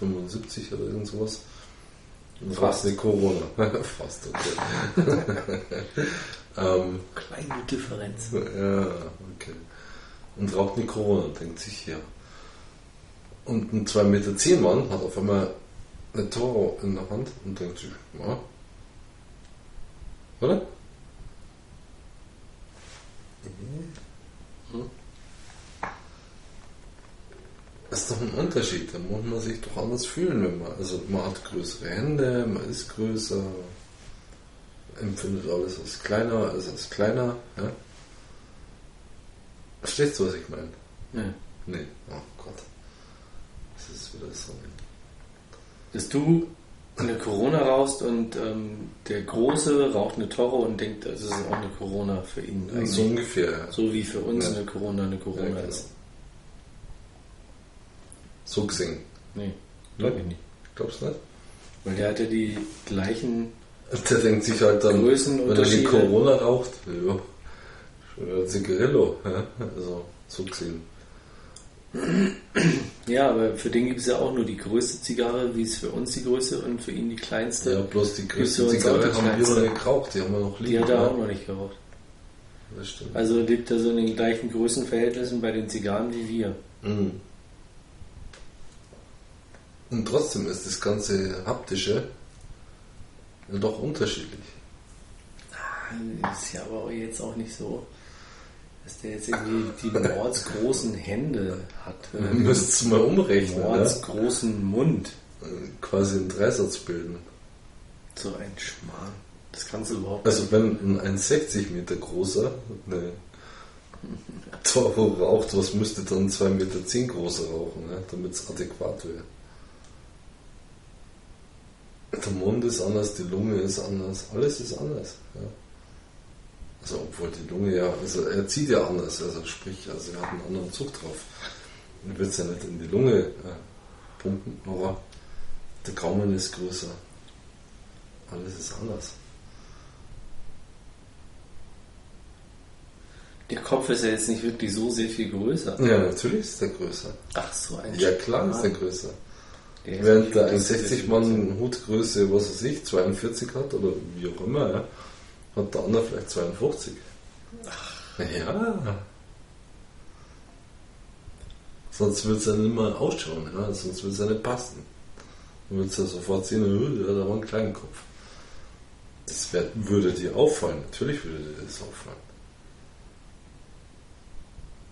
1,75 oder irgend sowas. Und Fast. eine Corona. Fast, okay. ähm, Kleine Differenz. ja, okay. Und raucht eine Corona, denkt sich ja. Und ein 2,10 Meter zehn Mann hat auf einmal eine Toro in der Hand und denkt sich, ja. Oder? Das ist doch ein Unterschied. Da muss man sich doch anders fühlen, wenn man. Also man hat größere Hände, man ist größer, empfindet alles als kleiner, als als kleiner. Ja? Verstehst du, was ich meine? Ja. Nee. Oh Gott. Das ist wieder so. Dass du eine Corona rauchst und ähm, der Große raucht eine Toro und denkt, das ist auch eine Corona für ihn. Eigentlich. So ungefähr, ja. So wie für uns Ja. eine Corona eine Corona Ja, genau. ist. So gesehen. Nee, glaube ich nicht. Glaubst du nicht? Weil der hatte die gleichen Der denkt sich halt dann, wenn er die. Corona raucht, ja, schöner Zigarillo. Ja? Also, so gesehen. Ja, aber für den gibt es ja auch nur die größte Zigarre, wie es für uns die größte und für ihn die kleinste. Ja, bloß die größte Zigarre die haben wir noch nicht geraucht, die haben wir noch liegen. Die hat er ja. auch noch nicht geraucht. Das stimmt. Also lebt er so in den gleichen Größenverhältnissen bei den Zigarren wie wir. Mhm. Und trotzdem ist das ganze Haptische ja doch unterschiedlich. Ist ja aber jetzt auch nicht so, dass der jetzt irgendwie die mordsgroßen Hände hat. Es mal umrechnen, ne? Mordsgroßen Mund. quasi einen Dreisatz bilden. So ein Schmarrn. Das kannst du überhaupt Also wenn ein 1,60 Meter großer eine Toro raucht, was müsste dann 2,10 Meter zehn großer rauchen, ne? damit es adäquat wäre? Der Mund ist anders, die Lunge ist anders, alles ist anders. Ja. Also obwohl die Lunge ja, also er zieht ja anders, also sprich, also er hat einen anderen Zug drauf. Er wird es ja nicht in die Lunge äh, pumpen, aber der Gaumen ist größer. Alles ist anders. Der Kopf ist ja jetzt nicht wirklich so sehr viel größer. Ja, natürlich ist der größer. Ach so, ein Ja, klar ist der größer. Während der wirklich sehr 1,60 viel Mann größer. Hutgröße, was weiß ich, 42 hat oder wie auch immer, ja, hat der andere vielleicht 52. Ja. Sonst wird es ja nicht mehr ausschauen, ja? sonst wird es ja nicht passen. Dann wird es ja sofort sehen, oh, der hat aber einen kleinen Kopf. Das wär, würde dir auffallen, natürlich würde dir das auffallen.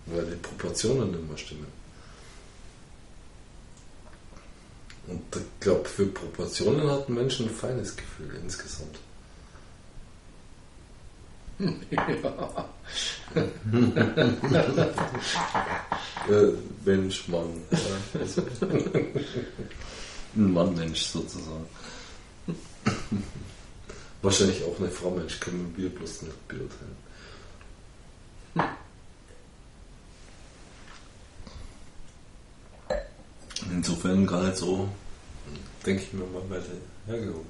Weil die Proportionen nicht mehr stimmen. Und ich glaube, für Proportionen hat ein Mensch ein feines Gefühl insgesamt. Äh, Mensch, Mann. Ja, ein Mann-Mensch sozusagen. Wahrscheinlich auch eine Frau Mensch, können wir bloß nicht beurteilen. Insofern nicht so, denke ich mir mal weiter hergeholt.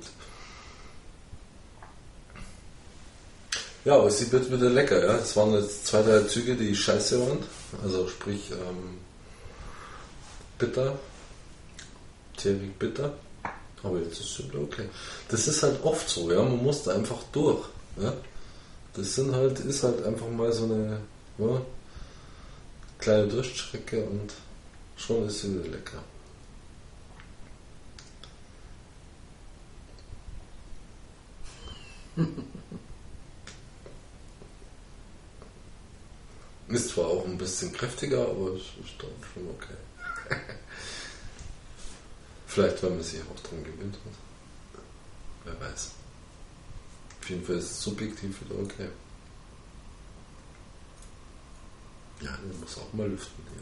Ja, aber sie wird wieder lecker, ja. Es waren jetzt zwei, drei Züge, die scheiße waren. Also sprich ähm, bitter, täglich bitter. Aber jetzt ist es wieder okay. Das ist halt oft so, ja. Man muss da einfach durch. Ja? Das sind halt, ist halt einfach mal so eine ja, kleine Durststrecke und schon ist sie lecker. Ist zwar auch ein bisschen kräftiger, aber es ist dann schon okay. Vielleicht, weil man sich auch dran gewöhnt hat. Wer weiß. Auf jeden Fall ist es subjektiv wieder okay. Ja, man muss auch mal lüften. Ja.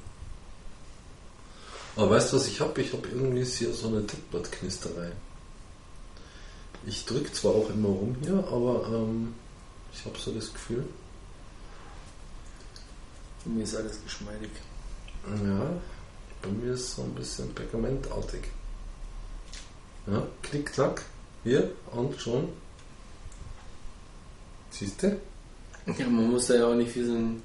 Aber weißt du, was ich habe? Ich habe irgendwie hier so eine Dickblatt-Knisterei. Ich drücke zwar auch immer rum hier, aber ähm, ich habe so das Gefühl, Bei mir ist alles geschmeidig. ja, bei mir ist so ein bisschen pergamentartig. Ja, klick, klack, hier und schon. Siehst du? Ja, man muss da ja auch nicht wie so ein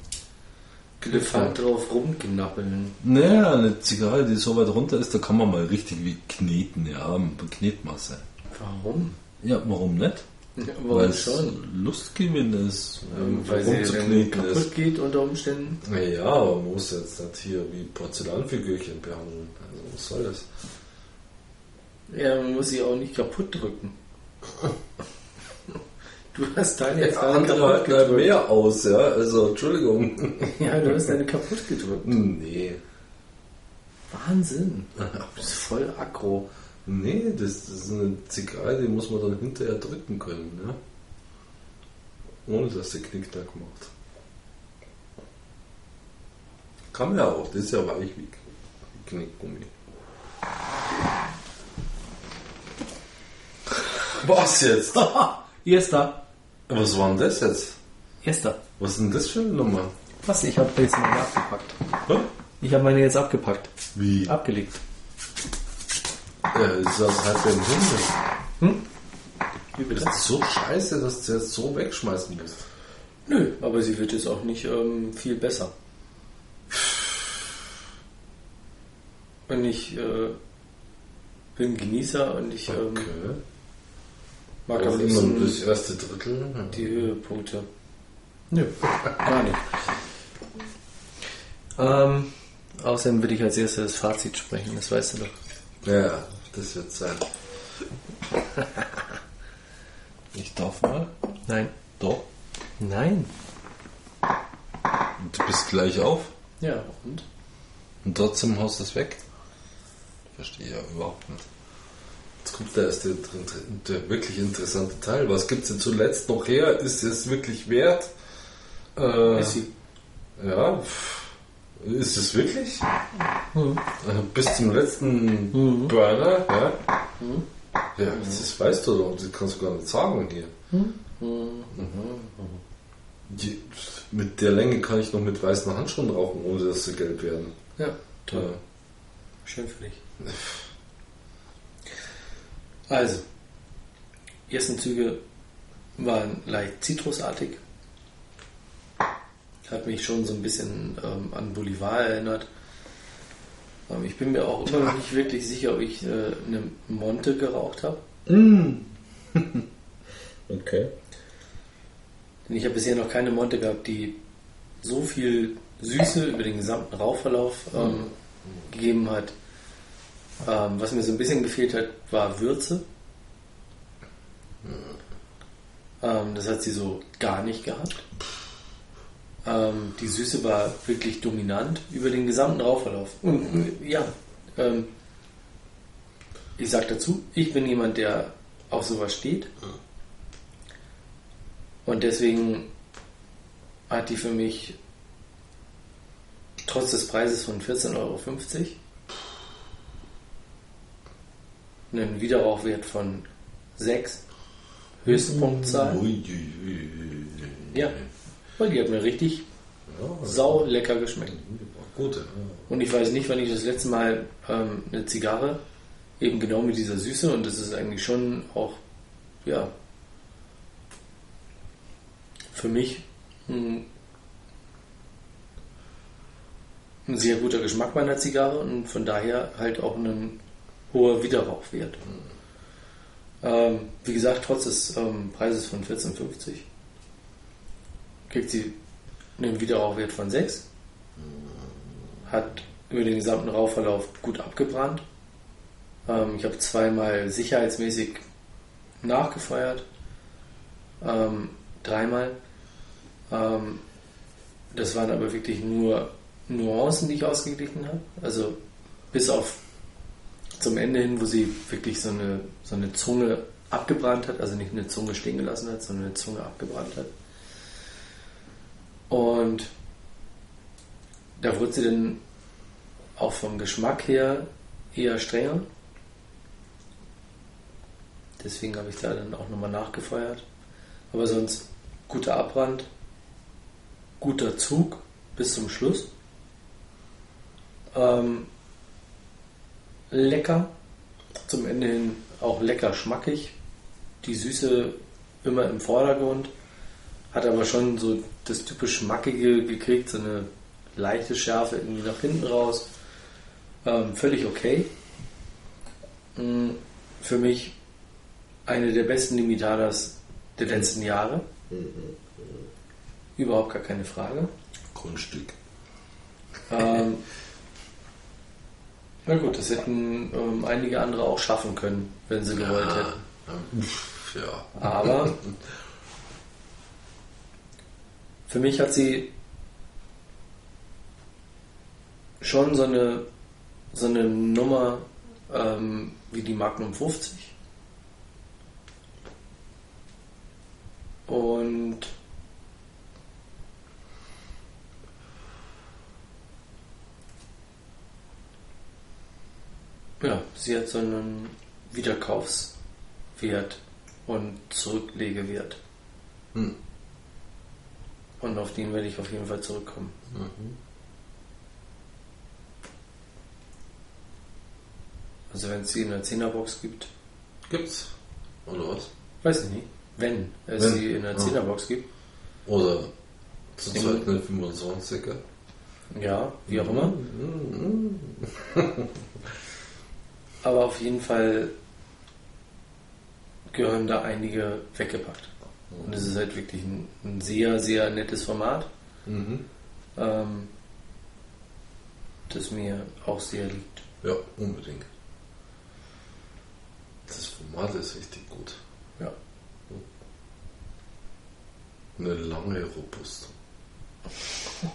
Elefant drauf rumknappeln. Naja, eine Zigarre, die so weit runter ist, da kann man mal richtig wie kneten, ja, Knetmasse. Warum? Ja, warum nicht? Ja, Weil warum es schon? Lustgewinn ist, ähm, Weil sie kaputt ist. geht unter Umständen. Naja, aber man muss jetzt nicht hier wie Porzellanfigürchen behandeln. Also was soll das? Ja, man muss sie auch nicht kaputt drücken. Du hast deine jetzt gerade andere kaputt gedrückt. mehr aus, ja, also Entschuldigung. Ja, du hast deine kaputt gedrückt. Nee. Wahnsinn. Du bist voll aggro. Nee, das, das ist eine Zigarre, die muss man dann hinterher drücken können, ja. Ohne dass der Knickknack macht. Kann man ja auch, das ist ja weich wie Knickgummi. Was jetzt? Erster. Was war denn das jetzt? Erster. Was ist denn das für eine Nummer? Was? Ich habe jetzt meine abgepackt. Hä? Ich habe meine jetzt abgepackt. Wie? Abgelegt. Ja, ist das halt der Hunde. Hm? Wie bitte? Das ist so scheiße, dass du jetzt so wegschmeißen musst. Nö, aber sie wird jetzt auch nicht ähm, viel besser. Und ich äh, bin Genießer und ich ähm, Okay. Mag am Aber immer liebsten das erste Drittel. die Höhepunkte. Nö, gar nicht. Ähm, außerdem würde ich als erstes das Fazit sprechen, das weißt du doch. Ja, das wird sein. Ich darf mal? Nein. Doch. Nein. Und du bist gleich auf Ja, und? und trotzdem haust du es weg? Verstehe ja überhaupt nicht. Jetzt kommt der erste der, der wirklich interessante Teil. Was gibt es denn zuletzt noch her? Ist es wirklich wert? Äh, Ist ja. Ist es wirklich? Mhm. Äh, Bis zum letzten Mhm. Burner, ja? Mhm. Ja, das weißt du doch, das kannst du gar nicht sagen hier. Mhm. Die, mit der Länge kann ich noch mit weißen Handschuhen rauchen, ohne dass sie gelb werden. Ja, toll. Ja. Schön für dich. Also, die ersten Züge waren leicht zitrusartig. Hat mich schon so ein bisschen ähm, an Bolivar erinnert. Ähm, ich bin mir auch immer noch nicht wirklich sicher, ob ich äh, eine Monte geraucht habe. Okay. Denn ich habe bisher noch keine Monte gehabt, die so viel Süße über den gesamten Rauchverlauf ähm, gegeben hat. Ähm, was mir so ein bisschen gefehlt hat, war Würze. Ähm, das hat sie so gar nicht gehabt. Ähm, die Süße war wirklich dominant über den gesamten Rauchverlauf. Und äh, ja, ähm, ich sag dazu, ich bin jemand, der auf sowas steht. Und deswegen hat die für mich trotz des Preises von 14,50 Euro einen Wiederrauchwert von 6 Höchstpunktzahl. Ui, ui, ui, ui. Ja, weil die hat mir richtig Ja, sau lecker geschmeckt. war gut. Ja. Und ich weiß nicht, wann ich das letzte Mal ähm, eine Zigarre eben genau mit dieser Süße und das ist eigentlich schon auch, ja, für mich ein, ein sehr guter Geschmack bei einer Zigarre und von daher halt auch ein hoher Wiederrauchwert. Ähm, wie gesagt, trotz des ähm, Preises von 14,50 kriegt sie einen Wiederrauchwert von 6 hat über den gesamten Rauchverlauf gut abgebrannt. Ähm, ich habe zweimal sicherheitsmäßig nachgefeuert, ähm, dreimal. Ähm, das waren aber wirklich nur Nuancen, die ich ausgeglichen habe. Also bis auf zum Ende hin, wo sie wirklich so eine, so eine Zunge abgebrannt hat, also nicht eine Zunge stehen gelassen hat, sondern eine Zunge abgebrannt hat. Und da wurde sie dann auch vom Geschmack her eher strenger. Deswegen habe ich da dann auch nochmal nachgefeuert. Aber sonst guter Abbrand, guter Zug bis zum Schluss. Ähm, lecker, zum Ende hin auch lecker schmackig. Die Süße immer im Vordergrund, hat aber schon so das typisch Schmackige gekriegt, so eine leichte Schärfe irgendwie nach hinten raus. Ähm, völlig okay. Mm, Für mich eine der besten Limitadas der letzten Jahre. Überhaupt gar keine Frage. Grundstück. Ähm, na gut, das hätten ähm, einige andere auch schaffen können, wenn sie gewollt hätten. Ja, pff, ja. Aber für mich hat sie schon so eine, so eine Nummer ähm, wie die Magnum 50. Und ja, sie hat so einen Wiederkaufswert und Zurücklegewert. Hm. Und auf den werde ich auf jeden Fall zurückkommen. Mhm. Also wenn es sie in der 10er-Box gibt, Gibt's? Oder was? weiß ich nicht. Wenn es Wenn. sie in der Ja. 10er-Box gibt, Oder Ding. Zeit eine 25er. ja, wie auch immer. Aber auf jeden Fall gehören da einige weggepackt. Und es ist halt wirklich ein, ein sehr, sehr nettes Format, Mhm. ähm, das mir auch sehr liegt. Ja, unbedingt. Das Format ist richtig gut. Ja. Eine lange Robusto.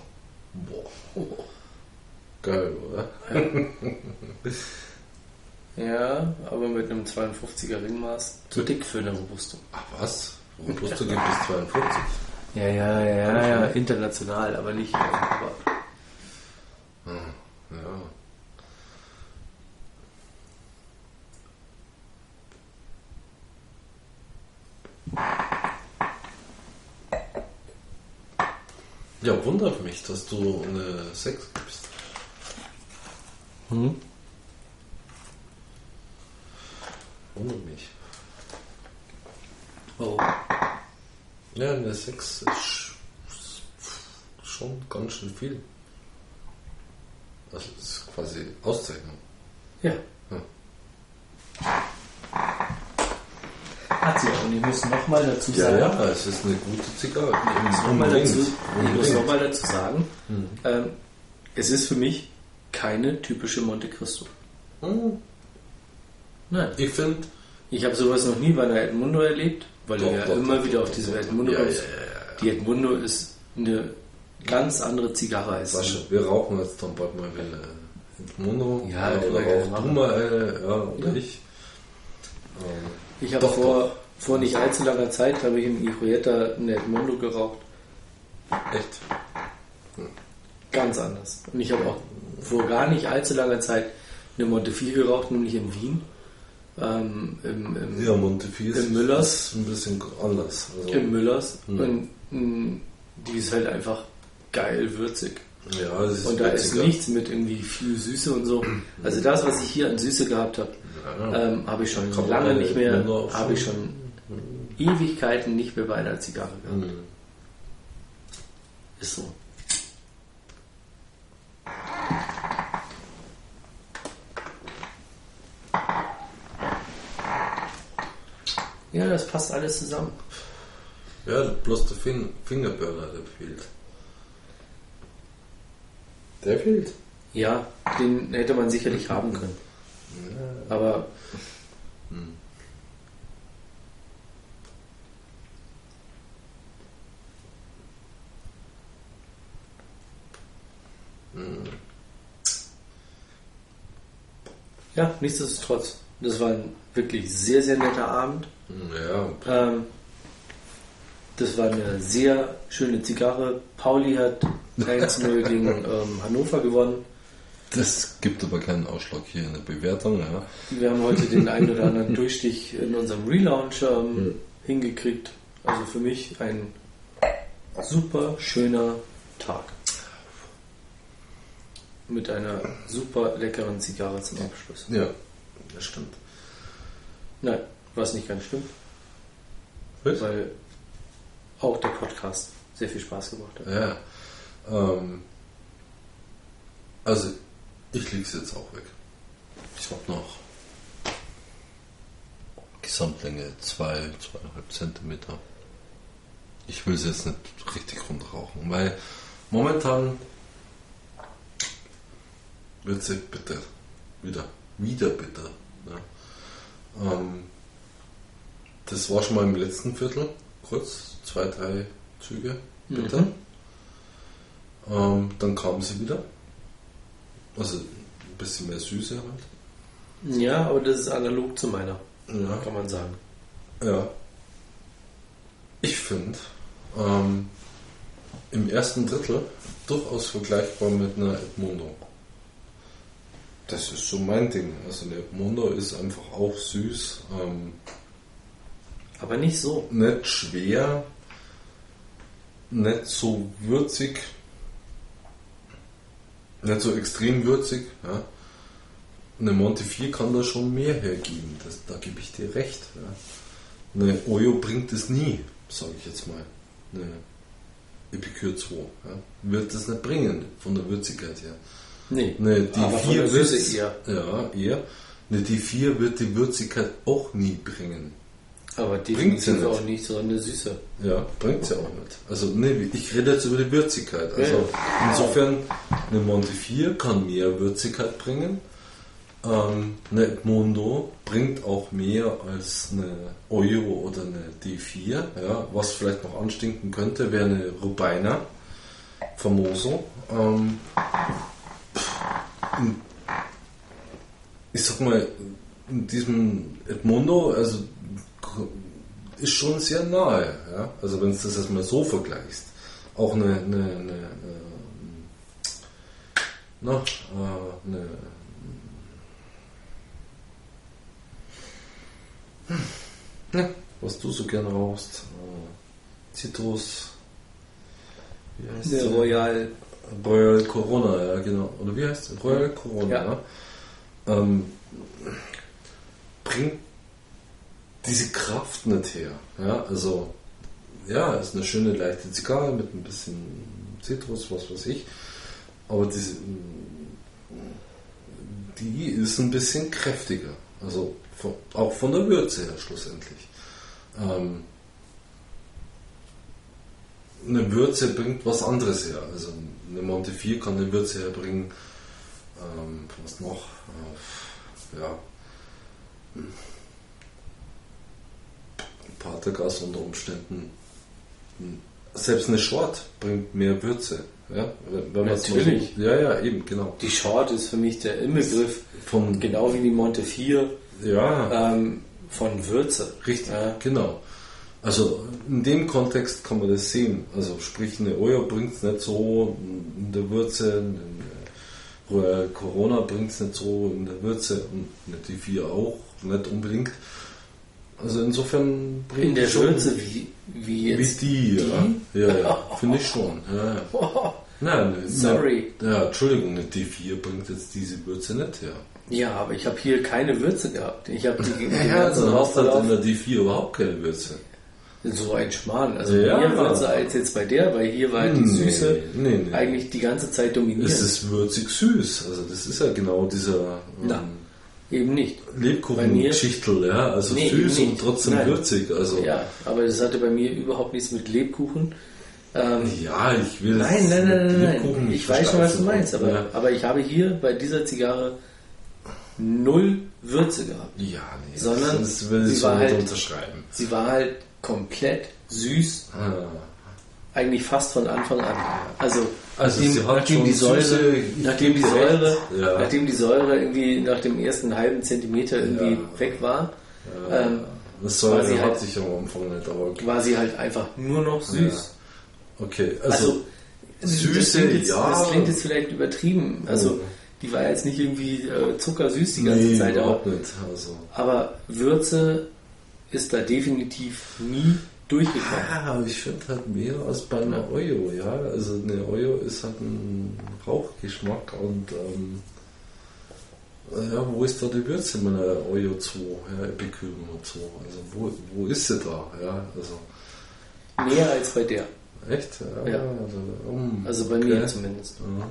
Boah. Geil, oder? Ja, aber mit einem 52er Ringmaß zu dick für eine Robusto. Ach was? Robusto geht bis 42. Ja, ja, ja, ja, international, aber nicht. Aber Ah, ja. Ja, wundert mich, dass du eine 6 gibst. hm? Wundert mich. Oh. Ja, eine 6 ist sch- schon ganz schön viel. Das ist quasi Auszeichnung. Ja. Hm. Hat sie auch. Und ich muss nochmal dazu Ja, sagen. ja, es ist eine gute Zigarre. Ich muss nochmal dazu, ich muss Unbedingt. noch mal dazu sagen, Mhm. ähm, es ist für mich keine typische Monte Cristo. Hm, Nein. Ich finde, Ich habe sowas noch nie bei einer Edmundo erlebt, weil Doch, du ja doch, immer doch, wieder auf diese. Edmundo Ja, kommst. ja, ja, ja. Die Edmundo ist eine ganz andere Zigarre als Sascha, wir rauchen jetzt dann bald mal wieder. Ja, äh, können wir oder machen. du mal eine, ja, oder Ja. ich. Ähm, Ich habe vor, vor nicht allzu langer Zeit habe ich im Irueta eine Edmundo geraucht. echt. Ganz anders. Und ich habe auch vor gar nicht allzu langer Zeit eine Montefiore geraucht, nämlich in Wien. Ähm, im, im, Ja, Montefiore Im Müllers. ein bisschen anders. Also, im Müllers. Mhm. Und mh, die ist halt einfach geil würzig. ja, Und da ist nichts mit irgendwie viel Süße und so. Also das, was ich hier an Süße gehabt habe, Ja. ähm, habe ich schon lange nicht mehr, habe ich schon- schon Ewigkeiten nicht mehr bei einer Zigarre gehabt. Mhm. Ist so. Ja, das passt alles zusammen. Ja, bloß der fin Fingerburner, der fehlt. Der fehlt. Ja, den hätte man sicherlich haben können. Aber Hm. ja, nichtsdestotrotz. Das war ein wirklich sehr, sehr netter Abend. Ja, Ähm, das war eine sehr schöne Zigarre. Pauli hat 1-0 gegen ähm, Hannover gewonnen. Das gibt aber keinen Ausschlag hier in der Bewertung. Ja. Wir haben heute den einen oder anderen Durchstich in unserem Relaunch ähm, hingekriegt. Also für mich ein super schöner Tag. Mit einer super leckeren Zigarre zum Abschluss. ja, das stimmt. Nein, was nicht ganz stimmt, Was? weil auch der Podcast sehr viel Spaß gemacht hat. Ja. Ähm, also, ich lege es jetzt auch weg. Ich habe noch Gesamtlänge 2, zwei, 2,5 Zentimeter. Ich will es jetzt nicht richtig runterrauchen, weil momentan wird es bitter. Wieder. Wieder bitter. Ja. Ähm, das war schon mal im letzten Viertel, kurz, zwei, drei Züge bitter. Mhm. Ähm, dann kam sie wieder. Also ein bisschen mehr Süße halt. Ja, aber das ist analog zu meiner, Ja. kann man sagen. Ja. Ich finde ähm, im ersten Drittel durchaus vergleichbar mit einer Edmundo. Das ist so mein Ding. Also eine Edmundo ist einfach auch süß, ähm, Aber nicht so. nicht schwer, nicht so würzig, nicht so extrem würzig. Ja. Eine Monte 4 kann da schon mehr hergeben, das, da gebe ich dir recht. Ja. Eine Oyo bringt es nie, sage ich jetzt mal. Eine Epicure 2 ja. wird das nicht bringen, von der Würzigkeit her. Nee, Eine der D4 wird eher. Ja, eher. Eine D4 wird die Würzigkeit auch nie bringen. Aber Bringt sie nicht. auch nicht so eine Süße. Ja, bringt ja auch nicht. Also, nee, ich rede jetzt über die Würzigkeit. Also, Ja, insofern, eine Monte 4 kann mehr Würzigkeit bringen. Ähm, eine Edmondo bringt auch mehr als eine Euro oder eine D4. Ja, was vielleicht noch anstinken könnte, wäre eine Rubina Famoso. Ähm, ich sag mal, in diesem Edmondo, also ist schon sehr nahe. Ja? Also wenn du das jetzt mal so vergleichst. Auch eine, eine, eine, ähm, na, äh, eine hm, ja, was du so gerne rauchst. Äh, Zitrus. Wie heißt sie? Royal. Royal Corona, ja genau. Oder wie heißt es? Royal Corona. Ja. Ähm, bringt diese Kraft nicht her. Ja, also, ja, ist eine schöne leichte Zigarre mit ein bisschen Zitrus, was weiß ich. Aber diese, die ist ein bisschen kräftiger. Also von, auch von der Würze her schlussendlich. Ähm, eine Würze bringt was anderes her. Also eine Monte 4 kann eine Würze herbringen. Ähm, was noch? Äh, ja. Patergas unter Umständen. Selbst eine Short bringt mehr Würze. Ja, wenn Natürlich. So, ja, ja, eben, genau. Die Short ist für mich der Inbegriff, Von, genau wie die Monte 4, ja, ähm, von Würze. richtig, Ja. genau. Also in dem Kontext kann man das sehen. Also sprich, eine Oyo bringt es nicht so in der Würze, Corona bringt es nicht so in der Würze und eine T4 auch, nicht unbedingt. Also insofern bringt In der die schon Würze wie, wie wie jetzt. die, ja. Ja, ja, finde ich schon. Ja, ja. Oh, Nein, Sorry. Ja, Entschuldigung, eine D4 bringt jetzt diese Würze nicht her. ja, aber ich habe hier keine Würze gehabt. Ich habe die Ja, ganzen dann hast du halt in der D4 überhaupt keine Würze. so ein Schmarrn. Also Ja. mehr Würze als jetzt bei der, weil hier war die Nee, Süße nee, nee. eigentlich die ganze Zeit dominierend. Es ist würzig süß. Also das ist ja genau dieser Na, ähm, Eben nicht. Lebkuchen-Geschichtel, ja. Also Nee, süß und trotzdem Nein. würzig. Also Ja, aber das hatte bei mir überhaupt nichts mit Lebkuchen. Ähm, ja, ich will Nein, nein, nein, nein, nein. Ich weiß schon, was du meinst, aber, ja. aber ich habe hier bei dieser Zigarre null Würze gehabt. ja, nee, Sondern das will sie ich so halt- unterschreiben. Sie war halt komplett süß, Ah. Eigentlich fast von Anfang an. Also, Also nachdem, nachdem die Säure, süße- nachdem die Säure, ja. nachdem die Säure irgendwie nach dem ersten halben Zentimeter irgendwie Ja. weg war, ähm, Das Säure war sie halt- sich am Anfang nicht, aber war sie halt einfach nur noch süß. okay. Also, Also, Süße, das klingt jetzt, ja. Das klingt jetzt vielleicht übertrieben. Also, Oh. die war jetzt nicht irgendwie äh, zuckersüß die ganze nee, Zeit, aber, überhaupt nicht. Also. aber Würze ist da definitiv nie durchgekommen. Ah, ich finde halt mehr als bei einer Oyo, ja. Also eine Oyo ist halt ein Rauchgeschmack und ähm, ja, wo ist da die Würze in meiner Oyo 2, ja, Epikühlung und so? Also wo, wo ist sie da? Ja, also Mehr als bei der. echt? Ja, Ja. Also, um, Also bei okay. mir zumindest. Ja.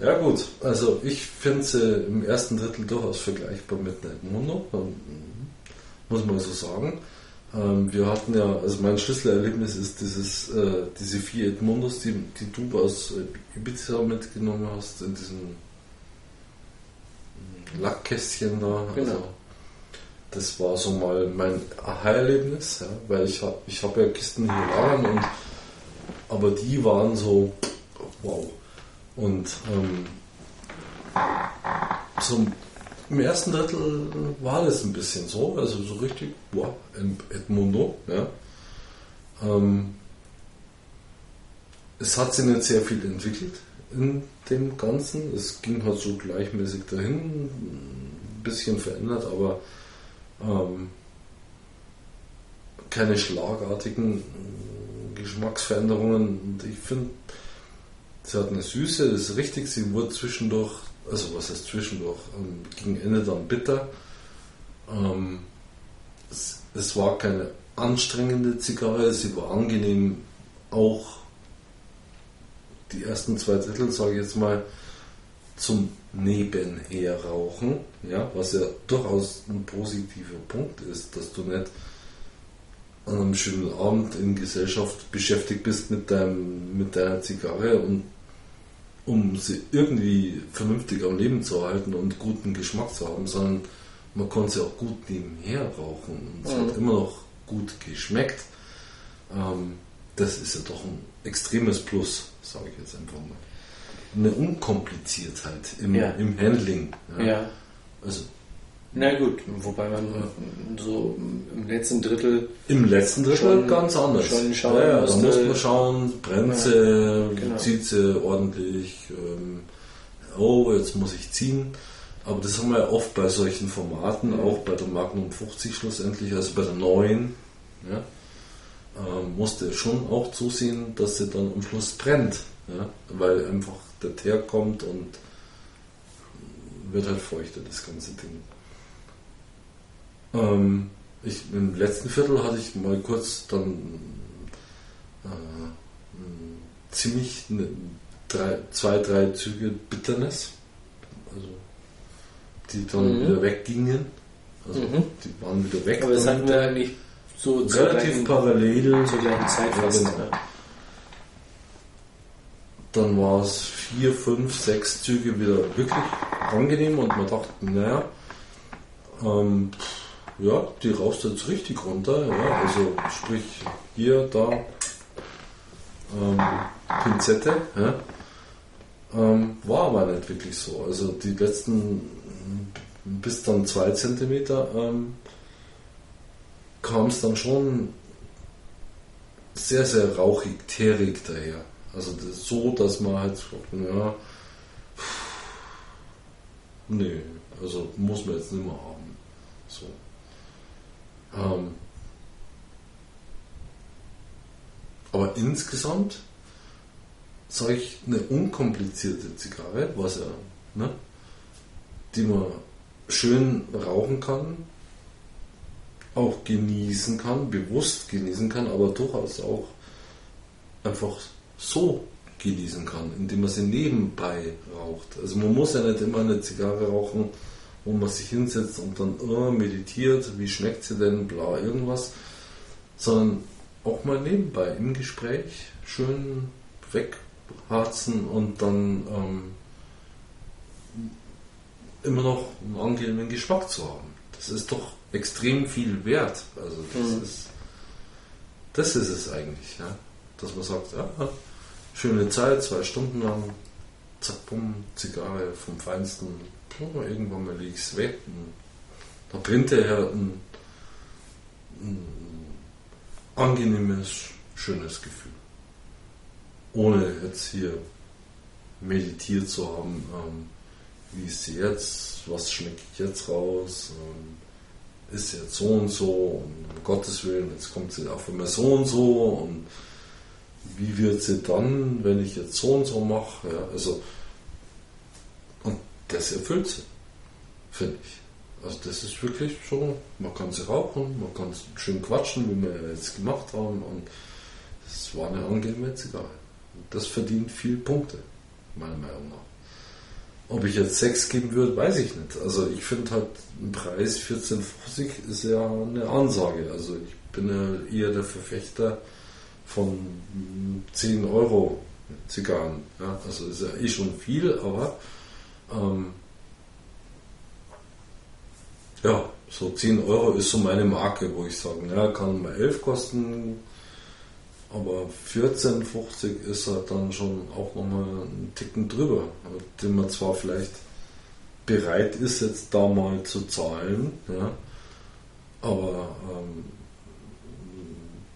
Ja gut, also ich finde sie im ersten Drittel durchaus vergleichbar mit einer Edmundo, ähm, muss man so sagen. Ähm, wir hatten ja, also mein Schlüsselerlebnis ist dieses, äh, diese vier Edmundos, die, die du aus äh, Ibiza mitgenommen hast, in diesem mm, Lackkästchen da. Genau. Also, das war so mal mein Aha-Erlebnis, ja, weil ich habe ich hab ja Kisten hier lagern und aber die waren so wow. Und ähm, so im ersten Drittel war das ein bisschen so, also so richtig, wow, Edmundo, ja. Ähm, es hat sich nicht sehr viel entwickelt in dem Ganzen. Es ging halt so gleichmäßig dahin, ein bisschen verändert, aber ähm, keine schlagartigen Geschmacksveränderungen. Und ich finde, sie hat eine Süße, das ist richtig, sie wurde zwischendurch, also was heißt zwischendurch, ähm, gegen Ende dann bitter. Ähm, es, es war keine anstrengende Zigarre, sie war angenehm, auch die ersten zwei Drittel, sage ich jetzt mal, zum Nebenher rauchen, ja, was ja durchaus ein positiver Punkt ist, dass du nicht an einem schönen Abend in Gesellschaft beschäftigt bist mit, deinem, mit deiner Zigarre und um sie irgendwie vernünftig am Leben zu erhalten und guten Geschmack zu haben, sondern man konnte sie auch gut nebenher rauchen und es hat immer noch gut geschmeckt. Ähm, das ist ja doch ein extremes Plus, sage ich jetzt einfach mal. Eine Unkompliziertheit im, Ja. im Handling. Ja. Also Na gut, wobei man so im letzten Drittel Im letzten Drittel Schon- ganz anders. schon schauen ja, ja, da musste- muss man schauen, brennt sie, genau. zieht sie ordentlich, ähm, oh, jetzt muss ich ziehen. Aber das haben wir ja oft bei solchen Formaten, Mhm. auch bei der Magnum 50 schlussendlich, also bei der neuen, ja, ähm, musste schon auch zusehen, dass sie dann am Schluss brennt. Ja, weil einfach der Teer kommt und wird halt feuchter, das ganze Ding. Ähm, ich, Im letzten Viertel hatte ich mal kurz dann äh, ziemlich ne, drei, zwei, drei Züge Bitterness, also die dann Mhm. wieder weggingen. Also Mhm. die waren wieder weg. Aber das hatten wir eigentlich so relativ parallel. zur gleichen Zeit Ja, fast. genau. Ja. Dann war es vier, fünf, sechs Züge wieder wirklich angenehm und man dachte, naja, ähm, ja, die raust jetzt richtig runter. Ja, also sprich hier, da, ähm, Pinzette. Ja, ähm, war aber nicht wirklich so. Also die letzten bis dann zwei Zentimeter ähm, kam es dann schon sehr, sehr rauchig, teerig daher. Also das, so, dass man halt ja, nee, also muss man jetzt nicht mehr haben. So. Ähm, aber insgesamt sage ich eine unkomplizierte Zigarre, was ja, ne, die man schön rauchen kann, auch genießen kann, bewusst genießen kann, aber durchaus auch einfach so genießen kann, indem man sie nebenbei raucht. Also man muss ja nicht immer eine Zigarre rauchen, wo man sich hinsetzt und dann oh, meditiert, wie schmeckt sie denn, bla, irgendwas, sondern auch mal nebenbei im Gespräch schön wegharzen und dann ähm, immer noch einen angenehmen Geschmack zu haben. Das ist doch extrem viel wert. Also das Mhm. ist das ist es eigentlich, ja. Dass man sagt, ja, schöne Zeit, zwei Stunden lang, zack, bumm, Zigarre vom Feinsten, oh, irgendwann mal es weg. Da brennt er ja ein, ein angenehmes, schönes Gefühl. ohne jetzt hier meditiert zu haben, ähm, wie ist sie jetzt, was schmecke ich jetzt raus, ähm, ist sie jetzt so und so und um Gottes Willen, jetzt kommt sie auf einmal so und so und wie wird sie dann, wenn ich jetzt so und so mache, ja, also das erfüllt sie, finde ich. Also das ist wirklich schon, man kann sie rauchen, man kann schön quatschen, wie wir jetzt gemacht haben und es war eine angenehme Zigarre. Das verdient viele Punkte, meiner Meinung nach. Ob ich jetzt 6 geben würde, weiß ich nicht. Also ich finde halt ein Preis 14,50 ist ja eine Ansage. Also ich bin ja eher der Verfechter von 10 Euro Zigarren. Ja, also ist ja eh schon viel, aber ähm, ja, so 10 Euro ist so meine Marke, wo ich sage, ja, kann mal 11 kosten, aber 14,50 ist halt dann schon auch nochmal einen Ticken drüber, den man zwar vielleicht bereit ist, jetzt da mal zu zahlen, ja, aber ähm,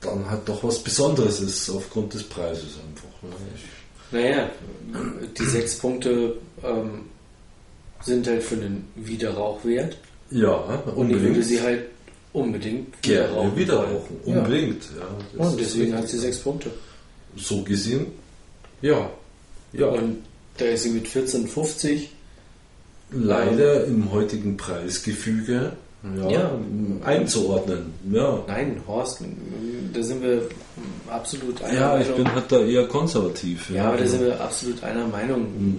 dann halt doch was Besonderes ist aufgrund des Preises einfach. Ne? Ich, Naja, die sechs Punkte ähm, sind halt für den Wiederrauchwert. ja, Und ich würde unbedingt. sie halt unbedingt Gerne wieder wollen. rauchen, unbedingt. Ja. Ja. Und deswegen hat sie sechs Punkte. So gesehen, ja. ja. Und da ist sie mit 14,50 leider im heutigen Preisgefüge ja, Ja. einzuordnen. Ja. Nein, Horst, da sind wir absolut einer ja, ich Meinung. bin halt da eher konservativ. ja, aber da sind wir absolut einer Meinung. Mhm.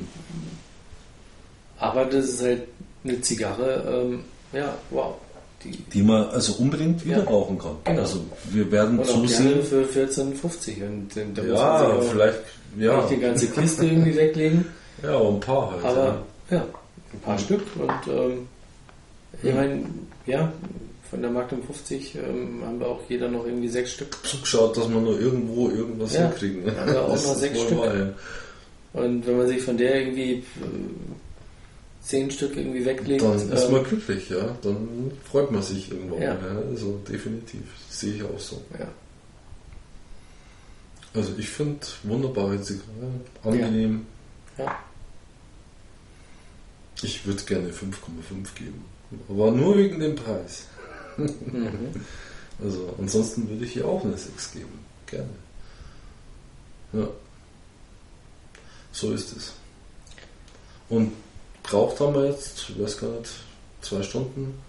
Aber das ist halt eine Zigarre, ähm, ja, wow. Die, Die man also unbedingt wieder Ja. rauchen kann. Genau. Also wir werden und auch gerne zusehen. für 14,50. Und dann- da muss man Ja, sich auch vielleicht, ja, nicht die ganze Kiste irgendwie weglegen. ja, ein paar halt. Aber ja, ein paar Stück. Und ähm, ich Mhm. meine, ja, von der Magnum 50 ähm, haben wir auch jeder noch irgendwie sechs Stück. zugeschaut, dass wir nur irgendwo irgendwas Ja. hinkriegen. Ja, aber auch noch sechs Stück. wahr, ja. Und wenn man sich von der irgendwie zehn Stück irgendwie weglegt, Dann ist ähm, man glücklich, ja. Dann freut man sich irgendwann. Ja. Ja. Also definitiv. Das sehe ich auch so. ja. Also ich finde wunderbare Zigarre, angenehm. Ja. Ich würde gerne 5,5 geben. Aber nur wegen dem Preis. Mhm. Also ansonsten würde ich ihr auch eine 6 geben. Gerne. Ja. So ist es. Und braucht haben wir jetzt, ich weiß gar nicht, zwei Stunden?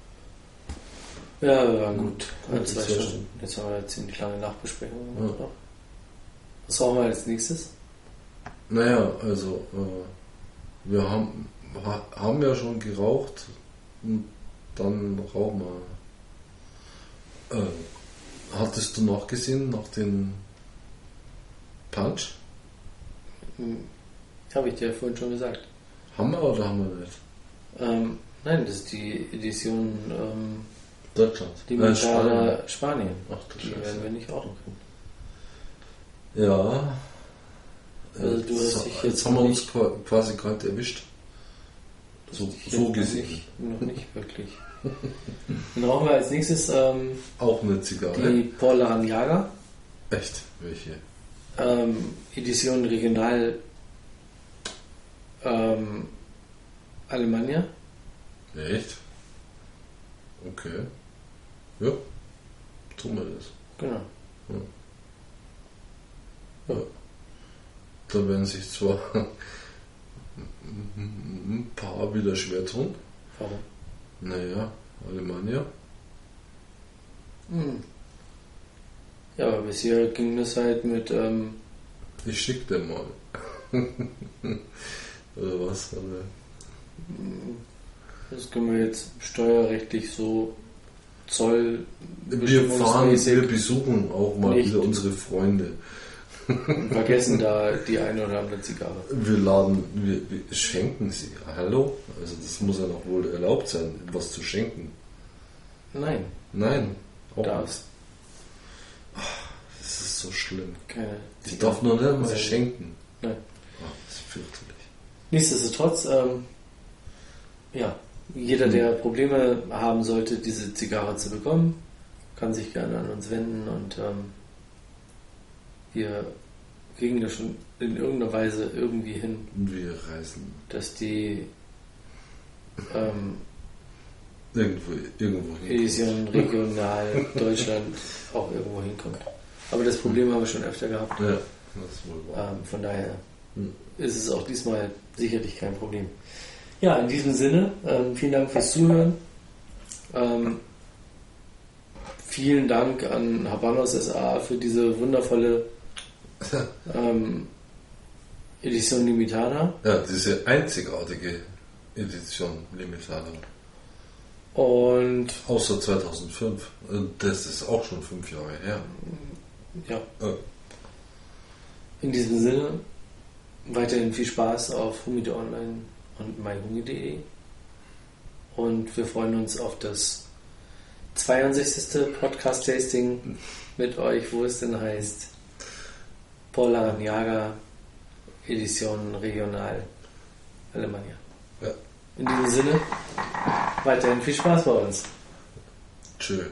ja, wir waren gut. Ja, Ja, zwei zwei Stunden. Stunden. Jetzt haben wir jetzt eine kleine Nachbesprechung Ja. Was brauchen wir als nächstes? Naja, also äh, wir haben, ha, haben ja schon geraucht und dann rauchen wir. Äh, hattest du noch gesehen nach den Punch? Hm, Habe ich dir vorhin schon gesagt. Haben wir oder haben wir nicht? Ähm, nein, das ist die Edition ähm, Deutschland. Limitada Spanien. Ach du Die Scheiße. werden wir nicht rauchen können. Ja. Also du hast jetzt, dich jetzt, jetzt haben wir uns quasi gerade erwischt. So, so noch gesehen. Nicht, noch nicht wirklich. Dann rauchen wir als nächstes ähm, Auch eine Zigarre. die Paul Jager. Echt? Welche? Ähm, Edition Regional ähm, Alemannia. Echt? Okay. Ja. Tun wir das. Genau. Da werden sich zwar ein paar wieder schwer tun. Warum? Naja, Alemannia. Hm. Ja, aber bisher ging das halt mit, ähm, Ich schick dir mal. Oder was? Das können wir jetzt steuerrechtlich so Zoll Wir fahren, wir besuchen auch mal wieder unsere Freunde. und vergessen da die eine oder andere Zigarre. Wir laden, wir, wir schenken sie. Hallo? Also das muss ja noch wohl erlaubt sein, was zu schenken. Nein, Nein, auch nicht. darfst Das ist so schlimm. keine Ich darf nur nicht mal schenken. Nein. Ah, das ist fürchterlich. Nichtsdestotrotz, ähm, ja, jeder, der Probleme haben sollte, diese Zigarre zu bekommen, kann sich gerne an uns wenden und ähm, wir kriegen das schon in irgendeiner Weise irgendwie hin, wir reisen dass die ähm, irgendwo, irgendwo. Edition regional Deutschland auch irgendwo hinkommt. Aber das Problem haben wir schon öfter gehabt. Ja, das ist wohl wahr. Ähm, von daher Hm. ist es auch diesmal sicherlich kein Problem. Ja, in diesem Sinne, ähm, vielen Dank fürs Zuhören. Ähm, vielen Dank an Habanos SA für diese wundervolle ähm, Edition Limitada. Ja, diese einzigartige Edition Limitada. Und Außer 2005. Und Das ist auch schon fünf Jahre her. ja, Äh, in diesem Sinne, weiterhin viel Spaß auf Humide Online und myhunge.de. Und wir freuen uns auf das 62. Podcast-Tasting mit euch, wo es denn heißt Paul Aranyaga Edition Regional Alemannia. Ja. In diesem Sinne, weiterhin viel Spaß bei uns. Tschö.